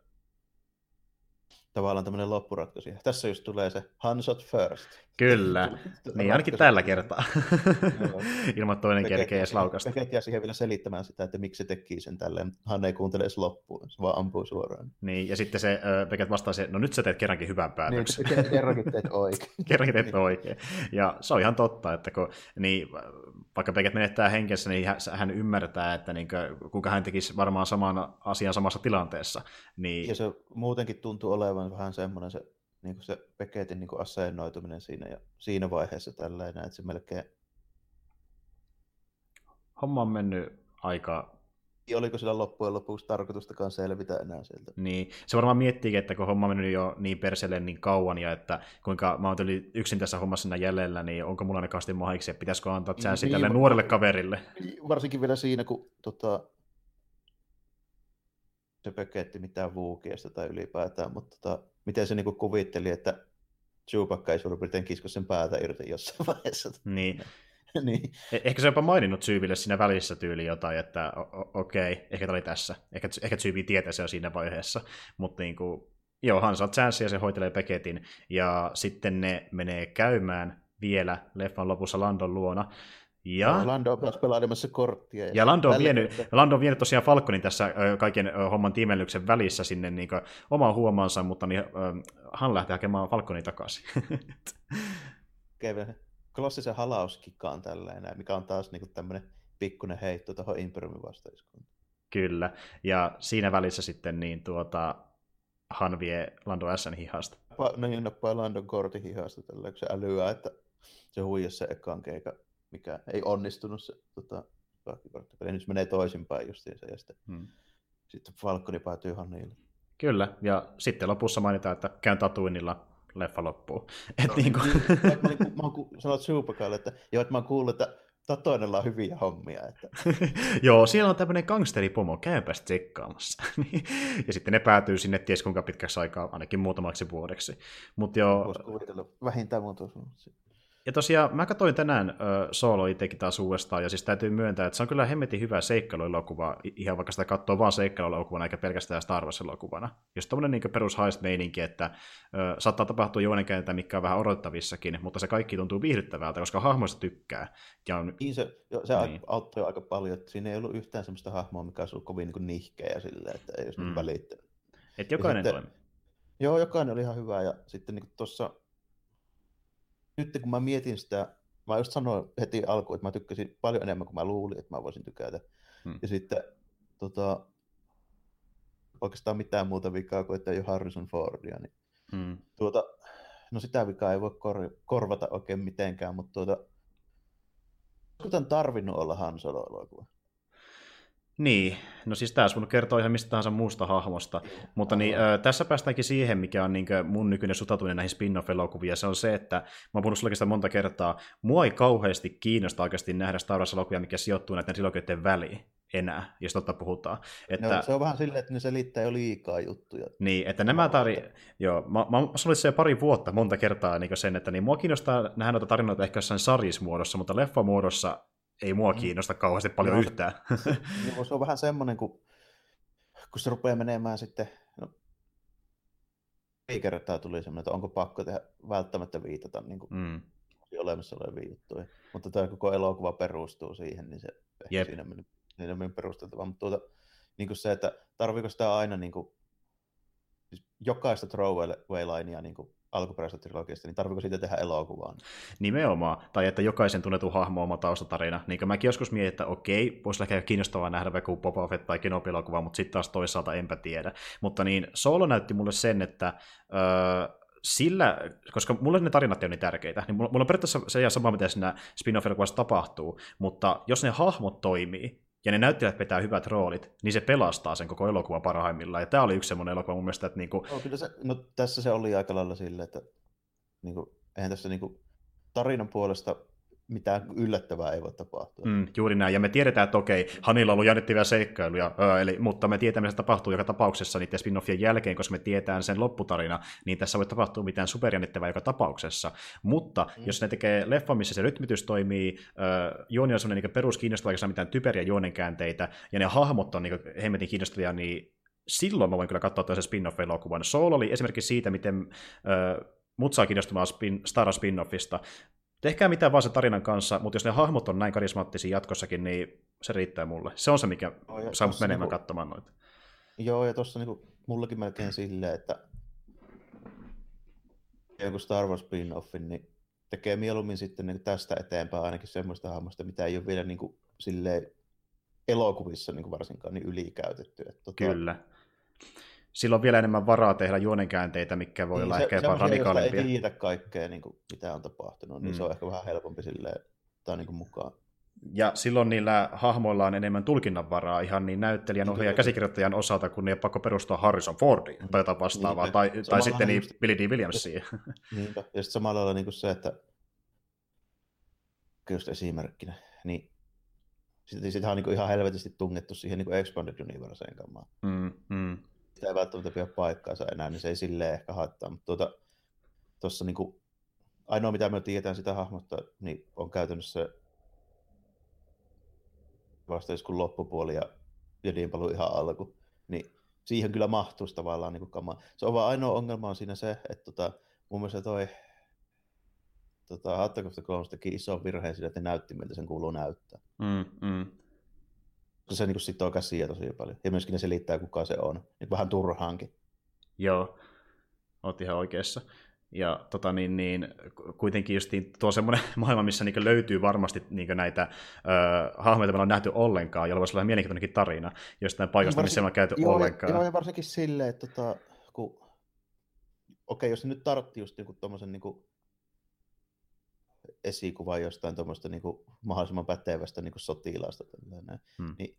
tavallaan tämmöinen loppuratkaisu. Tässä just tulee se Hansot first. Kyllä. [laughs] Niin ainakin tällä kertaa. Ilman toinen kerkee edes laukasta. Beckett jää siihen vielä selittämään sitä, että miksi se teki sen tälleen. Hän ei kuuntele edes loppuun, se vaan ampuu suoraan. Niin, ja sitten se Beckett vastaa se, no nyt sä teet kerrankin hyvän Niin, päätöksen. että kerrankin teet [laughs] oikein. kerrankin teet oikein. Ja se on ihan totta, että kun, niin, vaikka Beckett menettää henkensä, niin hän, ymmärtää, että niin kuin, kuinka hän tekisi varmaan saman asian samassa tilanteessa. Niin, Ja se muutenkin tuntuu olevan vähän semmoinen se, niin kuin se Beckettin niin kuin asennoituminen siinä, ja siinä vaiheessa tällainen, että se melkein, homma on mennyt aika oliko sillä loppujen lopuksi tarkoitustakaan selvitä enää sieltä. Niin, se varmaan miettiikin, että kun homma on mennyt jo niin perselle niin kauan, ja että kuinka mä oon yksin tässä hommassa jäljellä, niin onko mulla ne kasti mahiksi, ja pitäisikö antaa chanssi Niin, tälle nuorelle kaverille. Varsinkin vielä siinä, kun tota, se Becketti mitään vuukiesta tai ylipäätään, mutta tota, miten se niinku kuvitteli, että Chewbacca ei suurin piirtein kisko sen päätä irti jossain [laughs] vaiheessa. Niin. [laughs] niin. Eh- Ehkä se on jopa maininnut Syyville siinä välissä tyyli jotain, että okei, ehkä tämä oli tässä. Ehkä, ehkä Syyvi tietää se jo siinä vaiheessa. Mutta niin kuin, joo, Han saa chanssi ja se hoitelee Becketin. Ja sitten ne menee käymään vielä leffan lopussa Landon luona. Ja... Lando on pelailemassa korttia. Ja Lando on, vienyt, Lando on vienyt tosiaan Falconin tässä kaiken homman tiimellyksen välissä sinne niin omaan huomansa, mutta niin, ö, Han lähtee hakemaan Falconin takaisin. [laughs] vielä klassisen halauskikaan tällainen, mikä on taas niinku tämmöinen pikkuinen heitto tuohon Imperiumin vastaiskuntaan. Kyllä. Ja siinä välissä sitten niin tuota, Han vie Lando Sn hihasta. Pa- niin nappaa Landon kortin hihasta tällä, kun se älyää, että se huijasi se ekan keikan, mikä ei onnistunut se tota, pakkikorttipeli. Nyt se menee toisinpäin justiinsa, ja sitten, Hmm. sitten Falconi päätyy Hanille. Kyllä, ja sitten lopussa mainitaan, että käyn Tatooinilla leffa loppuu. Et niin kuin, Mä, olin, mä oon sanonut Chewbaccalle, että joo, että mä oon kuullut, että Tatoinella on hyviä hommia. Että, [laughs] Joo, siellä on tämmöinen gangsteripomo, käypäs tsekkaamassa. [laughs] Niin, ja sitten ne päätyy sinne ties kuinka pitkäksi aikaa, ainakin muutamaksi vuodeksi. Mutta joo, voisi kuvitella vähintään muuta. Ja tosiaan mä katsoin tänään ö, Solo itsekin taas uudestaan, ja siis täytyy myöntää, että se on kyllä hemmetin hyvä seikkailuelokuva, ihan vaikka sitä katsoo vaan seikkailuelokuvana, eikä pelkästään Star Wars-elokuvana. Jos tommonen niin perus heist-meininki, että ö, saattaa tapahtua juonenkäyntä, mikä on vähän odottavissakin, mutta se kaikki tuntuu viihdyttävältä, koska hahmoista tykkää. Ja on, Niin se, jo, se Niin. auttoi aika paljon, että siinä ei ollut yhtään sellaista hahmoa, mikä olisi ollut kovin niin nihkeä ja silleen, että ei olisi Mm. mm. välittänyt. että jokainen sitten- toimii. Joo, jokainen oli ihan hyvä ja sitten niin tuossa, nyt kun mä mietin sitä, mä just sanoin heti alkuun, että mä tykkäsin paljon enemmän kuin mä luulin, että mä voisin tykätä. Hmm. Ja sitten tota, oikeastaan mitään muuta vikaa kuin, että ei ole Harrison Fordia, niin Mm. tuota, no sitä vikaa ei voi kor- korvata oikein mitenkään, mutta tuota, tämän tarvinnut olla Han Solo-elokuva? Niin, no siis tämä mun kertoo ihan mistä tahansa muusta hahmosta, mutta niin, ö, tässä päästäänkin siihen, mikä on niin mun nykyinen suhtautuminen näihin spin-off-elokuviin, ja se on se, että mä oon puhunut sitä monta kertaa, mua ei kauheasti kiinnosta oikeasti nähdä Star Wars-elokuvia, mikä sijoittuu näiden trilogioiden väliin enää, jos totta puhutaan. Että... No, se on vähän silleen, että ne selittää jo liikaa juttuja. niin, että nämä tari... Joo, mä, mä sanonut se jo pari vuotta monta kertaa niin sen, että niin mua kiinnostaa nähdä noita tarinoita ehkä jossain sarjismuodossa, mutta leffamuodossa ei mua Mm. kiinnosta kauheasti paljon Joo, se- yhtään. [laughs] Niin, se on vähän semmoinen, kun, kun se rupeaa menemään sitten, no, ei kertaa tuli semmoinen, että onko pakko tehdä, välttämättä viitata niin kuin mm. olemassa oleviin juttuihin. Mutta tämä koko elokuva perustuu siihen, niin se ehkä Jep. siinä meni, siinä meni perusteltavaa. Mutta tuota, niin kuin se, että tarviiko sitä aina niin kuin, siis jokaista throwaway-linea niin kuin alkuperäisestä trilogiasta, niin tarviiko siitä tehdä elokuvaa? Nimenomaan, tai että jokaisen tunnetun hahmo oma taustatarina. Niin kuin mäkin joskus mietin, että okei, voisi ehkä kiinnostavaa nähdä vaikka Boba Fett tai Kenobi-elokuva, mutta sitten taas toisaalta enpä tiedä. Mutta niin, Solo näytti mulle sen, että öö, sillä, koska mulle ne tarinat on niin tärkeitä, niin ja ne näyttelijät pitää hyvät roolit, niin se pelastaa sen koko elokuvan parhaimmillaan. Ja tämä oli yksi semmoinen elokuva mun mielestä, että niinku, No, kyllä se, no, tässä se oli aika lailla silleen, että niin kuin, eihän tässä niin kuin, tarinan puolesta mitään yllättävää ei voi tapahtua. Mm, juuri näin, ja me tiedetään, että okei, Hanilla on ollut jännittäviä seikkailuja, öö, eli, mutta me tiedämme, että se tapahtuu joka tapauksessa niiden spin-offien jälkeen, koska me tietään sen lopputarina, niin tässä voi tapahtua mitään superjännittävää joka tapauksessa. Mutta mm. jos ne tekee leffa, missä se rytmitys toimii, öö, juoni on sellainen niin peruskiinnostava, eikä saa mitään typeriä juonenkäänteitä, ja ne hahmot on niin hemmetin kiinnostavia, niin silloin mä voin kyllä katsoa toisen spin-off-elokuvan. Soul oli esimerkiksi siitä, miten öö, mut saa kiinnostumaan spin, Star spin-offista. Tehkää mitään vaan sen tarinan kanssa, mutta jos ne hahmot on näin karismaattisia jatkossakin, niin se riittää mulle. Se on se, mikä no, saa mut menemään niinku, katsomaan noita. Joo, ja tuossa niinku, mullakin melkein silleen, että joku Star Wars spin-offin, niin tekee mieluummin sitten niin tästä eteenpäin ainakin semmoista hahmosta, mitä ei ole vielä niin kuin, silleen, elokuvissa niin kuin varsinkaan niin ylikäytetty. Että, tota... Kyllä sillä on vielä enemmän varaa tehdä juonenkäänteitä, mikä voi niin, olla se, ehkä jopa radikaalimpia. ei tiedä kaikkea, niin kuin, mitä on tapahtunut, niin mm. se on ehkä vähän helpompi silleen, tai niin kuin mukaan. Ja silloin niillä hahmoilla on enemmän tulkinnanvaraa ihan niin näyttelijän ohjaajan ja käsikirjoittajan osalta, kun ne ei ole pakko perustua Harrison Fordiin mm. tai jotain vastaavaa, niin, tai, tai sitten niin. Billy D. Williamsiin. [laughs] Niinpä, ja sitten samalla lailla niin kuin se, että just esimerkkinä, niin sitten sitä on niin ihan helvetisti tungettu siihen niin Expanded Universeen kamaan. Mm, mm sitä ei välttämättä pidä paikkaansa enää, niin se ei silleen ehkä haittaa. Mutta tuota, tuossa niin kuin, ainoa mitä me tiedetään sitä hahmosta, niin on käytännössä vasta kun loppupuoli ja Jedin paluu ihan alku, niin siihen kyllä mahtuisi tavallaan niin kuin Se on vaan ainoa ongelma on siinä se, että tota, mun mielestä toi tota, Attack of the teki iso virheen sillä, että ne näytti miltä sen kuuluu näyttää. Mm, mm se niin sitoo käsiä tosi paljon. Ja myöskin ne selittää, kuka se on. Niin vähän turhaankin. Joo, oot ihan oikeassa. Ja tota, niin, niin, kuitenkin just niin, tuo semmoinen [laughs] maailma, missä niin löytyy varmasti niin näitä äh, hahmoja, joita on nähty ollenkaan, jolla voisi olla mielenkiintoinenkin tarina, jostain paikasta, missä ei ole käyty joo, ollenkaan. Joo, ja varsinkin silleen, että tota, kun... okei, okay, jos nyt tartti just niin tuommoisen niin esikuva jostain tuommoista niin mahdollisimman pätevästä niin sotilaasta. Tällainen, hmm. niin,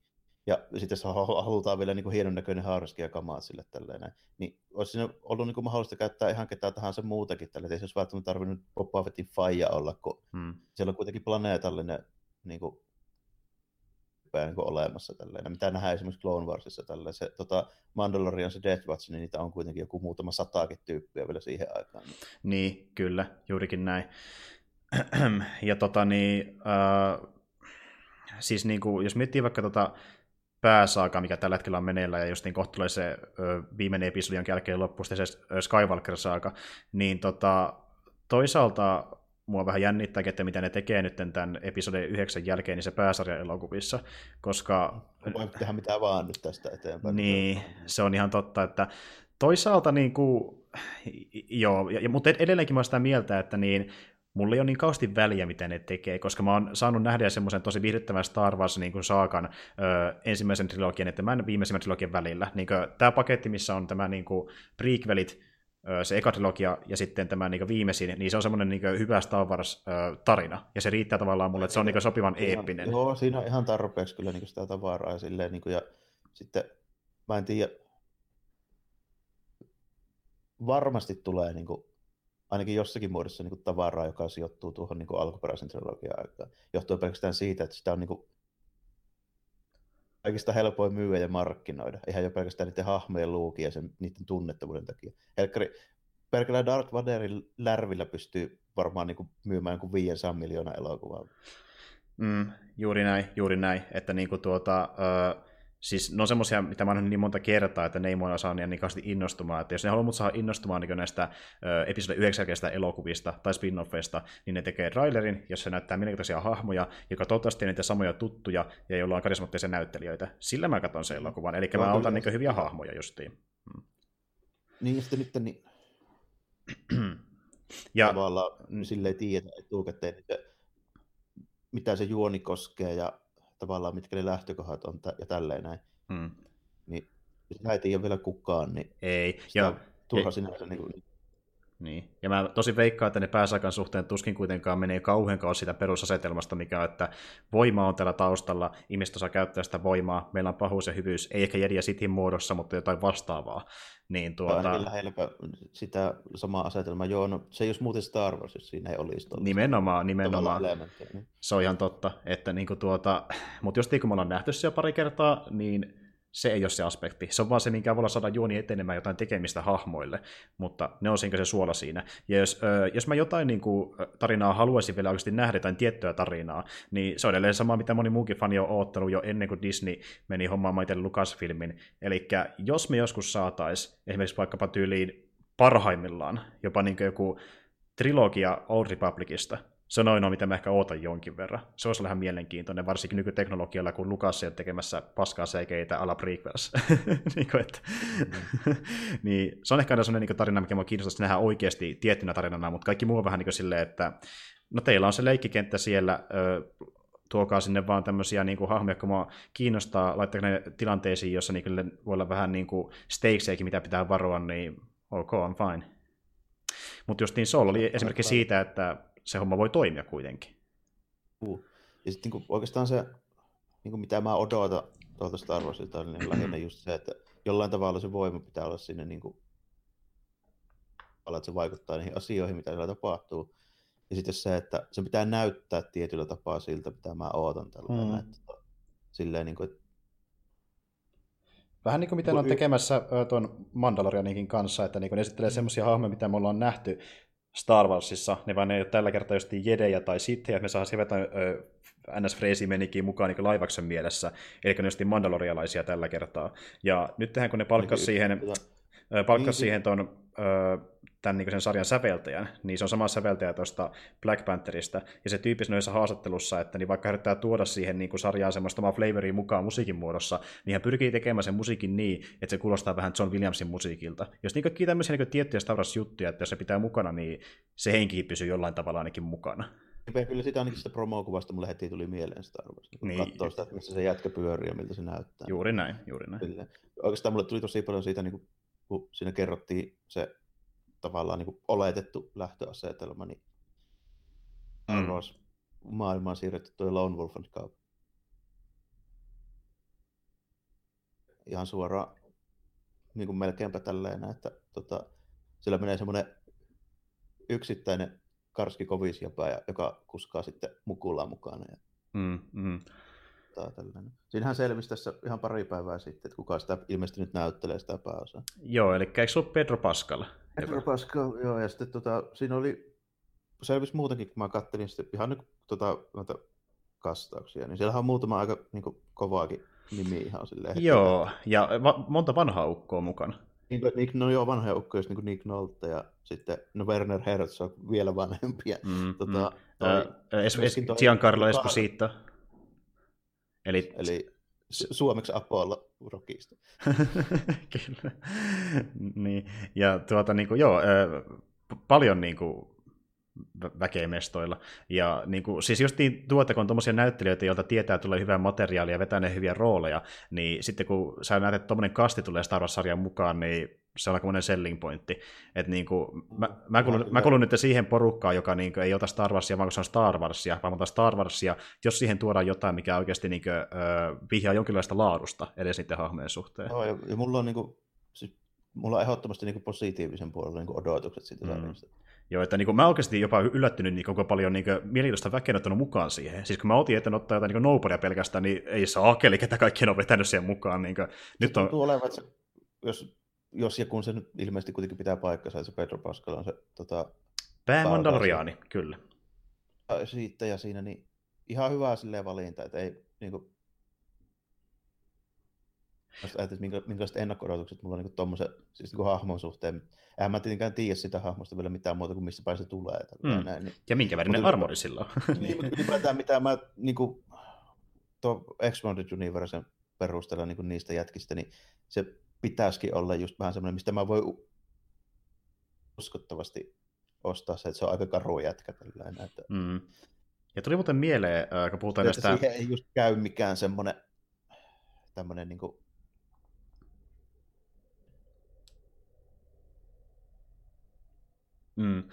ja sitten jos halutaan vielä niin hienon näköinen haarski ja kamaa sille tällainen, niin olisi siinä ollut niin kuin mahdollista käyttää ihan ketään tahansa muutakin tällä, ei se olisi välttämättä tarvinnut Boba Fettin faija olla, kun hmm. siellä on kuitenkin planeetallinen niin kuin, niin kuin olemassa tällainen. Mitä nähdään esimerkiksi Clone Warsissa tällainen. Se, tota, Mandalorian se Death Watch, niin niitä on kuitenkin joku muutama sataakin tyyppiä vielä siihen aikaan. Niin, kyllä, juurikin näin. [clears throat] ja tota niin, äh, siis niin kuin, jos miettii vaikka tota pääsaaka, mikä tällä hetkellä on meneillä, ja just niin kohta tulee se ö, viimeinen episodi, jonka jälkeen loppuu se Skywalker-saaka, niin tota, toisaalta mua vähän jännittää, että mitä ne tekee nyt tämän episodin 9 jälkeen niin se pääsarja elokuvissa, koska... Voi tehdä mitä vaan nyt tästä eteenpäin. Niin, se on ihan totta, että toisaalta niin kuin, joo, ja, mutta edelleenkin mä sitä mieltä, että niin, mulla ei ole niin kausti väliä, mitä ne tekee, koska mä oon saanut nähdä semmoisen tosi viihdyttävän Star Wars niin kuin saakan ö, ensimmäisen trilogian ja tämän viimeisimmän trilogian välillä. Niin tämä paketti, missä on tämä niin kuin prequelit, ö, se eka trilogia ja sitten tämä niin viimeisin, niin se on semmoinen niin hyvä Star Wars-tarina. Ja se riittää tavallaan mulle, että se on niin sopivan ihan, eeppinen. Joo, siinä on ihan tarpeeksi kyllä niin sitä tavaraa. Ja, silleen, niin kuin, ja sitten mä en tiedä, varmasti tulee niin kuin, ainakin jossakin muodossa niin kuin tavaraa, joka sijoittuu tuohon niin kuin alkuperäisen trilogian aikaan. Johtuu pelkästään siitä, että sitä on niin kuin kaikista helpoin myyä ja markkinoida. Ihan jo pelkästään niiden hahmojen luukin ja sen, niiden tunnettavuuden takia. Helkkari, pelkällä Darth Vaderin lärvillä pystyy varmaan niin kuin myymään kuin 500 miljoonaa elokuvaa. Mm, juuri näin, juuri näin. Että niin kuin tuota, uh, Siis ne on semmoisia, mitä mä oon niin monta kertaa, että ne ei mua saa niin kauheasti innostumaan. Että jos ne haluaa mut saada innostumaan niin näistä ö, episode 9 elokuvista tai spin-offeista, niin ne tekee trailerin, jossa näyttää mielenkiintoisia hahmoja, joka toivottavasti niitä samoja tuttuja ja joilla on karismaattisia näyttelijöitä. Sillä mä katson sen elokuvan. Eli mä otan niin hyviä hahmoja justiin. Hmm. Niin, ja sitten nyt niin... [clears throat] ja, tavallaan silleen tiedä etukäteen, että mitä se juoni koskee ja tavallaan mitkä ne lähtökohdat on ja tälleen näin. Hmm. Niin sitä ei tiedä vielä kukaan, niin ei. ja, turha sinänsä niin kuin, Niin. Ja mä tosi veikkaan, että ne pääsaikan suhteen tuskin kuitenkaan menee kauhean kauan siitä perusasetelmasta, mikä on, että voima on täällä taustalla, ihmiset osaa käyttää sitä voimaa, meillä on pahuus ja hyvyys, ei ehkä Jedi ja Sithin muodossa, mutta jotain vastaavaa. Niin tuota... Ainakin lähelläpä sitä samaa asetelmaa. Joo, no se ei olisi muuten Star Wars, jos siinä ei olisi. Nimenomaan, nimenomaan. Niin. Se on ihan totta. Että niin kuin tuota... Mutta just niin kuin me ollaan nähty se jo pari kertaa, niin se ei ole se aspekti. Se on vaan se, minkä avulla saada juoni etenemään jotain tekemistä hahmoille, mutta ne on se suola siinä. Ja jos, äh, jos mä jotain niin kuin, tarinaa haluaisin vielä oikeasti nähdä, jotain tiettyä tarinaa, niin se on edelleen sama, mitä moni muukin fani on oottanut jo ennen kuin Disney meni hommaamaan itse Lucasfilmin. Eli jos me joskus saatais esimerkiksi vaikkapa tyyliin parhaimmillaan jopa niin joku trilogia Old Republicista, se on ainoa, mitä mä ehkä ootan jonkin verran. Se olisi ihan mielenkiintoinen, varsinkin nykyteknologialla, kun Lukas on tekemässä paskaa seikeitä ala prequels. [laughs] niin, kuin, että... mm. [laughs] niin, se on ehkä aina sellainen niin tarina, mikä mua kiinnostaisi nähdä oikeasti tiettynä tarinana, mutta kaikki muu on vähän niin kuin silleen, että no teillä on se leikkikenttä siellä, tuokaa sinne vaan tämmöisiä niin kuin, hahmoja, jotka mua kiinnostaa, laittakaa ne tilanteisiin, jossa niin kuin, voi olla vähän niin kuin stakesiäkin, mitä pitää varoa, niin ok, on fine. Mutta just niin Soul oli esimerkki siitä, että se homma voi toimia kuitenkin. Uh. Ja sitten niin oikeastaan se, niin kuin mitä mä odotan tuolta Star Warsilta, niin lähinnä just se, että jollain tavalla se voima pitää olla sinne, niin kuin, että se vaikuttaa niihin asioihin, mitä siellä tapahtuu. Ja sitten se, että se pitää näyttää tietyllä tapaa siltä, mitä mä ootan tällä mm. että, silleen, niin kuin, että Vähän niin kuin miten on tekemässä tuon Mandalorianinkin kanssa, että niin ne esittelee semmoisia hahmoja, mitä me ollaan nähty Star Warsissa, ne vaan ei ole tällä kertaa just jedejä tai sittejä, että me saadaan sivetä ns. Freesi menikin mukaan niin laivaksen mielessä, eli ne just mandalorialaisia tällä kertaa. Ja nyt tehän kun ne palkkas siihen, palkkas niin, siihen ton tämän niin sen sarjan säveltäjän, niin se on sama säveltäjä tuosta Black Pantherista, ja se tyyppi noissa haastattelussa, että niin vaikka yrittää tuoda siihen niin kuin sarjaan semmoista omaa flavoria mukaan musiikin muodossa, niin hän pyrkii tekemään sen musiikin niin, että se kuulostaa vähän John Williamsin musiikilta. Jos niin kaikki tämmöisiä niin tiettyjä Star Wars-juttuja, että jos se pitää mukana, niin se henki pysyy jollain tavalla ainakin mukana. Kyllä sitä ainakin sitä promo-kuvasta mulle heti tuli mieleen Star Wars. Kun niin. katsoo sitä, että missä se jätkä pyörii ja miltä se näyttää. Juuri näin, juuri näin. Kyllä. Oikeastaan mulle tuli tosi paljon siitä, niin kun siinä kerrottiin se tavallaan niin kuin oletettu lähtöasetelma, niin mm. maailmaan siirretty tuo Lone Wolfin kauppa. Ihan suoraan niin kuin melkeinpä tälleen, että tota, sillä menee semmoinen yksittäinen karski kovisjapa, joka kuskaa sitten mukulla mukana. Ja... Mm, mm. Tällainen. Siinähän selvisi tässä ihan pari päivää sitten, että kuka sitä ilmeisesti nyt näyttelee sitä pääosaa. Joo, eli eikö se ollut Pedro Pascal? Pedro Pascal, joo, ja sitten tota, siinä oli, selvisi muutenkin, kun mä kattelin sitten ihan niin, tota, noita kastauksia, niin siellähän on muutama aika niin kuin, kovaakin nimi ihan silleen. Joo, ja va- monta vanhaa ukkoa mukana. Niin, Nick, no joo, vanhoja ukkoja, niin kuin Nick Nolte ja sitten no Werner Herzog, vielä vanhempia. Mm, tota, mm. Toi, äh, es, es, Giancarlo Esposito. Eli, Eli suomeksi Apollo Rockista. [laughs] Kyllä. niin. Ja tuota, niin kuin, joo, paljon niin kuin, väkeä mestoilla. Ja niin kuin, siis just niin tuota, kun on tuommoisia näyttelijöitä, joilta tietää, että tulee hyvää materiaalia ja vetää ne hyviä rooleja, niin sitten kun sä näet, että tuommoinen kasti tulee Star Wars-sarjan mukaan, niin se on aika selling pointti. Et niin kuin, mä, mä, kuulun, mä kuulun nyt siihen porukkaan, joka niin kuin, ei ota Star Warsia, vaan kun se on Star Warsia, vaan ota Star Warsia, jos siihen tuodaan jotain, mikä oikeasti niin kuin, äh, vihjaa jonkinlaista laadusta edes niiden hahmojen suhteen. Joo, ja, ja mulla on niin kuin, siis, mulla on ehdottomasti niin kuin positiivisen puolella niin odotukset siitä mm. Joo, että niin kuin, mä oikeasti jopa yllättynyt niin koko paljon niin mielenkiintoista väkeä ottanut mukaan siihen. Siis kun mä otin, että ottaa jotain niin nobodia pelkästään, niin ei saa akeli, ketä kaikki on vetänyt siihen mukaan. Niin kuin, nyt on... Olevan, että se, jos jos ja kun se nyt ilmeisesti kuitenkin pitää paikkansa, että se Pedro Pascal on se tota, Päämandaloriaani, kyllä. Siitä ja siinä, niin ihan hyvä silleen valinta, että ei niin kuin, jos ajattelet, minkä, minkälaiset ennakko-odotukset mulla on niin tommosen, siis niin hahmon suhteen. Eihän mä tietenkään tiedä sitä hahmosta vielä mitään muuta kuin missä päin se tulee. Mm. Näin, niin. Ja minkä värinen armori sillä on. niin, mutta ylipäätään mitä mä niin kuin, tuo Expanded Universen perusteella niin niistä jätkistä, niin se pitäisikin olla just vähän semmoinen, mistä mä voin uskottavasti ostaa se, että se on aika karu jätkä. Tällainen, että... mm. Ja tuli muuten mieleen, äh, kun puhutaan näistä... Siihen ei just käy mikään semmoinen tämmöinen niin kuin... Mm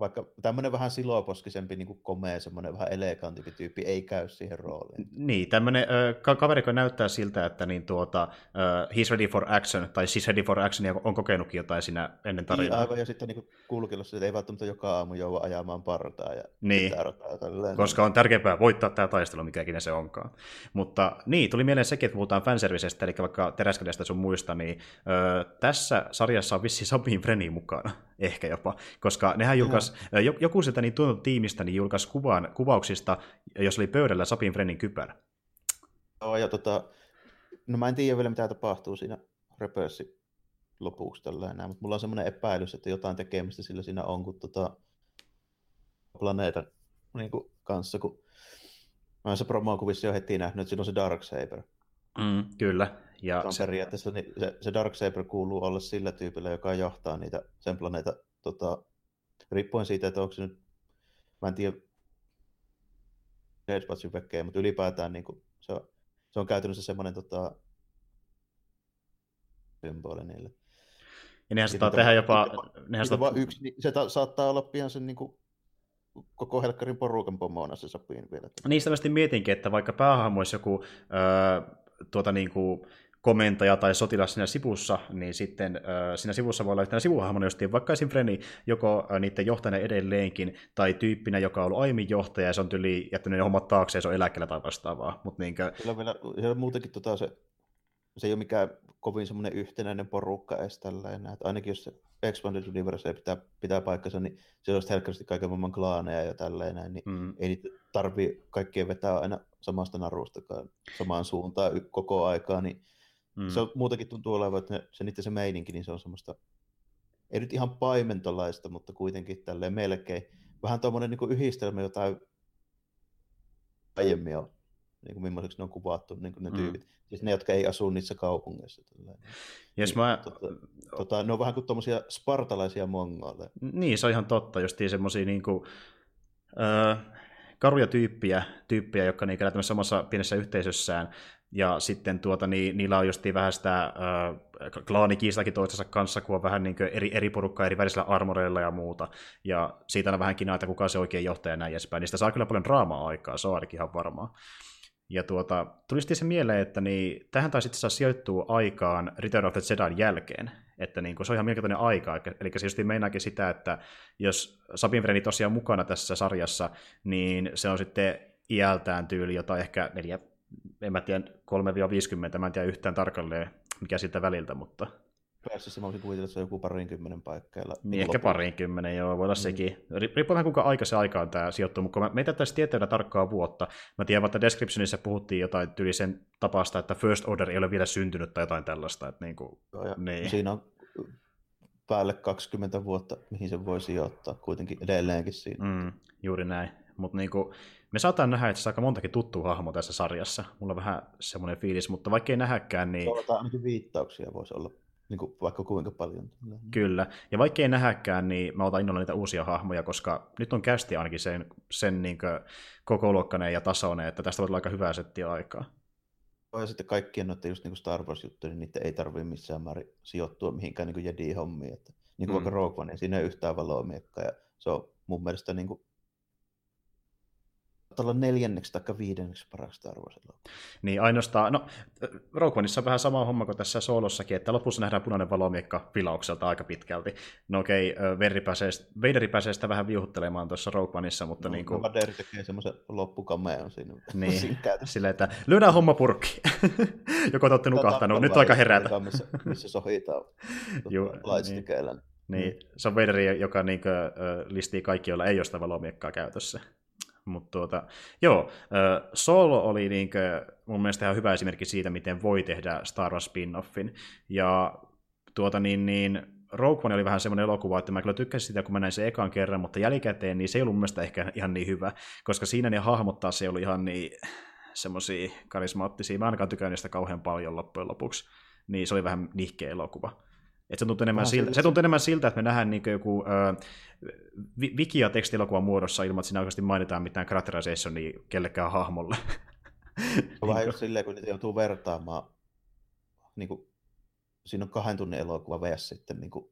vaikka tämmöinen vähän siloposkisempi, niin kuin komea, semmoinen vähän elegantimpi tyyppi ei käy siihen rooliin. Niin, tämmöinen äh, kaveri, kun näyttää siltä, että niin tuota, äh, he's ready for action, tai she's ready for action, ja on kokenutkin jotain siinä ennen niin, tarinaa. Niin, aivan, ja sitten niin kulkilossa, että ei välttämättä joka aamu joudu ajamaan partaa ja niin, tälleen. koska on tärkeämpää voittaa tämä taistelu, mikäkin se onkaan. Mutta niin, tuli mieleen sekin, että puhutaan fanservicestä, eli vaikka teräskelestä sun muista, niin äh, tässä sarjassa on vissi Sabine Freni mukana, ehkä jopa, koska nehän julkaisi joku sieltä niin tiimistä niin julkaisi kuvan, kuvauksista, jos oli pöydällä Sapin Frenin kypärä. Joo, ja tota, no mä en tiedä vielä mitä tapahtuu siinä repössi lopuksi tällä enää, mutta mulla on semmoinen epäilys, että jotain tekemistä sillä siinä on, kun tota, planeetan niin kuin, kanssa, kun mä olen se promokuvissa jo heti nähnyt, että siinä on se Darksaber. Mm, kyllä. Ja se on se... periaatteessa niin se, se Darksaber kuuluu olla sillä tyypillä, joka johtaa niitä sen planeetan tota, riippuen siitä, että onko se nyt, mä en tiedä, Edge väkeä, mutta ylipäätään niin kuin, se, on, se on käytännössä semmoinen tota, symboli niille. Ja nehän saattaa tehdä jopa... Nehän saattaa... yksi, niin se ta- saattaa olla pian sen niin kuin, koko Helkkarin porukan pomona se sopii vielä. Niistä mietinkin, että vaikka päähahmo olisi joku öö, tuota, niin kuin, komentaja tai sotilas siinä sivussa, niin sitten äh, siinä sivussa voi olla yhtenä sivuhahmona justiin vaikka esim. Freni, joko äh, niiden johtajana edelleenkin, tai tyyppinä, joka on ollut aiemmin johtaja, ja se on tyli jättänyt ne hommat taakse, ja se on eläkkeellä tai vastaavaa. Mut niinkö... Kyllä vielä, siellä muutenkin tota, se, se ei ole mikään kovin semmoinen yhtenäinen porukka edes tällainen, että ainakin jos se Expanded Universe pitää, pitää paikkansa, niin se olisi helkkästi kaiken maailman klaaneja ja tälleen, niin mm. ei niitä tarvii kaikkien vetää aina samasta narustakaan samaan suuntaan koko aikaa, niin Mm. Se on, muutenkin tuntuu olevan, että ne, se niiden se meininki, niin se on semmoista, ei nyt ihan paimentolaista, mutta kuitenkin tälleen melkein. Vähän tuommoinen niin yhdistelmä jotain aiemmin on, niin kuin millaiseksi ne on kuvattu, niin kuin ne mm. tyypit. Siis ne, jotka ei asu niissä kaupungeissa. Yes, niin, mä... tota, tota, ne on vähän kuin tuommoisia spartalaisia mongoleja. Niin, se on ihan totta, justiin semmoisia niin kuin, äh, karuja tyyppiä, tyyppiä jotka niin tämmöisessä samassa pienessä yhteisössään, ja sitten tuota, niin, niillä on justiin vähän sitä äh, klaanikiistakin toistensa kanssa, kun on vähän niin eri, eri porukkaa eri värisillä armoreilla ja muuta. Ja siitä on vähänkin näitä, kuka se oikein johtaja ja näin edespäin. Niistä saa kyllä paljon draamaa aikaa, se on ainakin ihan varmaa. Ja tuota, tuli sitten se mieleen, että niin, tähän taisi itse asiassa sijoittua aikaan Return of the jälkeen. Että niin, se on ihan mielenkiintoinen aika. Eli se just meinaakin sitä, että jos Sabin tosiaan mukana tässä sarjassa, niin se on sitten iältään tyyli jotain ehkä neljä, en mä tiedä, 3-50, mä en tiedä yhtään tarkalleen, mikä siitä väliltä, mutta... Pääsissä mä olisin kuvitellut, että se on joku parinkymmenen paikkeilla. Niin, ehkä parinkymmenen, joo, voi olla mm. sekin. Riippuu vähän kuinka aika se aikaan tämä sijoittuu, mutta meitä tässä tieteellä tarkkaa vuotta. Mä tiedän, että descriptionissa puhuttiin jotain tyyli sen tapasta, että First Order ei ole vielä syntynyt tai jotain tällaista. Että niin kuin, joo, ja niin. Siinä on päälle 20 vuotta, mihin se voisi sijoittaa kuitenkin edelleenkin siinä. Mm, juuri näin. Mutta niinku, me saataan nähdä itse aika montakin tuttua hahmoa tässä sarjassa. Mulla on vähän semmoinen fiilis, mutta vaikka ei nähäkään, niin... Tuota, ainakin viittauksia voisi olla niin kuin vaikka kuinka paljon. Kyllä, ja vaikka ei nähäkään, niin mä otan innolla niitä uusia hahmoja, koska nyt on kästi ainakin sen, sen niin koko luokkainen ja tasoinen, että tästä voi olla aika hyvää settiä aikaa. Ja sitten kaikkien noiden just niin Star Wars-juttuja, niin niitä ei tarvitse missään määrin sijoittua mihinkään niin Jedi-hommiin. Että, niin kuin mm. vaikka Rogue One, niin siinä ei yhtään valomiekkaa, ja se on mun mielestä niin kuin olla neljänneksi tai viidenneksi paras Star Wars Niin ainoastaan, no Rogue Oneissa on vähän sama homma kuin tässä soolossakin, että lopussa nähdään punainen valomiekka vilaukselta aika pitkälti. No okei, okay, pääsee, Vaderi pääsee sitä vähän viuhuttelemaan tuossa Rogue Oneissa, mutta no, niin kuin... Vader tekee semmoisen loppukameon siinä. Niin, siinä silleen, että lyödään homma purkki. [laughs] Joko te olette nukahtanut, nyt aika herätä. missä, missä sohitaan lightstikeillä. [laughs] Niin. Niin, se on Vaderi, joka niin kuin, listii kaikki, joilla ei ole sitä valomiekkaa käytössä. Mutta tuota, joo, Solo oli niinkö, mun mielestä ihan hyvä esimerkki siitä, miten voi tehdä Star Wars spin-offin. Ja tuota niin, niin Rogue One oli vähän semmoinen elokuva, että mä kyllä tykkäsin sitä, kun mä näin sen ekan kerran, mutta jälkikäteen niin se ei ollut mun ehkä ihan niin hyvä, koska siinä ne hahmot taas ei ollut ihan niin semmoisia karismaattisia. Mä ainakaan tykännyt niistä kauhean paljon loppujen lopuksi. Niin se oli vähän nihkeä elokuva. Et se, tuntuu enemmän siltä, se tuntuu enemmän siltä, että me nähdään niin joku ö, wiki- ja muodossa ilman, että siinä oikeasti mainitaan mitään characterizationia kellekään hahmolle. [laughs] On vähän just silleen, kun niitä joutuu vertaamaan, niin kuin, siinä on kahden tunnin elokuva vs. sitten niin kuin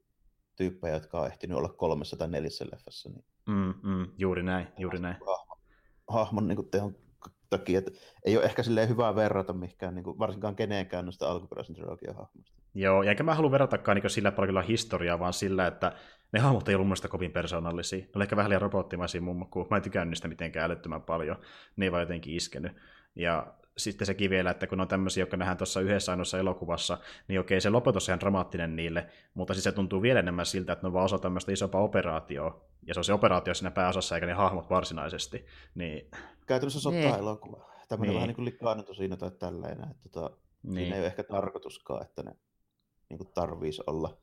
tyyppejä, jotka on ehtinyt olla kolmessa tai neljässä leffassa. Niin mm, mm, juuri näin, juuri näin. Hahmon, hahmon niin tehon takia, että ei ole ehkä silleen hyvää verrata mihinkään, niin kuin, varsinkaan kenenkään noista alkuperäisen trilogian hahmoista. Joo, ja enkä mä halua verratakaan niin sillä paljon historiaa, vaan sillä, että ne hahmot ei ollut mun kovin persoonallisia. Ne oli ehkä vähän liian robottimaisia mun kun mä en tykännyt niistä mitenkään älyttömän paljon. Ne ei vaan jotenkin iskenyt. Ja sitten sekin vielä, että kun on tämmöisiä, jotka nähdään tuossa yhdessä ainoassa elokuvassa, niin okei, se lopetus on ihan dramaattinen niille, mutta siis se tuntuu vielä enemmän siltä, että ne on vaan osa tämmöistä isompaa operaatioa, ja se on se operaatio siinä pääosassa, eikä ne hahmot varsinaisesti. Niin... Käytännössä sota-elokuva. Tämmöinen niin. vähän niin kuin siinä tai tällainen, että tota, niin. siinä ei ole ehkä tarkoituskaan, että ne niin kuin tarvitsisi olla.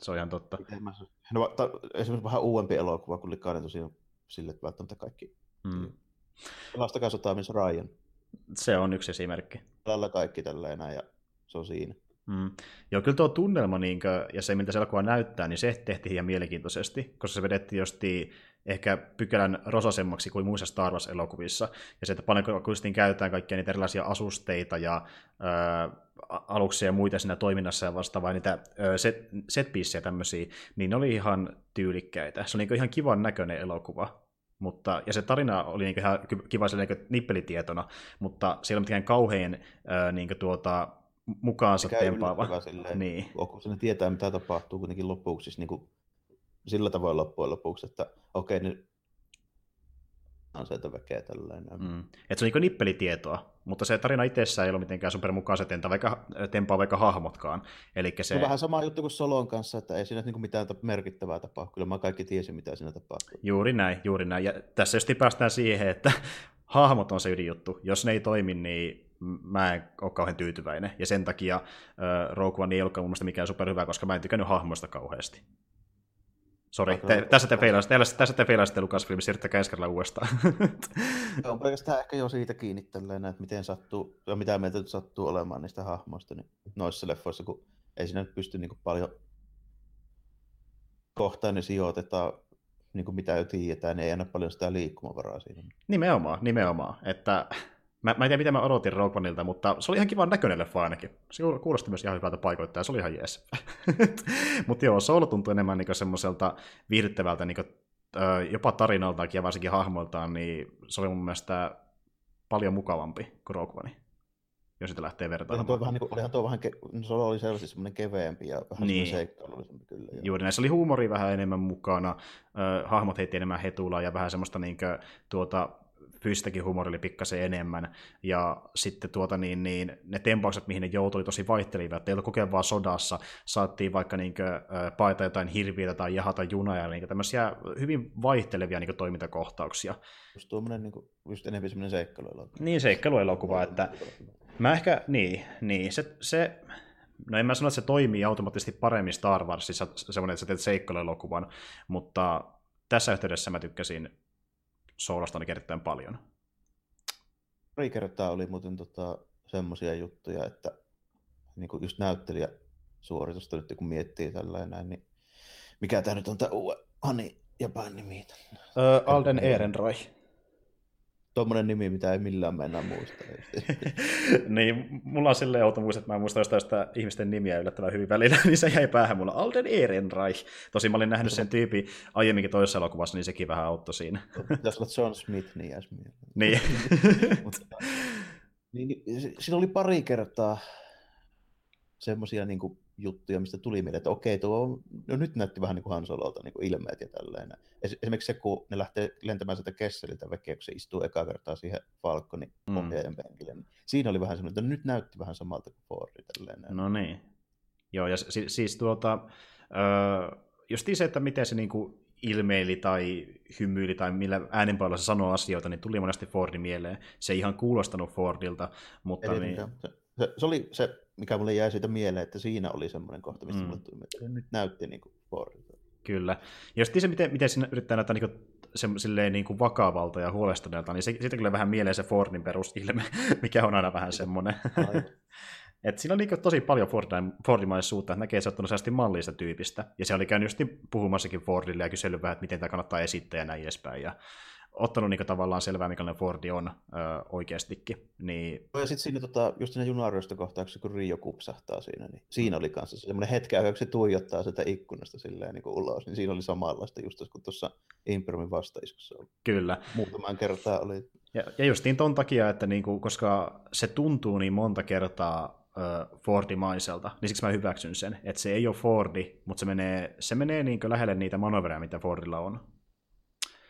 Se on ihan totta. Mä, no, ta, esimerkiksi vähän uudempi elokuva kuin Likainen tosiaan sille, että välttämättä kaikki. Mm. Pelastakaa sotaa myös Ryan. Se on yksi esimerkki. Tällä kaikki tällä ja se on siinä. Mm. Joo, kyllä tuo tunnelma niin kuin, ja se, miltä se elokuva näyttää, niin se tehtiin ihan mielenkiintoisesti, koska se vedettiin josti ehkä pykälän rosasemmaksi kuin muissa Star Wars-elokuvissa. Ja se, että paljon kuitenkin käytetään kaikkia niitä erilaisia asusteita ja ää, aluksia ja muita siinä toiminnassa ja vastaavaa, niitä set, set tämmöisiä, niin ne oli ihan tyylikkäitä. Se oli niin ihan kivan näköinen elokuva. Mutta, ja se tarina oli niin ihan kiva niin nippelitietona, mutta se ei ole mikään kauhean ää, niin tuota, mukaansa tempaava. Niin. Kun se tietää, mitä tapahtuu kuitenkin lopuksi, siis niin kuin sillä tavoin loppujen lopuksi, että okei, okay, niin on sieltä väkeä tällainen. Mm. Et se on niin nippelitietoa, mutta se tarina itsessään ei ole mitenkään supermukaan tenta, vaikka, tempaa vaikka hahmotkaan. Elikkä se... on vähän sama juttu kuin Solon kanssa, että ei siinä niin mitään merkittävää tapahdu. Kyllä mä kaikki tiesin, mitä siinä tapahtuu. Juuri näin, juuri näin. Ja tässä just päästään siihen, että [laughs] hahmot on se ydinjuttu. Jos ne ei toimi, niin mä en ole kauhean tyytyväinen. Ja sen takia äh, Rogue One ei ollutkaan mun mielestä mikään superhyvä, koska mä en tykännyt hahmoista kauheasti. Sori, te, tässä te feilasitte, tässä te feilasitte Lucasfilm, siirryttäkää ensi kerralla uudestaan. on pelkästään ehkä jo siitä kiinni tälleen, että miten sattuu, ja mitä meiltä sattuu olemaan niistä hahmoista niin noissa leffoissa, kun ei siinä nyt pysty niin paljon kohtaan ne sijoitetaan niin kuin mitä jo tiedetään, niin ei anna paljon sitä liikkumavaraa siinä. Nimenomaan, nimenomaan. Että Mä, mä en tiedä, mitä mä odotin Rogue Oneilta, mutta se oli ihan kivan näköinen leffa ainakin. Se kuulosti myös ihan hyvältä paikoittaa, ja se oli ihan jees. [laughs] mutta joo, Solo tuntui enemmän niin semmoiselta viihdyttävältä niin kuin, jopa tarinaltaankin ja varsinkin hahmoiltaan, niin se oli mun mielestä paljon mukavampi kuin Rogue One jos sitä lähtee vertailemaan. Tuo vähän, niin kuin, olihan tuo vähän ke- no, se oli selvästi semmoinen keveämpi ja vähän niin. seikkailullisempi kyllä. Joo. Juuri näissä oli huumori vähän enemmän mukana, äh, hahmot heitti enemmän hetulaa ja vähän semmoista niin kuin, tuota, fyysistäkin huumori oli pikkasen enemmän, ja sitten tuota niin, niin ne tempaukset, mihin ne joutui, oli tosi vaihtelivia, että ei ollut kokea vaan sodassa, saattiin vaikka niin kuin, paeta jotain hirviötä tai jahata junaa, ja niin tämmöisiä hyvin vaihtelevia niin toimintakohtauksia. Just tuommoinen niin kuin, just enemmän semmoinen seikkailuelokuva. Niin, seikkailuelokuva, että mä ehkä, niin, niin se, se No en mä sano, että se toimii automaattisesti paremmin Star Warsissa, semmoinen, että sä teet seikkailuelokuvan, mutta tässä yhteydessä mä tykkäsin soolasta ainakin erittäin paljon. Pari kertaa oli muuten tota, semmoisia juttuja, että niin kuin just näyttelijä suoritusta nyt kun miettii tällainen, niin mikä tämä nyt on tämä uue Ani ja nimi? Öö, Alden Ehrenreich tuommoinen nimi, mitä ei millään mennä muista. [laughs] niin, mulla on silleen outo muista, että mä en muista jostain sitä ihmisten nimiä yllättävän hyvin välillä, [laughs] niin se jäi päähän mulla. Alden Ehrenreich. Tosi mä olin nähnyt sen tyypin aiemminkin toisessa elokuvassa, niin sekin vähän auttoi siinä. Jos olet John Smith, niin jäisi Niin. [laughs] Mutta, niin, niin siinä oli pari kertaa semmoisia niin kuin, juttuja, mistä tuli mieleen, että okei, tuo on, no nyt näytti vähän niin kuin Hansololta niin kuin ilmeet ja tällainen. Esimerkiksi se, kun ne lähtee lentämään sieltä Kesseliltä vekeä, kun se istuu eka kertaa siihen Falconin mm. ohjaajan penkille, niin siinä oli vähän semmoinen, että nyt näytti vähän samalta kuin Fordi tällainen. No niin. Joo, ja si- siis tuota, öö, just se, että miten se niinku ilmeili tai hymyili tai millä äänenpainolla se sanoo asioita, niin tuli monesti Fordi mieleen. Se ei ihan kuulostanut Fordilta, mutta... Eli, niin... se, se, oli se mikä mulle jäi siitä mieleen, että siinä oli semmoinen kohta, mistä mm. mulle tuli, että nyt näytti niin kuin Fordilta. Kyllä. Ja sitten se, miten, miten siinä yrittää näyttää niin kuin, se, silleen niin kuin vakavalta ja huolestuneelta, niin se, siitä kyllä vähän mieleen se Fordin perusilme, [laughs] mikä on aina vähän semmoinen. [laughs] Et siinä on niin tosi paljon Fordimaisuutta, että näkee, että se on ottanut mallista tyypistä. Ja se oli käynyt just puhumassakin Fordille ja kysellyt vähän, että miten tämä kannattaa esittää ja näin edespäin. Ja ottanut niin tavallaan selvää, mikä Fordi on ö, oikeastikin. Niin... Ja sitten siinä tota, just siinä junariosta kohtauksessa, kun Rio kupsahtaa siinä, niin siinä oli kanssa semmoinen hetki, kun se tuijottaa sitä ikkunasta silleen niin kuin ulos, niin siinä oli samanlaista just kun tuossa Imperiumin vastaiskussa oli. Kyllä. Muutaman kertaa oli. Ja, ja justiin ton takia, että niin kuin, koska se tuntuu niin monta kertaa Fordimaiselta, niin siksi mä hyväksyn sen, että se ei ole Fordi, mutta se menee, se menee niin lähelle niitä manöverejä, mitä Fordilla on.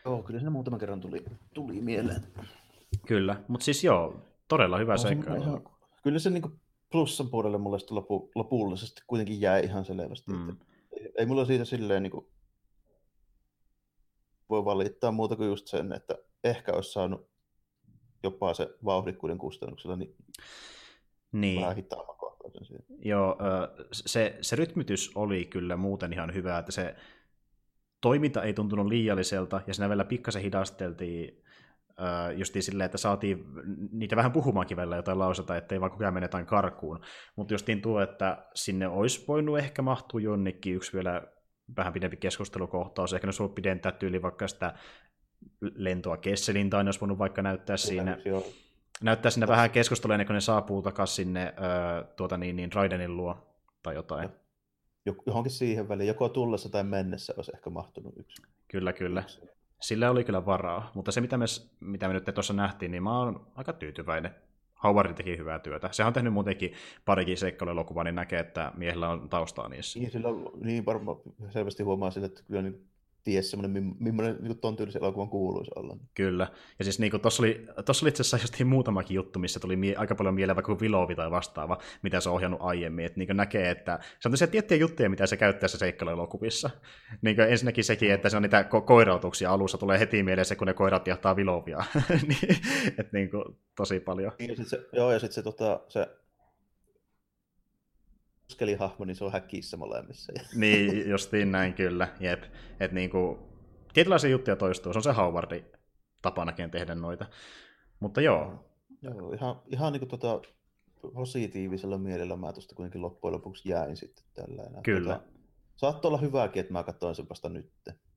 Joo, kyllä siinä muutaman kerran tuli, tuli mieleen. Kyllä, mutta siis joo, todella hyvä no, seikkailu. Kyllä se niin plussan puolelle mulle lopu, lopullisesti kuitenkin jäi ihan selvästi. Mm. Että ei, mulla siitä silleen niin kuin, voi valittaa muuta kuin just sen, että ehkä olisi saanut jopa se vauhdikkuuden kustannuksella niin, niin. vähän hitaamman Joo, se, se rytmitys oli kyllä muuten ihan hyvä, että se toiminta ei tuntunut liialliselta, ja siinä vielä pikkasen hidasteltiin justiin silleen, että saatiin niitä vähän puhumaankin välillä jotain lauseta, ettei vaan koko ajan mene jotain karkuun. Mutta justiin tuo, että sinne olisi voinut ehkä mahtua jonnekin yksi vielä vähän pidempi keskustelukohtaus, ehkä ne olisi ollut pidentää tyyli vaikka sitä lentoa Kesselin, tai olisi voinut vaikka näyttää siinä, näyttää siinä vähän keskustelua ennen kuin ne saapuu takaisin sinne tuota niin, niin Raidenin luo tai jotain johonkin siihen väliin, joko tullessa tai mennessä olisi ehkä mahtunut yksi. Kyllä, kyllä. Sillä oli kyllä varaa, mutta se mitä me, mitä me nyt tuossa nähtiin, niin mä oon aika tyytyväinen. Howard teki hyvää työtä. Sehän on tehnyt muutenkin parikin seikkailuelokuvaa, niin näkee, että miehellä on taustaa niissä. Niin, sillä on, niin varmaan selvästi huomaa sillä, että kyllä niin ties semmoinen, millainen niin ton tyylisen elokuvan kuuluisi olla. Kyllä. Ja siis niin tuossa oli, tossa oli itse asiassa just muutamakin juttu, missä tuli mie- aika paljon mieleen vaikka Vilovi tai vastaava, mitä se on ohjannut aiemmin. Että niin näkee, että se on tiettyjä juttuja, mitä se käyttää se seikkailuelokuvissa. Niin ensinnäkin sekin, että se on niitä ko- koirautuksia alussa, tulee heti mieleen se, kun ne koirat jahtaa Vilovia. [laughs] niin, että niin kuin, tosi paljon. Ja sit se, joo, ja sitten se, tota, se hahmo, niin se on häkkiissä molemmissa. [laughs] niin, justiin näin kyllä. Jep. Et niinku, tietynlaisia juttuja toistuu. Se on se Howardin tapanakin tehdä noita. Mutta joo. Joo, ihan, ihan niin kuin tota, positiivisella mielellä mä tuosta kuitenkin loppujen lopuksi jäin sitten tällä enää. Kyllä. Tota, saattoi olla hyvääkin, että mä katsoin sen vasta nyt.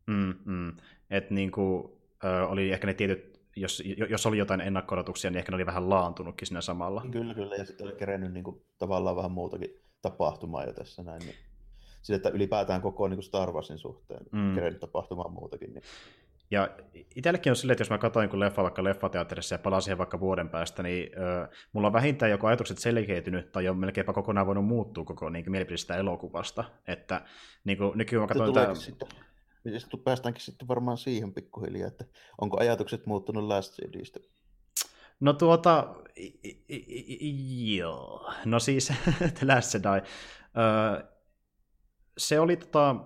Mm, mm. Et niin kuin, ö, oli ehkä ne tietyt, jos, jos oli jotain ennakko niin ehkä ne oli vähän laantunutkin siinä samalla. Kyllä, kyllä, ja sitten oli kerennyt niin kuin, tavallaan vähän muutakin tapahtumaa jo tässä näin. Niin sille, että ylipäätään koko niin Star Warsin suhteen mm. kerennyt tapahtumaan muutakin. Niin. Ja itsellekin on silleen, että jos mä katsoin kun leffa vaikka leffateatterissa ja palaan siihen vaikka vuoden päästä, niin ö, mulla on vähintään joko ajatukset selkeytynyt tai on melkeinpä kokonaan voinut muuttua koko niin mielipide sitä elokuvasta. Että niin kuin, nykyään mä katsoin tämä... Sitten, sitten päästäänkin sitten varmaan siihen pikkuhiljaa, että onko ajatukset muuttunut Last Jediistä? No tuota, joo. No siis, [laughs] The Last Jedi. Öö, se oli tota...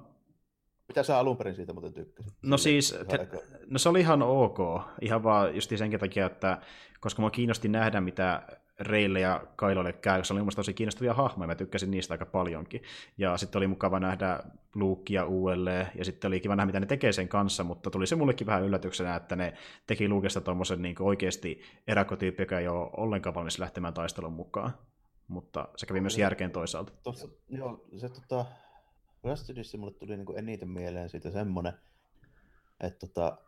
Mitä sä alun perin siitä muuten tykkäsit? No siis, te, no se oli ihan ok. Ihan vaan just sen takia, että koska mua kiinnosti nähdä, mitä Reille ja Kailolle käy, se oli mun tosi kiinnostavia hahmoja, mä tykkäsin niistä aika paljonkin. Ja sitten oli mukava nähdä Luukia uudelleen, ja sitten oli kiva nähdä, mitä ne tekee sen kanssa, mutta tuli se mullekin vähän yllätyksenä, että ne teki Luukesta tuommoisen niin oikeasti erakotyyppi, joka ei ole ollenkaan valmis lähtemään taistelun mukaan. Mutta se kävi myös järkeen toisaalta. Tossa, joo, se tota, Rastedissa mulle tuli niin eniten mieleen siitä semmoinen, että tota,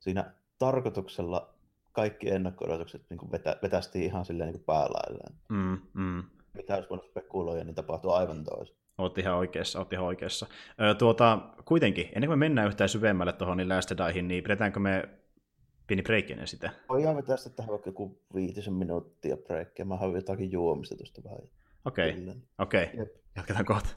siinä tarkoituksella kaikki ennakko-odotukset niin vetä, vetästiin ihan silleen niin päälailleen. Mm, mm. Mitä olisi voinut spekuloida, niin tapahtuu aivan toisin. Olet ihan oikeassa, olet ihan oikeassa. Ö, tuota, kuitenkin, ennen kuin me mennään yhtään syvemmälle tuohon niin Last Jedaihin, niin pidetäänkö me pieni break ennen sitä? Voidaan vetää sitten tähän vaikka joku viitisen minuuttia breikkiä. Mä haluan jotakin juomista tuosta vähän. Okei, okay. okei. Okay. Jatketaan kohta.